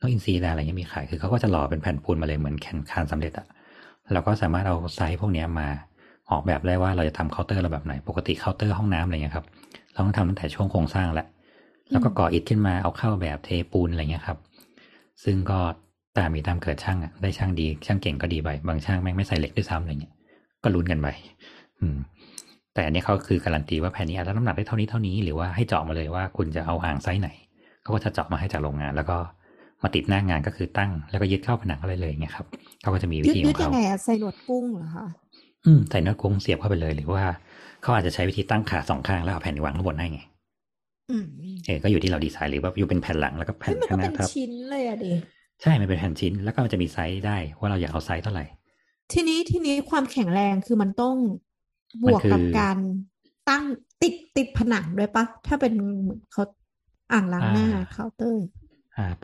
นกอินทรีตาอะไรเงี้ยมีขาย คือเขาก็จะหล่อเป็นแผ่นปูนมาเลยเหมือนแคนคานสำเร็จอะเราก็สามารถเอาไซส์พวกเนี้ยมา ออกแบบได้ว่าเราจะทำเคาน์เตอร์เราแบบไหน ปกติเคาน์เตอร์ห้องน้ำอะไรเงี้ยครับ เราต้องทำตั้งแต่ช่วงโครงสร้างแล้วแล้วก็ก่ออิฐขึ้นมาเอาเข้าแบบเทปูนอะไรเงี้ยครับ ซึ่งก็ตามมีตามเกิดช่างอะ ได้ช่างดีช่างเก่งก็ดีไป บางช่างแม่งไม่ใส่เหล็กด้วยซ้ำอะไรเงี้ย ก็ลุ้นกันไปอืม แต่อันนี้เขาคือการันตีว่าแผ่นนี้อาจจะน้ำหนักได้เท่านี้เท่านี้ หรือว่าให้เจาะมาเลยว่าคุณจะเอาอ่างไซส์ไหน เขาก็จะเจาะมาให้จากโรงงาน แล้วก็มาติดหน้างานก็คือตั้ง แล้วก็ยึดเข้าผนังอะไรเลยเงี้ยครับ เขาก็จะมีวิยืดธีขยือดงยังเขาไงอะใส่หนวดกุ้งเหรอคะ อืมใส่เนื้อกุ้งเสียบเข้าไปเลย หรือว่าเขาอาจจะใช้วิธีตั้งขาสองข้างแล้วเอาแผ่นวางข้างบนให้ไงอืมเออก็อยู่ที่เราดีไซน์หรือว่าอยู่เป็นแผ่นหลังแล้วก็แผ่เฮ้นยมันข้าก็งหเป็น้านทับชิ้นเลยอะดิใช่มันเป็นแผ่นชิ้นแล้วก็มันจะมีไซส์ได้ว่าเราอยากเอาไซส์เท่าไหร่ ทีนี้ทีนี้ความแข็งแรงคือมันต้องบวกกับมันคือการตั้งติดติดผนังด้วยปะถ้าเป็นเหมือนเขาอ่างล้างหน้าเคาน์เตอร์อ่า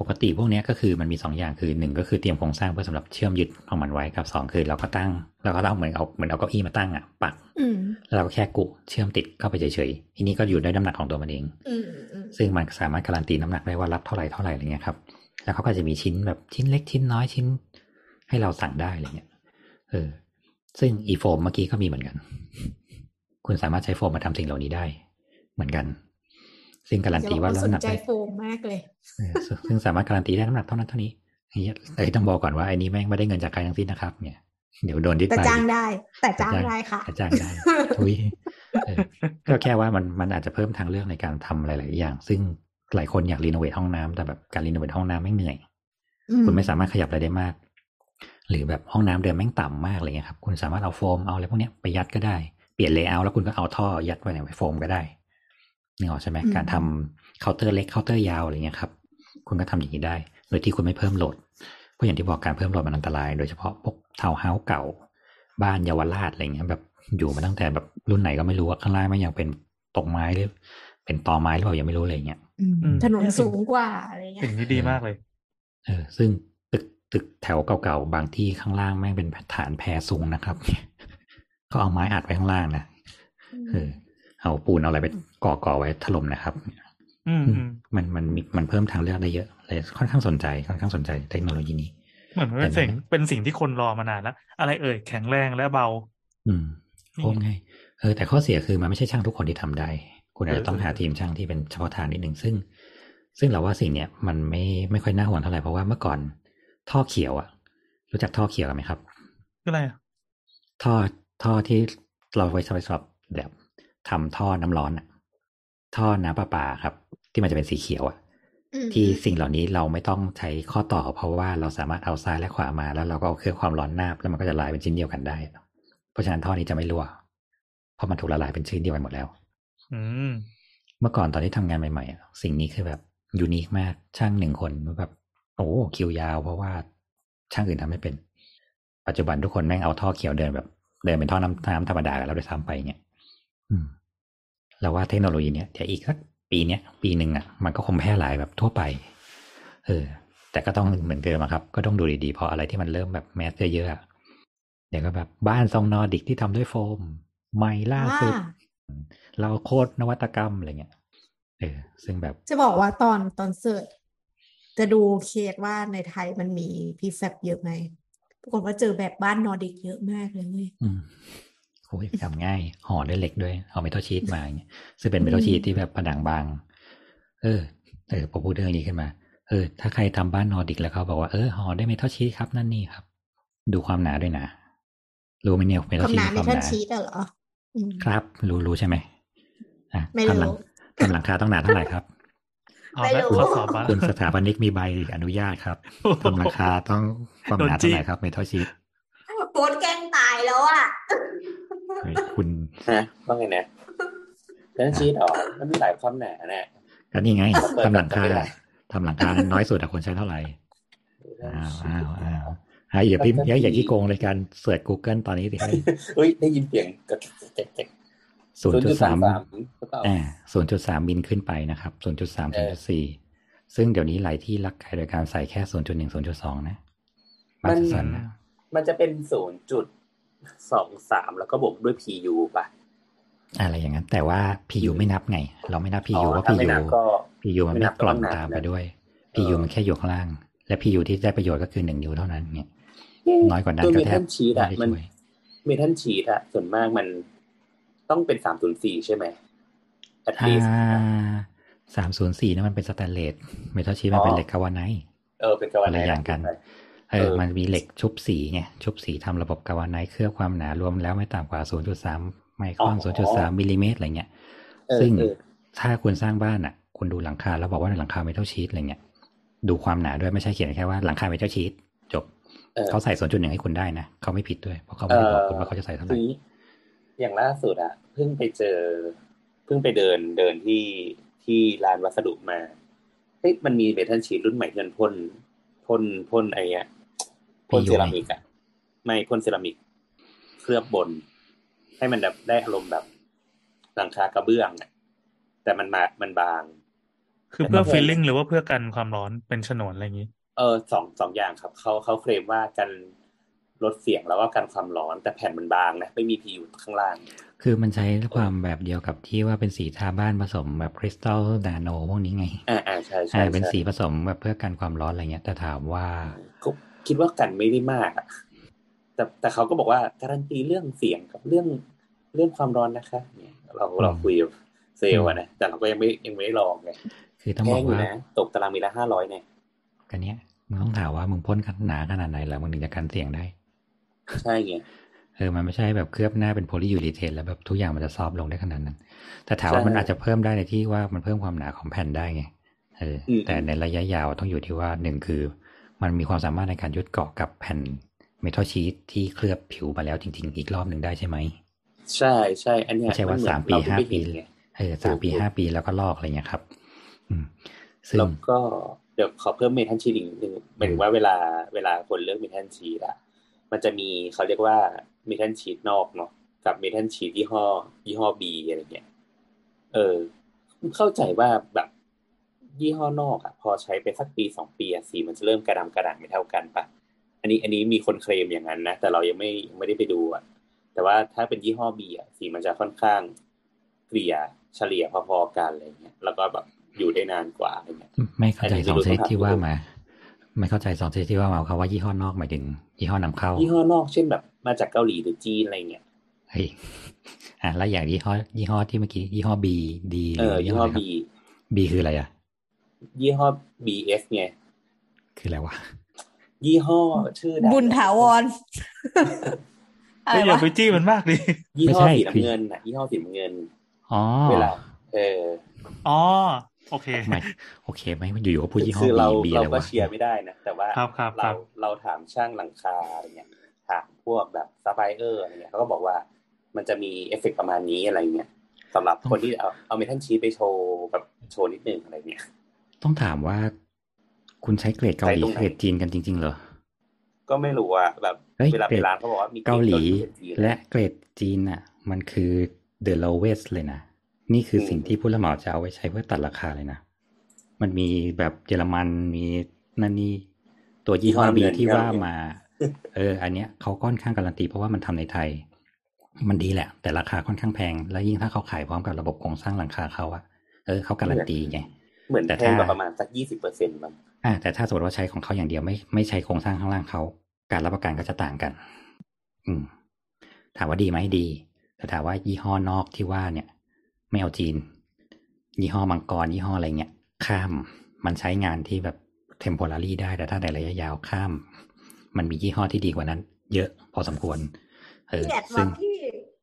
ปกติพวกเนี้ยก็คือมันมีสองอย่างคือหนึ่งก็คือเตรียมโครงสร้างเพื่อสำหรับเชื่อมยึดของมันไว้กับสองคือเราก็ตั้งเราก็ต้องเหมือนเอาเหมือนเอาเก้าอี้มาตั้งอะปักอืมแล้วเราก็แค่กุเชื่อมติดเข้าไปเฉยๆทีนี้ก็อยู่ด้วยน้ำหนักของตัวมันเองอืมอืมซึ่งมันสามารถการันตีน้ำหนักได้ว่ารับเท่าไหร่เท่าไหร่อะไรเงี้ยครับแล้วเขาก็จะมีชิ้นแบบชิ้นเล็กชิ้นน้อยชิ้น ให้เราสั่งได้อะไรเงี้ยเออ ซึ่งอีโฟมเมื่อกี้ก็มีเหมือนกัน คุณสามารถใช้โฟมมาทำสิ่งเหล่านี้ได้ เหมือนกัน ซึ่งการันตีว่าเดี๋ยน้ำหนักสนใจได้โฟมมากเลยเออซึ่งซึ่งสามารถการันตีได้น้ำหนักเท่านั้นเท่านี้อย่างเงี้ยแต่ต้องบอกก่อนว่าไอ้นี้แม่งไม่ได้เงินจากใครทั้งสิ้นนะครับ เนี่ยเดี๋ยวโดน diss แต่ไปจ้างได้ แต่จ้างได้ค่ะแต่จ้างได้ทุยเออก็แค่ว่ามันมันอาจจะเพิ่มทางเลือกในการทำหลาย ๆ อย่าง ซึ่งหลายคนอยาก renovate ห้องน้ำแต่แบบการ renovate ห้องน้ำแม่งเหนื่อย คุณไม่สามารถขยับอะไรได้มาก หรือแบบห้องน้ำเดิมแม่งต่ำมากอะไรเงี้ยครับ คุณสามารถเอาโฟมเอาอะไรพวกเนี้ยไปยัดก็ได้ เปลี่ยน layer แล้วคุณก็เอาท่อยัดไว้ในโฟมก็ได้ นึกออกใช่ไหมอืมการทำเคาน์เตอร์เล็กเคาน์เตอร์ยาวอะไรเงี้ยครับ คุณก็ทำอย่างนี้ได้ โดยที่คุณไม่เพิ่ม load เพราะอย่างที่บอกการเพิ่ม load มันอันตราย โดยเฉพาะพวกทาวน์เฮาส์เก่า บ้านเยาวราชอะไรเงี้ยแบบอยู่มาตั้งแต่แบบรุ่นไหนก็ไม่รู้ว่าข้างล่างแม่งยังเป็นตกไม้หรือเป็นตอไม้หรือเปล่ายังไม่รู้อะไรเงี้ยอืมอืมถนนสูงกว่าอะไรเงี้สิ่ยงนี้ดีมากเลย เออ ซึ่งตึกตึกแถวเก่าๆบางที่ข้างล่างแม่งเป็นฐานแพรสูงนะครับ ก็เอาไม้อัดไว้ข้างล่างนะเออเอาปูนเอาอะไรไป ก่อก่อไว้ถล่มนะครับอืมอือืมมมันมันมีมันเพิ่มทางเลือกได้เยอะเลยค่อนข้างสนใจค่อนข้างสนใจเทคโนโลยีนี้เหมือนเป็นสิ่งเป็นสิ่งที่คนรอมานานแล้ว อะไรเอ่ยแข็งแรงและเบา อืมนี่โค้งไงเออแต่ข้อเสียคือมันไม่ใช่ช่างทุกคนที่ทำได้ คุณอาจเอจะอต้องเออหาทีมช่างที่เป็นเฉพาะทางนิดหนึ่งซึ่ง ซึ่งเราว่าสิ่งเนี้ยมันไม่ไม่ค่อยน่าห่วงเท่าไหร่เพราะว่าเมื่อก่อน ท่อเขียวอะรู้จักท่อเขียวกันไหมครับคืออะไรอะท่อท่อที่เราไว้สำหรับแบบทำท่อน้ำร้อนอะ ท่อน้ำประปาครับ ที่มันจะเป็นสีเขียวอะอืมที่สิ่งเหล่านี้เราไม่ต้องใช้ข้อต่อ เพราะว่าเราสามารถเอาซ้ายและขวามาแล้วเราก็เอาเครื่องความร้อนนาบแล้วมันก็จะละลายเป็นชิ้นเดียวกันได้ เพราะฉะนั้นท่อนี้จะไม่รั่วเพราะมันถูกละลายเป็นชิ้นเดียวกันหมดแล้ว อืมเมื่อก่อนตอนที่ทำงานใหม่ๆอะสิ่งนี้คือแบบยูนิคมากช่างหนึ่งคนแบบโอ้คิวยาว เพราะว่าช่างอื่นทำไม่เป็น ปัจจุบันทุกคนแม่งเอาท่อเขียวเดินแบบ เดินเป็นท่อน้ำน้ำธรรมดากันแล้วด้วยซ้ำไปเนี่ยอืม เราว่าเทคโนโลยีเนี้ยเดี๋ยวอีกสักปีเนี้ยปีหนึ่งอะมันก็คงแพร่หลายแบบทั่วไป เออ แต่ก็ต้องเหมือนเดิมอะครับ ก็ต้องดูดีๆเพราะอะไรที่มันเริ่มแบบแมสเยอะๆอะเดี๋ยวก็แบบบ้านทรงนอร์ดิกที่ทำด้วยโฟมใหม่ล่าสุดอ่าเราโคตรนวัตกรรมอะไรเงี้ยเออซึ่งแบบจะบอกว่าตอนตอน search จะดูเคสว่าในไทยมันมีพีแฟบเยอะไหมปรากฏว่าเจอแบบบ้านนอร์ดิกเยอะมากเลยเว้ย อืมโอ้ยทำง่ายห่อด้วยเหล็กด้วย เอาเมทัลชีตมาอย่างเงี้ยซึ่งเป็นเมทัลชีตที่แบบผนังบาง เออเออพอพูดเรื่องนี้ขึ้นมา เออ ถ้าใครทำบ้านนอร์ดิกแล้วเขาบอกว่าเออห่อด้วยเมทัลชีตครับนั่นนี่ครับ ดูความหนาด้วยนะรู้ไหมเนี่ยเมทัลความชีหตนาคเมวามทัหลนาชีตอะเหรออืมครับ รู้รู้ใช่ไหมอะไม่ทำหลัรู้ทำหลังคาต้องหนาเท่าไหร่ครับเอาไม่ละรู้ข้อสอบมาคุณสถาปนิกมีใบอนุญาตครับทำหลังคาต้องความหนาเท่าไหร่ครับเมทัลชีตโป๊ตแกล้งตายแล้วอะ คุณฮะว่าไงนะแล้วชีสอ๋อมันมีหลายความหนาแน่ก็นี่ไงเปิดทำหลังคาไม่ได้ทำหลังคาน้อยสุดอะควรใช้เท่าไหร่อ้าวอ้าวอ้าวอะอย่าพิมพ์อย่าอย่าขี้โกงเลยการเสิร์ช Google ตอนนี้ดิเฮ้ยได้ยินเสียงกระแจ๊กศูนย์จุดสามหรือเปล่าอ่าศูนย์จุดสามบินขึ้นไปนะครับศูนย์จุดสามศูนย์จุดสี่ซึ่งเดี๋ยวนี้หลายที่รักใครโดยการใส่แค่ศูนย์จุดหนึ่งศูนย์จุดสองนะมาตรฐานนะมันจะเป็นศูนย์จุด สองสามแล้วก็บวกด้วย PU ป่ะ อะไรอย่างนั้น แต่ว่า PU ไม่นับไง เราไม่นับ PU ว่าถ้าไม่ PU นับก็ PU มันไม่ไม่นับกล่อนก็ต้องนับตามไปนะด้วยเอ PU อมันแค่อยู่ข้างล่าง และ PU ที่ได้ประโยชน์ก็คือหนึ่งนิ้วเท่านั้นเนี่ยน้อยกว่านั้นตัวก็เมแททับลชีตไม่อะได้มันช่วยมเมทัลชีตอะส่วนมากมันต้องเป็นสามศูนย์สี่ใช่ไหม at อ่ least าสามศูนย์สี่นั่นมันเป็นสแตนเลสเมทัลชีทมันเป็นเหล็กกาวาไนท์เออเป็นกาวาคนไนละท์อย่างกันใช่ เออเออ มันมีเหล็กชุบสีไงชุบสีทำระบบกาวาไนท์เคลือบความหนารวมแล้วไม่ต่ำกว่า 0.3 ไมครอน 0.3มิลลิเมตรอะไรเงี้ยเออซึ่งเออถ้าคุณสร้างบ้านอะ คุณดูหลังคาแล้วบอกว่าในหลังคาเมทัลชีตอะไรเงี้ย ดูความหนาด้วยไม่ใช่เขียนแค่ว่าหลังคาเมทัลชีตจบเออเขาใส่ 0.1 ให้คุณได้นะ เขาไม่ผิดด้วย เพราะเขาไม่ได้บอกคุณว่าเขาจะใส่เท่าไหร่ทีนี้อย่างล่าสุดอะเพิ่งไปเจอ เพิ่งไปเดินเดินที่ที่ร้านวัสดุมา เฮ้ยมันมีเมทัลชีตรุ่นใหม่ที่มันพ่นพ่นพ่นไอ้เนี้ย พ่นเซรามิกอะไม่พ่นเซรามิกเคลือบบน ให้มันแบบได้อารมณ์แบบหลังคากระเบื้องอะแต่มันมามันบาง คือเพื่อ feeling หรือว่าเพื่อกันความร้อนเป็นฉนวนอะไรอย่างนี้เออสองสองอย่างครับเขาเขาเคลมว่ากันลดเสียงแล้วก็กันความร้อน แต่แผ่นมันบางนะไม่มี PU อยู่ข้างล่าง คือมันใช้ความแบบเดียวกับที่ว่าเป็นสีทาบ้านผสมแบบคริสตัลนาโนพวกนี้ไงอ่าอ่าใช่ใช่อ่าเป็นใช่สีผสมแบบเพื่อกันความร้อนอะไรเงี้ยแต่ถามว่าก็ คิดว่ากันไม่ได้มากอะแต่แต่เขาก็บอกว่าการันตีเรื่องเสียงกับเรื่องเรื่องความร้อนนะคะ เนี่ย เราเราคุยกับเซลล์อะนะแต่เราก็ยังไม่ยังไม่ได้ลองไงคือต้องแพบอกงอยู่ว่านะตกตารางเมตรละห้าร้อยเนี่ยกันเนี้ยมึงต้องถามว่ามึงพ่นกันหนาขนาดไหนแล้วมึงถึงจะกันเสียงได้ ใช่ไงเออมันไม่ใช่แบบเคลือบหน้าเป็นโพลียูรีเทนแล้วแบบทุกอย่างมันจะ soft ลงได้ขนาดนั้น แต่ถามว่ามันอาจจะเพิ่มได้ในที่ว่ามันเพิ่มความหนาของแผ่นได้ไงเอออแต่ในระยะยาวต้องอยู่ที่ว่าหนึ่งคือ มันมีความสามารถในการยึดเกาะกับแผ่นเมทัลชีตที่เคลือบผิวมาแล้วจริง ๆ อีกรอบหนึ่งได้ใช่ไหม ใช่ใช่อันเนี้ยไม่ใช่ว่าเหอนสามปีเรเพิ่งห้าไปปีเห็นไงเออสามปีถูกห้าปีแล้วก็ลอกอะไรเงี้ยครับ อืมซึ่งแล้วก็เดี๋ยวขอเพิ่มเมทัลชีตอีกนิดนึงหมายถึงว่าเวลาเวลาคนเลือกเมทัลชีตอะมันจะมีเขาเรียกว่าเมทัลชีตนอกเนาะกับเมทัลชีตยี่ห้อยี่ห้อบีอะไรเงี้ยเออเข้าใจว่าแบบ ยี่ห้อนอกอะพอใช้ไปสักปีสองปีอะสีมันจะเริ่มกระดำกระด่างไม่เท่ากันปะอันนี้อันนี้มีคนเคลมอย่างนั้นนะ แต่เรายังไม่ยังไม่ได้ไปดูอะแต่ว่าถ้าเป็นยี่ห้อบีอะสีมันจะค่อนข้างเกลี่ยเฉลี่ยพอๆกันอะไรเงี้ยแล้วก็แบบอยู่ได้นานกว่าอะไรเงี้ยไม่เข้าใจอันนี้สองชนิดไม่รู้ที่ว่าต้องถามมา ไม่เข้าใจสองชนิดที่ว่ามาเขาว่ายี่ห้อนอกหมายถึงยี่ห้อนำเข้า ยี่ห้อนอกเช่นแบบ มาจากเกาหลีหรือจีนอะไรเงี้ยเฮ้ยอะแล้วอย่างยี่ห้อยี่ห้อที่เมื่อกี้ยี่ห้อบีดีเออยี่ห้ออะไรครับบีบีคืออะไรอะ ยี่ห้อ BS ไงคืออะไรวะ ยี่ห้อชื่อดังบุญถาวรอะไรก็อย่าวะไปจี้มันมากดิยี่ห้อไม่ใช่สีคือน้ำเงินน่ะยี่ห้อสีน้ำเงินอ๋อเวลาเอออ๋อโอเคไม่โอเคไหมอยู่ๆก็พูดยี่ห้อคือเราบีบีเราอะไรก็วะเชียร์ไม่ได้นะ แต่ว่าครับครับคเรารับเราถามช่างหลังคาอะไรเงี้ยถามพวกแบบซัพพลายเออร์อะไรเงี้ยเขาก็บอกว่ามันจะมีเอฟเฟกต์ประมาณนี้อะไรเงี้ยสำหรับคนที่เอาเอา metal sheet ไปโชว์แบบโชว์นิดนึงอะไรเงี้ย ต้องถามว่าคุณใช้เกรดเกาหลีใช้ตรงไหนเกรดจีนกันจริง ๆ เหรอ ก็ไม่รู้ว่าแบบเฮ้ยเวลาเกรไปดร้านเขาบอกว่ามีเกรดเกาหลีเกรดจีนและเกรดจีนน่ะมันคือ the lowest เลยนะ นี่คืออมสิ่งที่ผู้รับเหมาจะเอาไว้ใช้เพื่อตัดราคาเลยนะ มันมีแบบเยอรมันมีนั่นนี่ตัวยี่ห้อบีที่ว่ามา เออ อันเนี้ยเขาค่อนข้างการันตีเพราะว่ามันทำในไทย มันดีแหละ แต่ราคาค่อนข้างแพง แล้วยิ่งถ้าเขาขายพร้อมกับระบบโครงสร้างหลังคาเขาอะเออเขาการันตีไง เหมือนแต่แพงกว่าถ้าประมาณสักยี่สิบเปอร์เซ็นต์บางอ่าแต่ถ้าสมมติว่าใช้ของเขาอย่างเดียวไม่ไม่ใช้โครงสร้างข้างล่างเขา การรับประกันก็จะต่างกัน อืม ถามว่าดีไหมดี แต่ถามว่ายี่ห้อนอกที่ว่าเนี่ย ไม่เอาจีน ยี่ห้อมังกรยี่ห้ออะไรเงี้ยข้ามมันใช้งานที่แบบ temporary ได้แต่ถ้าในระยะยาวข้าม มันมียี่ห้อที่ดีกว่านั้น เยอะพอสมควร เออเกลียดซึ่ว่างพี่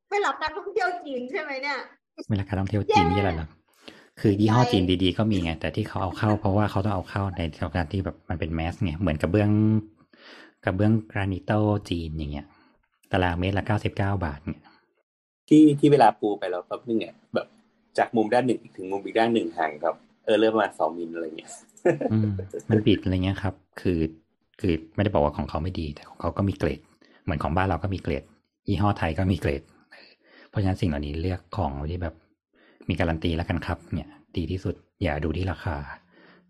ไม่รับนักท่องเที่ยวจีนใช่ไหมเนี่ยเวลาการท่องเที่ยวจีนนี่อะไรหรอ คือยี่ห้อจีนดีๆก็มีไง แต่ที่เขาเอาเข้า เพราะว่าเขาต้องเอาเข้าในการที่แบบมันเป็น mass ไงเหมือนกระเบื้องกระเบื้องกรานิโตจีนอย่างเงี้ยตารางเมตรละเก้าสิบเก้าบาทเนี่ยที่ที่เวลาปูไปแล้วแป๊บนึงเนี่ยแบบจากมุมด้านหนึ่งถึงมุมอีกด้านหนึ่งห่างครับเออเริ่มประมาณสองมิลอะไรเงี้ยอืมมันบิดอะไรเงี้ยครับ คือคือไม่ได้บอกว่าของเขาไม่ดี แต่ของเขาก็มีเกรด เหมือนของบ้านเราก็มีเกรดยี่ห้อไทยก็มีเกรด เพราะฉะนั้นสิ่งเหล่านี้เลือกของที่แบบ มีการันตีแล้วกันครับ เนี่ย ดีที่สุดอย่าดูที่ราคา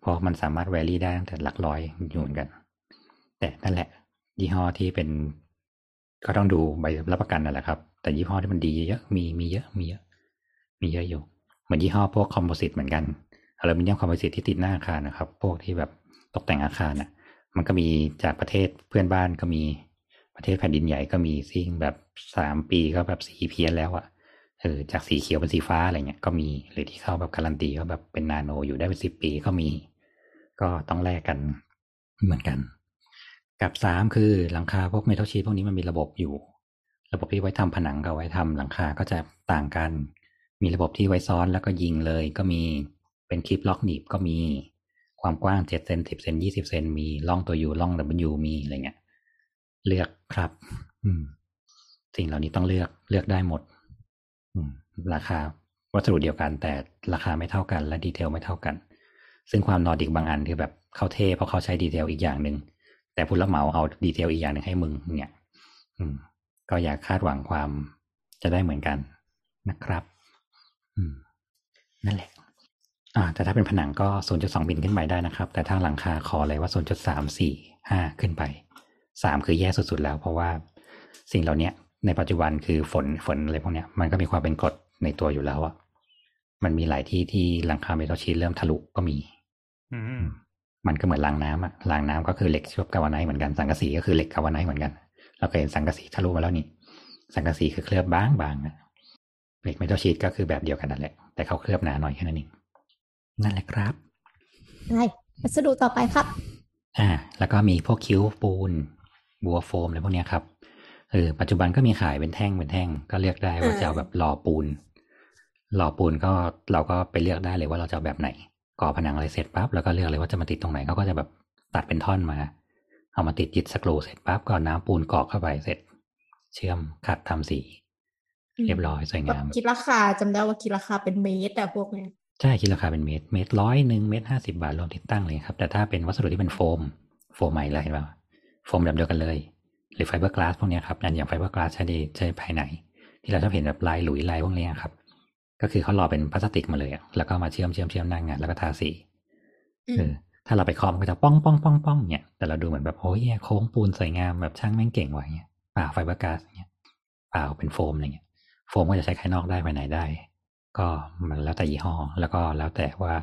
เพราะมันสามารถ vary ได้ตั้งแต่หลักร้อยอยู่เหมือนกัน แต่นั่นแหละ ยี่ห้อที่เป็น ก็ต้องดูใบรับประกันนั่นแหละครับ แต่ยี่ห้อที่มันดีเยอะมีมีเยอะมีเยอะ มีเยอะอยู่เหมือนยี่ห้อพวก composite เหมือนกันอลูมิเนียม composite ที่ติดหน้าอาคารนะครับ พวกที่แบบตกแต่งอาคารน่ะ มันก็มีจากประเทศเพื่อนบ้านก็มีประเทศแผ่นดินใหญ่ก็มีซิ่งแบบสามปีก็แบบสีเพี้ยนแล้วอะ่ะ เออจากสีเขียวเป็นสีฟ้าอะไรเงี้ยก็มีหรือที่เข้าแบบการันตีก็แบบเป็นนาโนอยู่ได้เป็นสิบปีก็มี ก็ต้องแลกกันเหมือนกัน กับสามคือหลังคาพวกเมทัลชีทพวกนี้มันมีระบบอยู่ ระบบที่ไว้ทำผนังกับไว้ทำหลังคาก็จะต่างกัน มีระบบที่ไว้ซ้อนแล้วก็ยิงเลย ก็มีเป็นคลิปล็อกหนีบก็มีความกว้างเจ็ดเซนสิบเซนยี่สิบเซนมีล่องตัวยูล่องดับเบิลยูมีอะไรเงี้ยเลือกครับ อืมสิ่งเหล่านี้ต้องเลือกเลือกได้หมด ราคาวัสดุเดียวกันแต่ราคาไม่เท่ากัน และ detail ไม่เท่ากัน ซึ่งความนอร์ดิกบางอันคือแบบเขาเท่เพราะเขาใช้ detail อีกอย่างหนึ่งแต่ผู้รับเหมาเอา detail อีกอย่างหนึ่งให้มึงเนี่ย อืม ก็อยากคาดหวังความจะได้เหมือนกันนะครับ อืม นั่นแหละ อ่า แต่ถ้าเป็นผนังก็ 0.2มิลขึ้นไปได้นะครับ แต่ถ้าหลังคาขอเลยว่า 0.3 4 5 ขึ้นไป 3 คือแย่สุดๆแล้ว เพราะว่าสิ่งเหล่านี้ ในปัจจุบันคือฝนฝนอะไรพวกเนี้ยมันก็มีความเป็นกรดในตัวอยู่แล้วอะมันมีหลายที่ที่หลังคา metal sheet เริ่มทะลุก็มีอืมมันก็เหมือนรางน้ำอะรางน้ำก็คือเหล็กชุบ galvanized เหมือนกันสังกะสีก็คือเหล็ก galvanized เหมือนกัน เราเคยเห็นสังกะสีทะลุมาแล้วนี่ สังกะสีคือเคลือบบางบางๆอะเหล็ก metal sheet ก็คือแบบเดียวกันนั่นแหละ แต่เขาเคลือบหนาหน่อยแค่นั้นเองนั่นแหละครับได้วัสดุต่อไปครับ อ่า แล้วก็มีพวกคิ้วปูน บัวโฟมอะไรพวกเนี้ยครับ เออปัจจุบันก็มีขายเป็นแท่งเป็นแท่ง ก็เลือกได้ว่าอ่าจะเอาแบบหล่อปูนหล่อปูนก็เราก็ไปเลือกได้เลยว่าเราจะเอาแบบไหน ก่อผนังอะไรเสร็จปั๊บแล้วก็เลือกเลยว่าจะมาติดตรงไหนเขาก็จะแบบตัดเป็นท่อนมา เอามาติดยึดสกรูเสร็จปั๊บก็เอาน้ำปูนกรอกเข้าไปเสร็จ เชื่อมขัดทำสี เรียบร้อยสวยงามคิดราคาจำได้ว่าคิดราคาเป็นเมตรแต่พวกเนี้ยใช่คิดราคาเป็นเมตรเมตรร้อยหนึ่งเมตรห้าสิบาทรวมติดตั้งเลยครับ แต่ถ้าเป็นวัสดุที่เป็นโฟม โฟมใหม่เลยเห็นป่ะโฟมแบบเดียวกันเลย หรือไฟเบอร์กลาสพวกเนี้ยครับอันอย่างไฟเบอร์กลาสใช้ในใช้ภายในที่เราชอบเห็นแบบลายหลุยลายพวกเนี้ยครับ ก็คือเขาหล่อเป็นพลาสติกมาเลยอะแล้วก็มาเชื่อมเชื่อมเชื่อมหน้างานแล้วก็ทาสีอืมเออถ้าเราไปเคาะมันก็จะป้องป้องป้องป้องเนี่ย แต่เราดูเหมือนแบบโอ้ยโค้งปูนสวยงามแบบช่างแม่งเก่งว่ะเงี้ยเปล่าไฟเบอร์กลาสเงี้ยเปล่าเป็นโฟมอะไรเงี้ย โฟมก็จะใช้ภายนอกได้ภายในได้ ก็มันแล้วแต่ยี่ห้อ แล้วก็แล้วแต่ว่า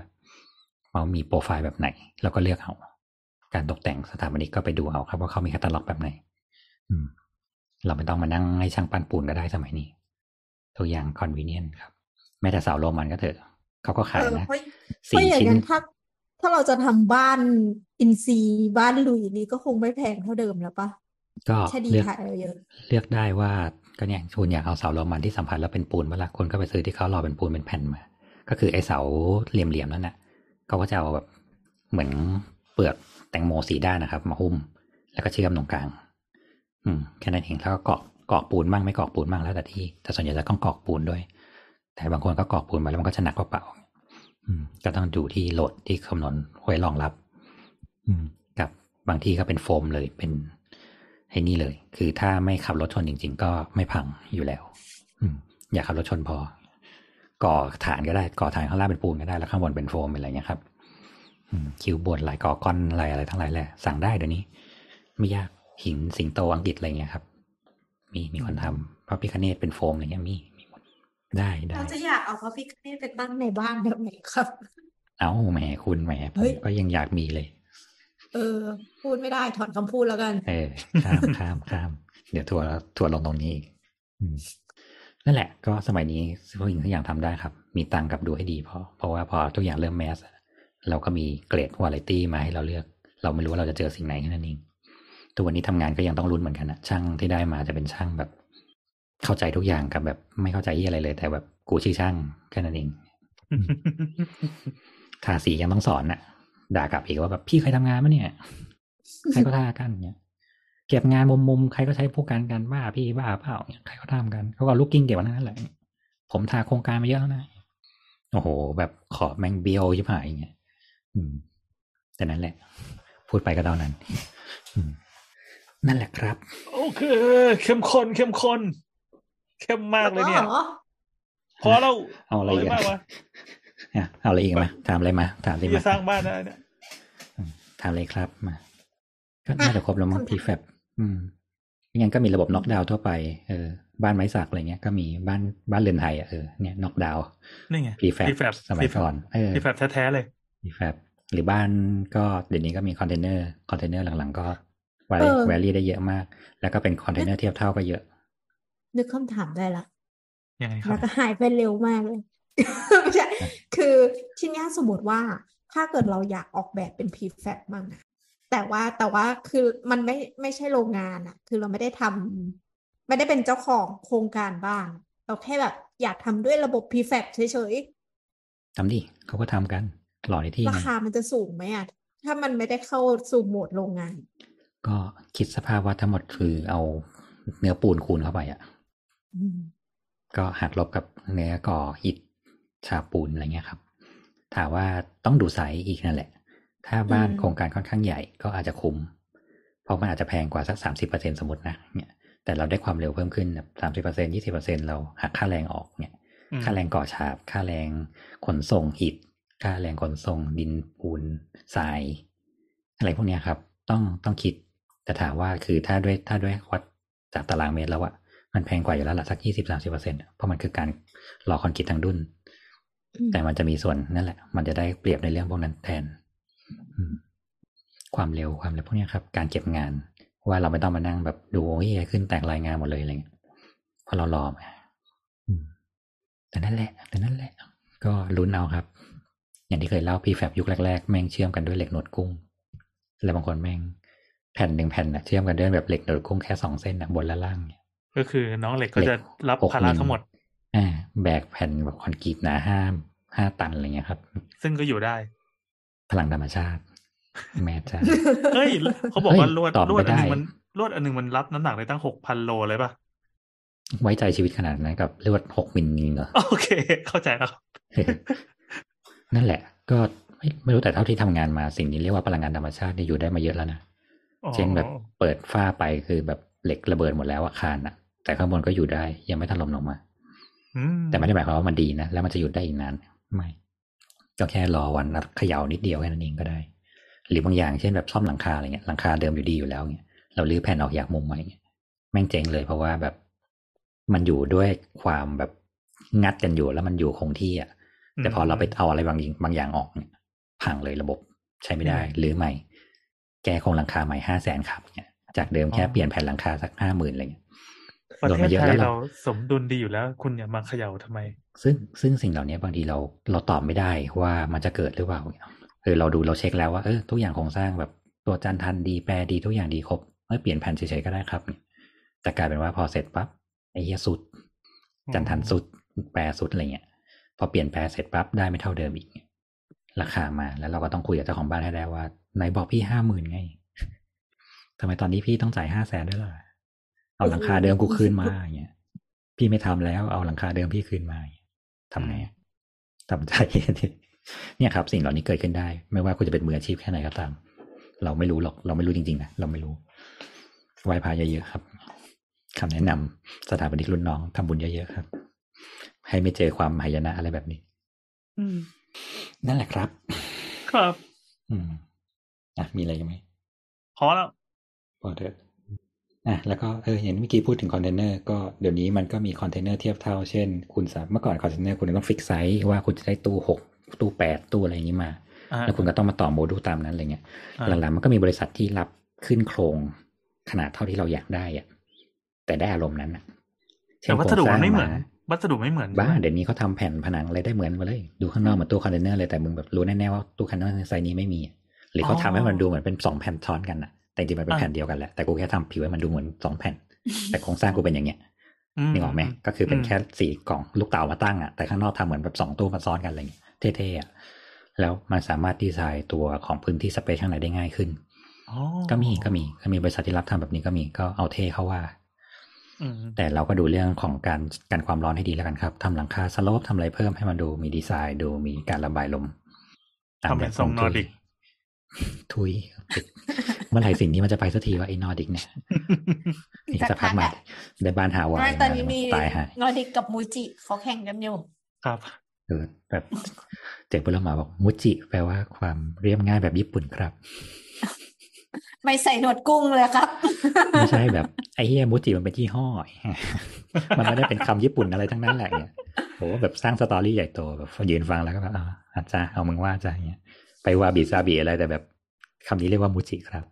เขามีโปรไฟล์แบบไหน แล้วก็เลือกเอา การตกแต่งสถาปนิกก็ไปดูเอาครับว่าเขามีแคตตาล็อกแบบไหนอืม เราไม่ต้องมานั่งให้ช่างปั้นปูนก็ได้สมัยนี้ตัวอย่าง convenient ครับ แม้แต่เสาโรมันก็เถอะเขาก็ขายเออนะเพราะเพสี่ราะอย่างชิ้นนั้นถ้าถ้าเราจะทำบ้านอินซีย์บ้านหลุยนี่ก็คงไม่แพงเท่าเดิมแล้วปะก็แค่ดีเลือกขายเราเยอะเลือกได้ว่าก็เนี่ยคุณอยากเอาเสาโรมันที่สัมผัสแล้วเป็นปูนเวลาคนก็ไปซื้อที่เขาหล่อเป็นปูนเป็นแผ่นมา ก็คือไอ้เสาเหลี่ยมๆนั่นน่ะเขาก็จะเอาแบบเหมือนเปลือกแตงโมสีด้านนะครับ มาหุ้ม แล้วก็เชื่อมตรงกลาง อืมแค่นั้นเองแล้วก็เกาะเกาะปูนบ้างไม่เกาะปูนบ้างแล้วแต่ที่ แต่ส่วนใหญ่จะต้องเกาะปูนด้วย แต่บางคนก็เกาะปูนมาแล้วมันก็จะหนักเปล่าอืมก็ต้องดูที่โหลดที่คำนวณไว้รองรับ อืม กับบางที่ก็เป็นโฟมเลยเป็นไอ้นี่เลย คือถ้าไม่ขับรถชนจริง ๆ ก็ไม่พังอยู่แล้ว อืม อย่าขับรถชนพอ ก่อฐานก็ได้ ก่อฐานข้างล่างเป็นปูนก็ได้ แล้วข้างบนเป็นโฟมเป็นอะไรเงี้ยครับคิวบนลายก่อก้อนลายอะไรทั้งหลายแหละสั่งได้เดี๋ยวนี้ ไม่ยาก หินสิงโตอังกฤษอะไรเงี้ยครับ มีมีคนทำพระพิคเนตเป็นโฟมอะไรเงี้ยมีมีหมดได้ได้เราจะอยากเอาพระพิฆเนศไปตั้งในบ้านแบบไหนครับ เอาแหมคุณแหมผเฮ้มยก็ยังอยากมีเลย เออ พูดไม่ได้ถอนคำพูดแล้วกัน เออข้ามข้ามข้ามเดี๋ยวทัวร์ทัวร์ลงตรงนี้อีกอืมนั่นแหละ ก็สมัยนี้ทุกสิ่งทุกอย่างทำได้ครับ มีตังค์กับดูให้ดีพอเพราะว่าพอทุกอย่างเริ่มแมสอะเราก็มีเกรดวาไรตี้มาให้เราเลือก เราไม่รู้ว่าเราจะเจอสิ่งไหนแค่นั้นเอง ทุกวันนี้ทำงานก็ยังต้องลุ้นเหมือนกันนะช่างที่ได้มาจะเป็นช่างแบบ เข้าใจทุกอย่างกับแบบ ไม่เข้าใจที่อะไรเลย แต่แบบกูชื่อช่างแค่นั้นเองทาสียังต้องสอนน่ะ ด่ากลับอีกว่าแบบพี่ใครทำงานมะเนี่ย ใครก็ทากันเนี่ยเก็บงานมุมมุมๆใครก็ใช้พวกกันกันบ้าพี่บ้าเปล่าเนี่ยใครก็ทำกันเขาก็ลูกกิ้งเก็บวันนั้นแหละผมทาโครงการมาเยอะแล้วนะโอ้โห แบบขอบแมงเบียวชิบหายอย่างเงี้ยอืมแต่นั้นแหละ พูดไปก็เท่านั้นอืม นั่นแหละครับ โอเค เข้มข้นเข้มข้นเข้มมากเลยเนี่ยหรอพอแล้วเอาอะไรอีกมากอะวะอะเอาอะไรอีกมาถามอะไรมา ถามสิที่มาจะสร้างบ้านได้เนี่ยถามเลยครับมาก็น่าจะครบแล้วมั้งพีแฟบอืมงั้นก็มีระบบน็อกดาวน์ทั่วไปเออบ้านไม้สักอะไรเงี้ยก็มีบ้านบ้านเรือนไทยอะเออเนี่ยน็อกดาวน์นี่ไงพีแฟบ prefab สมัยก่อนเออที่แบบแท้ๆเลยพีแฟบหรือบ้านก็เดี๋ยวนี้ก็มีคอนเทนเนอร์คอนเทนเนอร์หลังๆ ก็ ไว้เออ vary ได้เยอะมาก แล้วก็เป็นคอนเทนเนอร์เทียบเท่าก็เยอะ นึกคำถามได้ละยังไงครับแล้วก็หายไปเร็วมากเลยไม่ใช่คือทีเนี้ยสมมติว่าถ้าเกิดเราอยากออกแบบเป็น prefab มั่งอะแต่ว่าแต่ว่าคือมันไม่ไม่ใช่โรงงานอะคือเราไม่ได้ทำไม่ได้เป็นเจ้าของโครงการบ้านเราแค่แบบอยากทำด้วยระบบ prefab เฉยทำดิเขาก็ทำกันหล่อในที่ๆราไงคามันจะสูงไหมอะถ้ามันไม่ได้เข้าสู่โหมดโรงงาน ก็คิดสภาพว่าทั้งหมดคือเอาเนื้อปูนคูณเข้าไปอะอืมก็หักลบกับเนื้อก่ออิฐฉาบปูนอะไรเงี้ยครับ ถามว่าต้องดูไซส์อีกนั่นแหละ ถ้าบ้านอืมโครงการค่อนข้างใหญ่ก็อาจจะคุ้ม เพราะมันอาจจะแพงกว่าสักสามสิบเปอร์เซ็นสมมตินะเนี่ย แต่เราได้ความเร็วเพิ่มขึ้นแบบสามสิบเปอร์เซ็นยี่สิบเปอร์เซ็นเราหักค่าแรงออกเนี่ยอืมค่าแรงก่อฉาบ ค่าแรงขนส่งอิฐ ค่าแรงขนส่งดินปูนทราย อะไรพวกเนี้ยครับ ต้องต้องคิด แต่ถามว่าคือถ้าด้วยถ้าด้วยวัดจากตารางเมตรแล้วอะมันแพงกว่าอยู่แล้วละสักยี่สิบสามสิบเปอร์เซ็นเพราะมันคือการหล่อคอนกรีตทางดุนอืมแต่มันจะมีส่วนนั่นแหละ มันจะได้เปรียบในเรื่องพวกนั้นแทนอืมความเร็วความเร็วพวกเนี้ยครับ การเก็บงาน ว่าเราไม่ต้องมานั่งแบบดูโอ้ยขึ้นแตกรายงานหมดเลยอะไรเงี้ยเพราะเรารอมาอืมแต่นั่นแหละ แต่นั่นแหละ ก็ลุ้นเอาครับ อย่างที่เคยเล่าพีแฟบยุคแรกๆ แม่งเชื่อมกันด้วยเหล็กหนวดกุ้ง แล้วบางคนแม่ง แผ่นหนึ่งแผ่นนะเชื่อมกันด้วยแบบเหล็กหนวดกุ้งแค่สองเส้นนะบนและล่างเนี่ยก็คือน้องเหล็กก็เหล็กจะรับหกภาระมิลทั้งหมดอ่าแบกแผ่นแบบคอนกรีตหนาห้าห้าตันอะไรเงี้ยครับ ซึ่งก็อยู่ได้ พลังธรรมชาติ แม่จ้าเฮ้ยเขาบอกว่าเฮ้ยลวดตอบลวดไม่อันหนึ่งได้มันลวดอันหนึ่งมันรับน้ำหนักได้ตั้งหกพันโลเลยป่ะไว้ใจชีวิตขนาดนั้นกับเรียกว่าหกมิลจริงเหรอโอเค เข้าใจแล้วครับนั่นแหละ ก็ไม่ไม่รู้แต่เท่าที่ทำงานมาสิ่งนี้เรียกว่าพลังงานธรรมชาติเนี่ยอยู่ได้มาเยอะแล้วนะอ๋อ เช่นแบบเปิดฝ้าไปคือแบบเหล็กระเบิดหมดแล้วอาคารอะแต่ข้างบนก็อยู่ได้ยังไม่ถล่มลงมาอืมแต่ไม่ได้หมายความว่ามันดีนะแล้วมันจะหยุดได้อีกนานไม่ก็แค่รอวันนัดเขย่านิดเดียวแค่นั้นเองก็ได้ หรือบางอย่างเช่นแบบซ่อมหลังคาอะไรเงี้ยหลังคาเดิมอยู่ดีอยู่แล้วเงี้ยเราลื้อแผ่นออกอยากมุมใหม่เงี้ยแม่งเจ๊งเลยเพราะว่าแบบมันอยู่ด้วยความแบบงัดกันอยู่แล้วมันอยู่คงที่อะแต่พอเราไปเอาอะไรบางอย่างบางอย่างออกเนี่ยพังเลยระบบใช้ไม่ได้หรือใหม่ แก้โครงหลังคาใหม่ห้าแสนครับเนี่ยจากเดิมแค่เปลี่ยนแผ่นหลังคาสักห้าหมื่นอะไรเงี้ยประโดนเทมาศเยอะไทแล้ยวเราเราสมดุลดีอยู่แล้ว คุณอย่ามาเขย่าทำไม ซึ่งซึ่งสิ่งเหล่านี้บางทีเราเราตอบไม่ได้ว่ามันจะเกิดหรือเปล่าคือเราดูเราเช็คแล้วว่าเออทุกอย่างโครงสร้างแบบตัวจันทันดีแปรดีทุกอย่างดีครบเออเปลี่ยนแผ่นเฉยๆก็ได้ครับแต่กลายเป็นว่าพอเสร็จปั๊บไอ้เหี้ยสุด จันทันสุด แปรสุดอะไรเงี้ยพอเปลี่ยนแปรเสร็จปั๊บได้ไม่เท่าเดิมอีกราคามาแล้วเราก็ต้องคุยกับเจ้าของบ้านให้ได้ว่า ไหนบอกพี่ห้าหมื่นไงทำไมตอนนี้พี่ต้องจ่ายห้าแสนด้วยล่ะ เอาหลังคาเดิมกูคืนมาอย่างเงี้ย พี่ไม่ทำแล้ว เอาหลังคาเดิมพี่คืนมาอย่างเงี้ยทำไงอะทำใจเนี่ยครับ สิ่งเหล่านี้เกิดขึ้นได้ ไม่ว่าคุณจะเป็นมืออาชีพแค่ไหนก็ตาม เราไม่รู้หรอก เราไม่รู้จริงๆนะ เราไม่รู้ไหว้พระเยอะๆครับคำแนะนำสถาปนิกรุ่นน้องทำบุญเยอะๆครับ ให้ไม่เจอความหายนะอะไรแบบนี้ อืมนั่นแหละครับ ครับ อืม อะมีอะไรกันไหมพอแล้วพอเถอะอะแล้วก็เอออย่างเมื่อกี้พูดถึงคอนเทนเนอร์ก็เดี๋ยวนี้มันก็มีคอนเทนเนอร์เทียบเท่าเช่น คุณสามเมื่อก่อนคอนเทนเนอร์คุณต้อง fix size ว่าคุณจะได้ตู้หกตู้แปดตู้อะไรอย่างนี้มาอ่าแล้วคุณก็ต้องมาต่อโมดูลตามนั้นอะไรเงี้ยอ่าหลังๆมันก็มีบริษัทที่รับขึ้นโครงขนาดเท่าที่เราอยากได้อะแต่ได้อารมณ์นั้นอะใช่แต่วัสดุโครงสร้างมันไม่เหมือนวัสดุไม่เหมือนบ้าเดี๋ยวนี้เขาทำแผ่นผนังอะไรได้เหมือนมาเลย ดูข้างนอกเหมือนตู้คอนเทนเนอร์เลยแต่มึงแบบรู้แน่ๆว่าตู้คอนเทนเนอร์ไซส์นี้ไม่มีอะ หรือเขาทำให้มันดูเหมือนเป็นสองแผ่นซ้อนกันอะแต่จริงๆมันเป็นแผ่นเดียวกันแหละแต่กูแค่ทำผิวให้มันดูเหมือนสองแผ่น แต่โครงสร้างกูเป็นอย่างเงี้ยมนึกออกไหมก็คือเป็นมแค่สี่กล่องลูกเต๋ามาตั้งอะแต่ข้างนอกทำเหมือนแบบสองตู้มาซ้อนกันอะไรเงี้ยเท่ๆอะแล้วมันสามารถดีไซน์ตัวของพื้นที่ space ข้างในได้ง่ายขึ้นอ๋อก็มีก็มีก็มีบริษัทที่รับทำแบบนี้ก็มีก็เอาเท่เขาว่าอืมแต่เราก็ดูเรื่องของการกันความร้อนให้ดีแล้วกันครับทำหลังคา slope ทำอะไรเพิ่มให้มันดูมีดีไซน์ดูมีการระบายลมตามทำแบเป็นทรงขนอร์ดิก ทุยทุยเมื่อไหร่สิ่งนี้มันจะไปสักทีว่าไอ้นอร์ดิกเนี่ยอีกสักพักมาได้บ้านฮาวายไม่ตอนนี้มีตายหายนอร์ดิกกับมูจิเขาแข่งกันอยู่ ครับเออแบบเจ็บเพื่อนมาบอกมูจิ แปลว่าความเรียบง่ายแบบญี่ปุ่นครับ ไม่ใส่หนวดกุ้งเลยครับ ไม่ใช่แบบไอ้เฮียมุจิมันเป็นยี่ห้อ มันไม่ได้เป็นคำญี่ปุ่นอะไรทั้งนั้นแหละเนี่ยโหแบบสร้างสตอรี่ใหญ่โตแบบยืนฟังแล้วก็แบบอ่าอาจารย์เอามึงว่าอาจารย์เงี้ย ไปวาบิซาบิอะไรแต่แบบคำนี้เรียกว่ามุจิครับ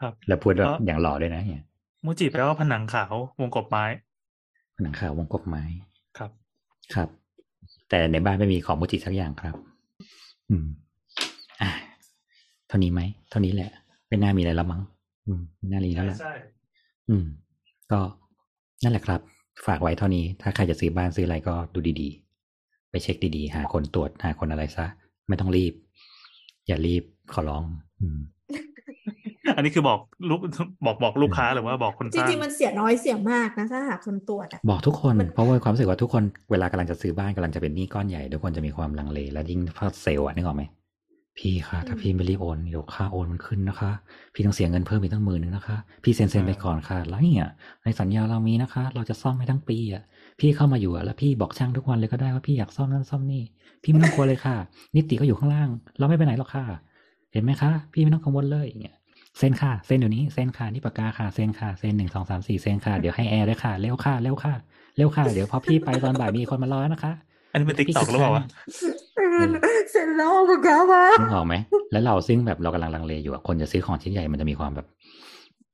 ครับ แล้วพูดแบบเพราะอย่างหล่อด้วยนะเนี่ยมูจิแปลว่าผนังขาววงกบไม้ ผนังขาววงกบไม้ครับ ครับ แต่ในบ้านไม่มีของมูจิสักอย่างครับ อืม อะเท่านี้ไหมเท่านี้แหละไม่น่ามีอะไรแล้วมั้งอืมไม่น่ารีแล้วล่ะใช่อืม ก็นั่นแหละครับ ฝากไว้เท่านี้ ถ้าใครจะซื้อบ้านซื้ออะไรก็ดูดีๆ ไปเช็คดีๆ หาคนตรวจหาคนอะไรซะ ไม่ต้องรีบ อย่ารีบขอร้องอืมอันนี้คือบอกลูกบอกบอกลูกค้าหรือว่าบอกคนจสร้างริงๆมันเสียน้อยเสียมากนะถ้าหาคนตรวจอะบอกทุกคนมันเพราะว่าความรู้สึกว่าทุกคนเวลากำลังจะซื้อบ้านกำลังจะเป็นหนี้ก้อนใหญ่ทุกคนจะมีความลังเล แล้วยิ่งพอเซลล์อะนึกออกไหม พี่คะถ้าพี่ไม่รีบโอนเดี๋ยวค่าโอนมันขึ้นนะคะ พี่ต้องเสียเงินเพิ่มอีกตั้งหมื่นนึงนะคะ พี่เซ็นเซ็นไปก่อนค่ะ แล้วเนี่ยในสัญญาเรามีนะคะ เราจะซ่อมให้ทั้งปีอะพี่เข้ามาอยู่อะแล้วพี่บอกช่างทุกวันเลยก็ได้ว่าพี่อยากซ่อมนั่นซ่อมนี่ พี่ไม่ต้องกลัวเลยค่ะ นิติก็อยู่ข้างล่าง เราไม่ไปไหนหรอกค่ะ เห็นไหมคะ พี่ไม่ต้องกังวลเลยอย่างเงี้ยเซ็นค่ะเซ็นเดี๋ยวนี้เซ็นค่ะนี่ปากกาค่ะเซ็นค่ะเซ็นหนึ่งสองสามสี่เซ็นค่ะเดี๋ยวให้แอร์ด้วยค่ะเร็วค่ะเร็วค่ะเร็วค่ะ เดี๋ยวพอพี่ไปตอนบ่ายมีคนมารอแล้วนะคะ อันนี้เป็นติ๊กตอกหรือเปล่าวะ เสร็จแล้วปากกามานึกออกไหมแล้วเราซึ่งแบบเรากำลังลังเลอยู่อะคนจะซื้อของชิ้นใหญ่มันจะมีความแบบ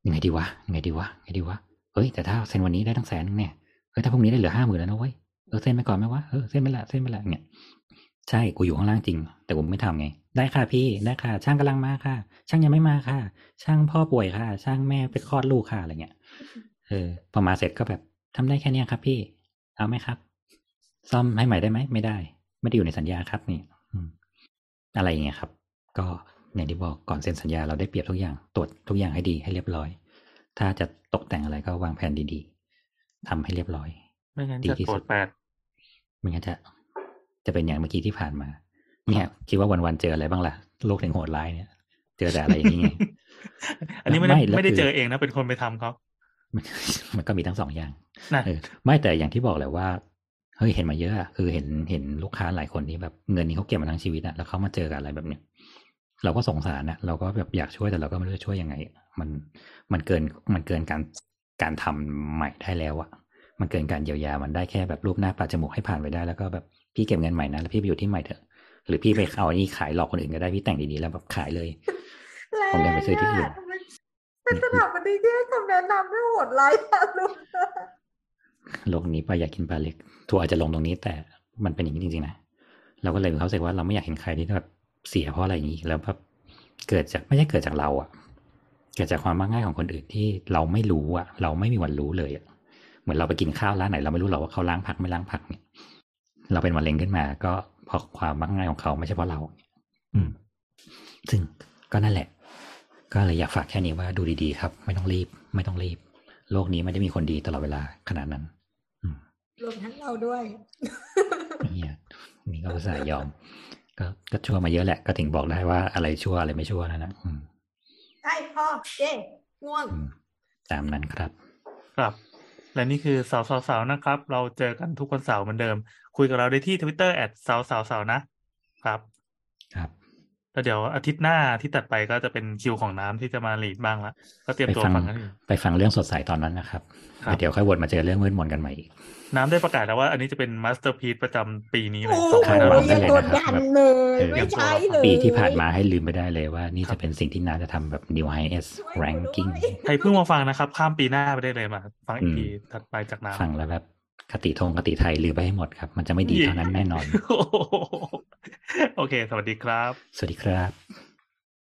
ยังไงดีวะยังไงดีวะยังไงดีวะเฮ้ยแต่ถ้าเซ็นวันนี้ได้ตั้งแสนนึงเนี่ยเฮ้ยถ้าพรุ่งนี้ได้เหลือห้าหมื่นแล้วนะเว้ยเออเซ็นไปก่อนไหมวะเออเซ็นไปละเซ็นไปละเนี่ยใช่กูอยู่ข้างล่างจริง แต่กูไม่ทำไง ได้ค่ะพี่ได้ค่ะ ช่างกำลังมาค่ะ ช่างยังไม่มาค่ะ ช่างพ่อป่วยค่ะ ช่างแม่ไปคลอดลูกค่ะอะไรเงี้ยเออพอมาเสร็จก็แบบทำได้แค่เนี้ยครับ พี่ เอาไหมครับ ซ่อมให้ใหม่ได้ไหมไม่ได้ ไม่ได้อยู่ในสัญญาครับนี่อืมอะไรอย่างเงี้ยครับ ก็อย่างที่บอกก่อนเซ็นสัญญาเราได้เปรียบทุกอย่างตรวจทุกอย่างให้ดีให้เรียบร้อย ถ้าจะตกแต่งอะไรก็วางแผนดีๆทำให้เรียบร้อยไม่งั้นดีจะที่โกรสุธดแปดไม่งั้นจะ จะเป็นอย่างเมื่อกี้ที่ผ่านมา เนี่ยคิดว่าวันๆเจออะไรบ้างล่ะโลกถึงโหดร้ายเนี่ย เจอแต่อะไรอย่างนี้ไงอันนี้ไม่ได้ไม่แล้วไม่ได้คือเจอเองนะเป็นคนไปทำเขามันมันก็มีทั้งสองอย่างนะเออไม่แต่อย่างที่บอกแหละว่า เฮ้ยเห็นมาเยอะอะคือเห็นเห็นลูกค้าหลายคนที่แบบเงินนี้เขาเก็บมาทั้งชีวิตอะแล้วเขามาเจอกับอะไรแบบเนี้ยเราก็สงสารนะเราก็แบบอยากช่วยแต่เราก็ไม่รู้จะช่วยยังไง มันมันเกินมันเกินการการทำใหม่ได้แล้วอะมันเกินการเยียวยามันได้แค่แบบรูปหน้าปลาจมูกให้ผ่านไปได้แล้วก็แบบพี่เก็บเงินใหม่นะแล้วพี่ไปอยู่ที่ใหม่เถอะ หรือพี่ไปเอาอันนี้ขายหลอกคนอื่นก็ได้พี่แต่งดีๆแล้วแบบขายเลยผมยังไปซื้อที่อื่นเป็นสถาปนิกที่ให้คำแนะนำไม่โหดร้ายอะลูกโลกนี้ปลาอยากกินปลาเล็กทัวร์อาจจะลงตรงนี้ แต่มันเป็นอย่างนี้จริงๆนะเราก็เลยมีความรู้สึกว่าเราไม่อยากเห็นใครที่แบบเสียเพราะอะไรอย่างนี้แล้วแบบเกิดจากไม่ใช่เกิดจากเราอะเกิดจากความมักง่ายของคนอื่นที่เราไม่รู้อะเราไม่มีวันรู้เลยอะเหมือนเราไปกินข้าวร้านไหน เราไม่รู้หรอกว่าเขาล้างผักไม่ล้างผักเนี่ยเราเป็นมะเร็งขึ้นมา ก็เพราะความมักง่ายของเขาไม่ใช่เพราะเรา อืม ซึ่งก็นั่นแหละ ก็เลยอยากฝากแค่นี้ว่าดูดีๆครับ ไม่ต้องรีบ ไม่ต้องรีบ โลกนี้ไม่ได้มีคนดีตลอดเวลาขนาดนั้นอืมรวมทั้งเราด้วยเนี่ยนี่ก็อุตส่าห์ยอม ก็ก็ชั่วมาเยอะแหละ ก็ถึงบอกได้ว่าอะไรชั่วอะไรไม่ชั่วนะนะอืมใช่พ่อเจ๊ง่วงอืมตามนั้นครับ ครับ และนี่คือเสาเสาเสานะครับ เราเจอกันทุกวันเสาร์เหมือนเดิม คุยกับเราได้ที่ทวิตเตอร์ at เสาเสาเสานะครับ ครับ แล้วเดี๋ยวอาทิตย์หน้าที่ตัดไปก็จะเป็นคิวของน้ำที่จะมา lead บ้างละก็เตรียมไปตัวฟังฟังกันอยู่ไปฟังเรื่องสดใสตอนนั้นนะครับครับเดี๋ยวค่อยวนมาเจอเรื่องมืดมนกันใหม่อีกน้ำได้ประกาศแล้วว่าอันนี้จะเป็นมาสเตอร์พี e ประจำปีนี้เลยโอ้สองโหพันคาดหวังได้ยังเลยกนะดครับดันเลยเออไม่ใช่เลยปีที่ผ่านมาให้ลืมไปได้เลยว่า นี่จะเป็นสิ่งที่น่าจะทำแบบ new highest ranking ใครเพิ่งมาฟังนะครับ ข้ามปีหน้าไปได้เลยมา ฟังอีกทีถัดไปจากน้ำฟังแล้วแบบ คติทงคติไทยลืมไปให้หมดครับ มันจะไม่ดีเท่านั้นแน่นอน โอเค สวัสดีครับ สวัสดีครับ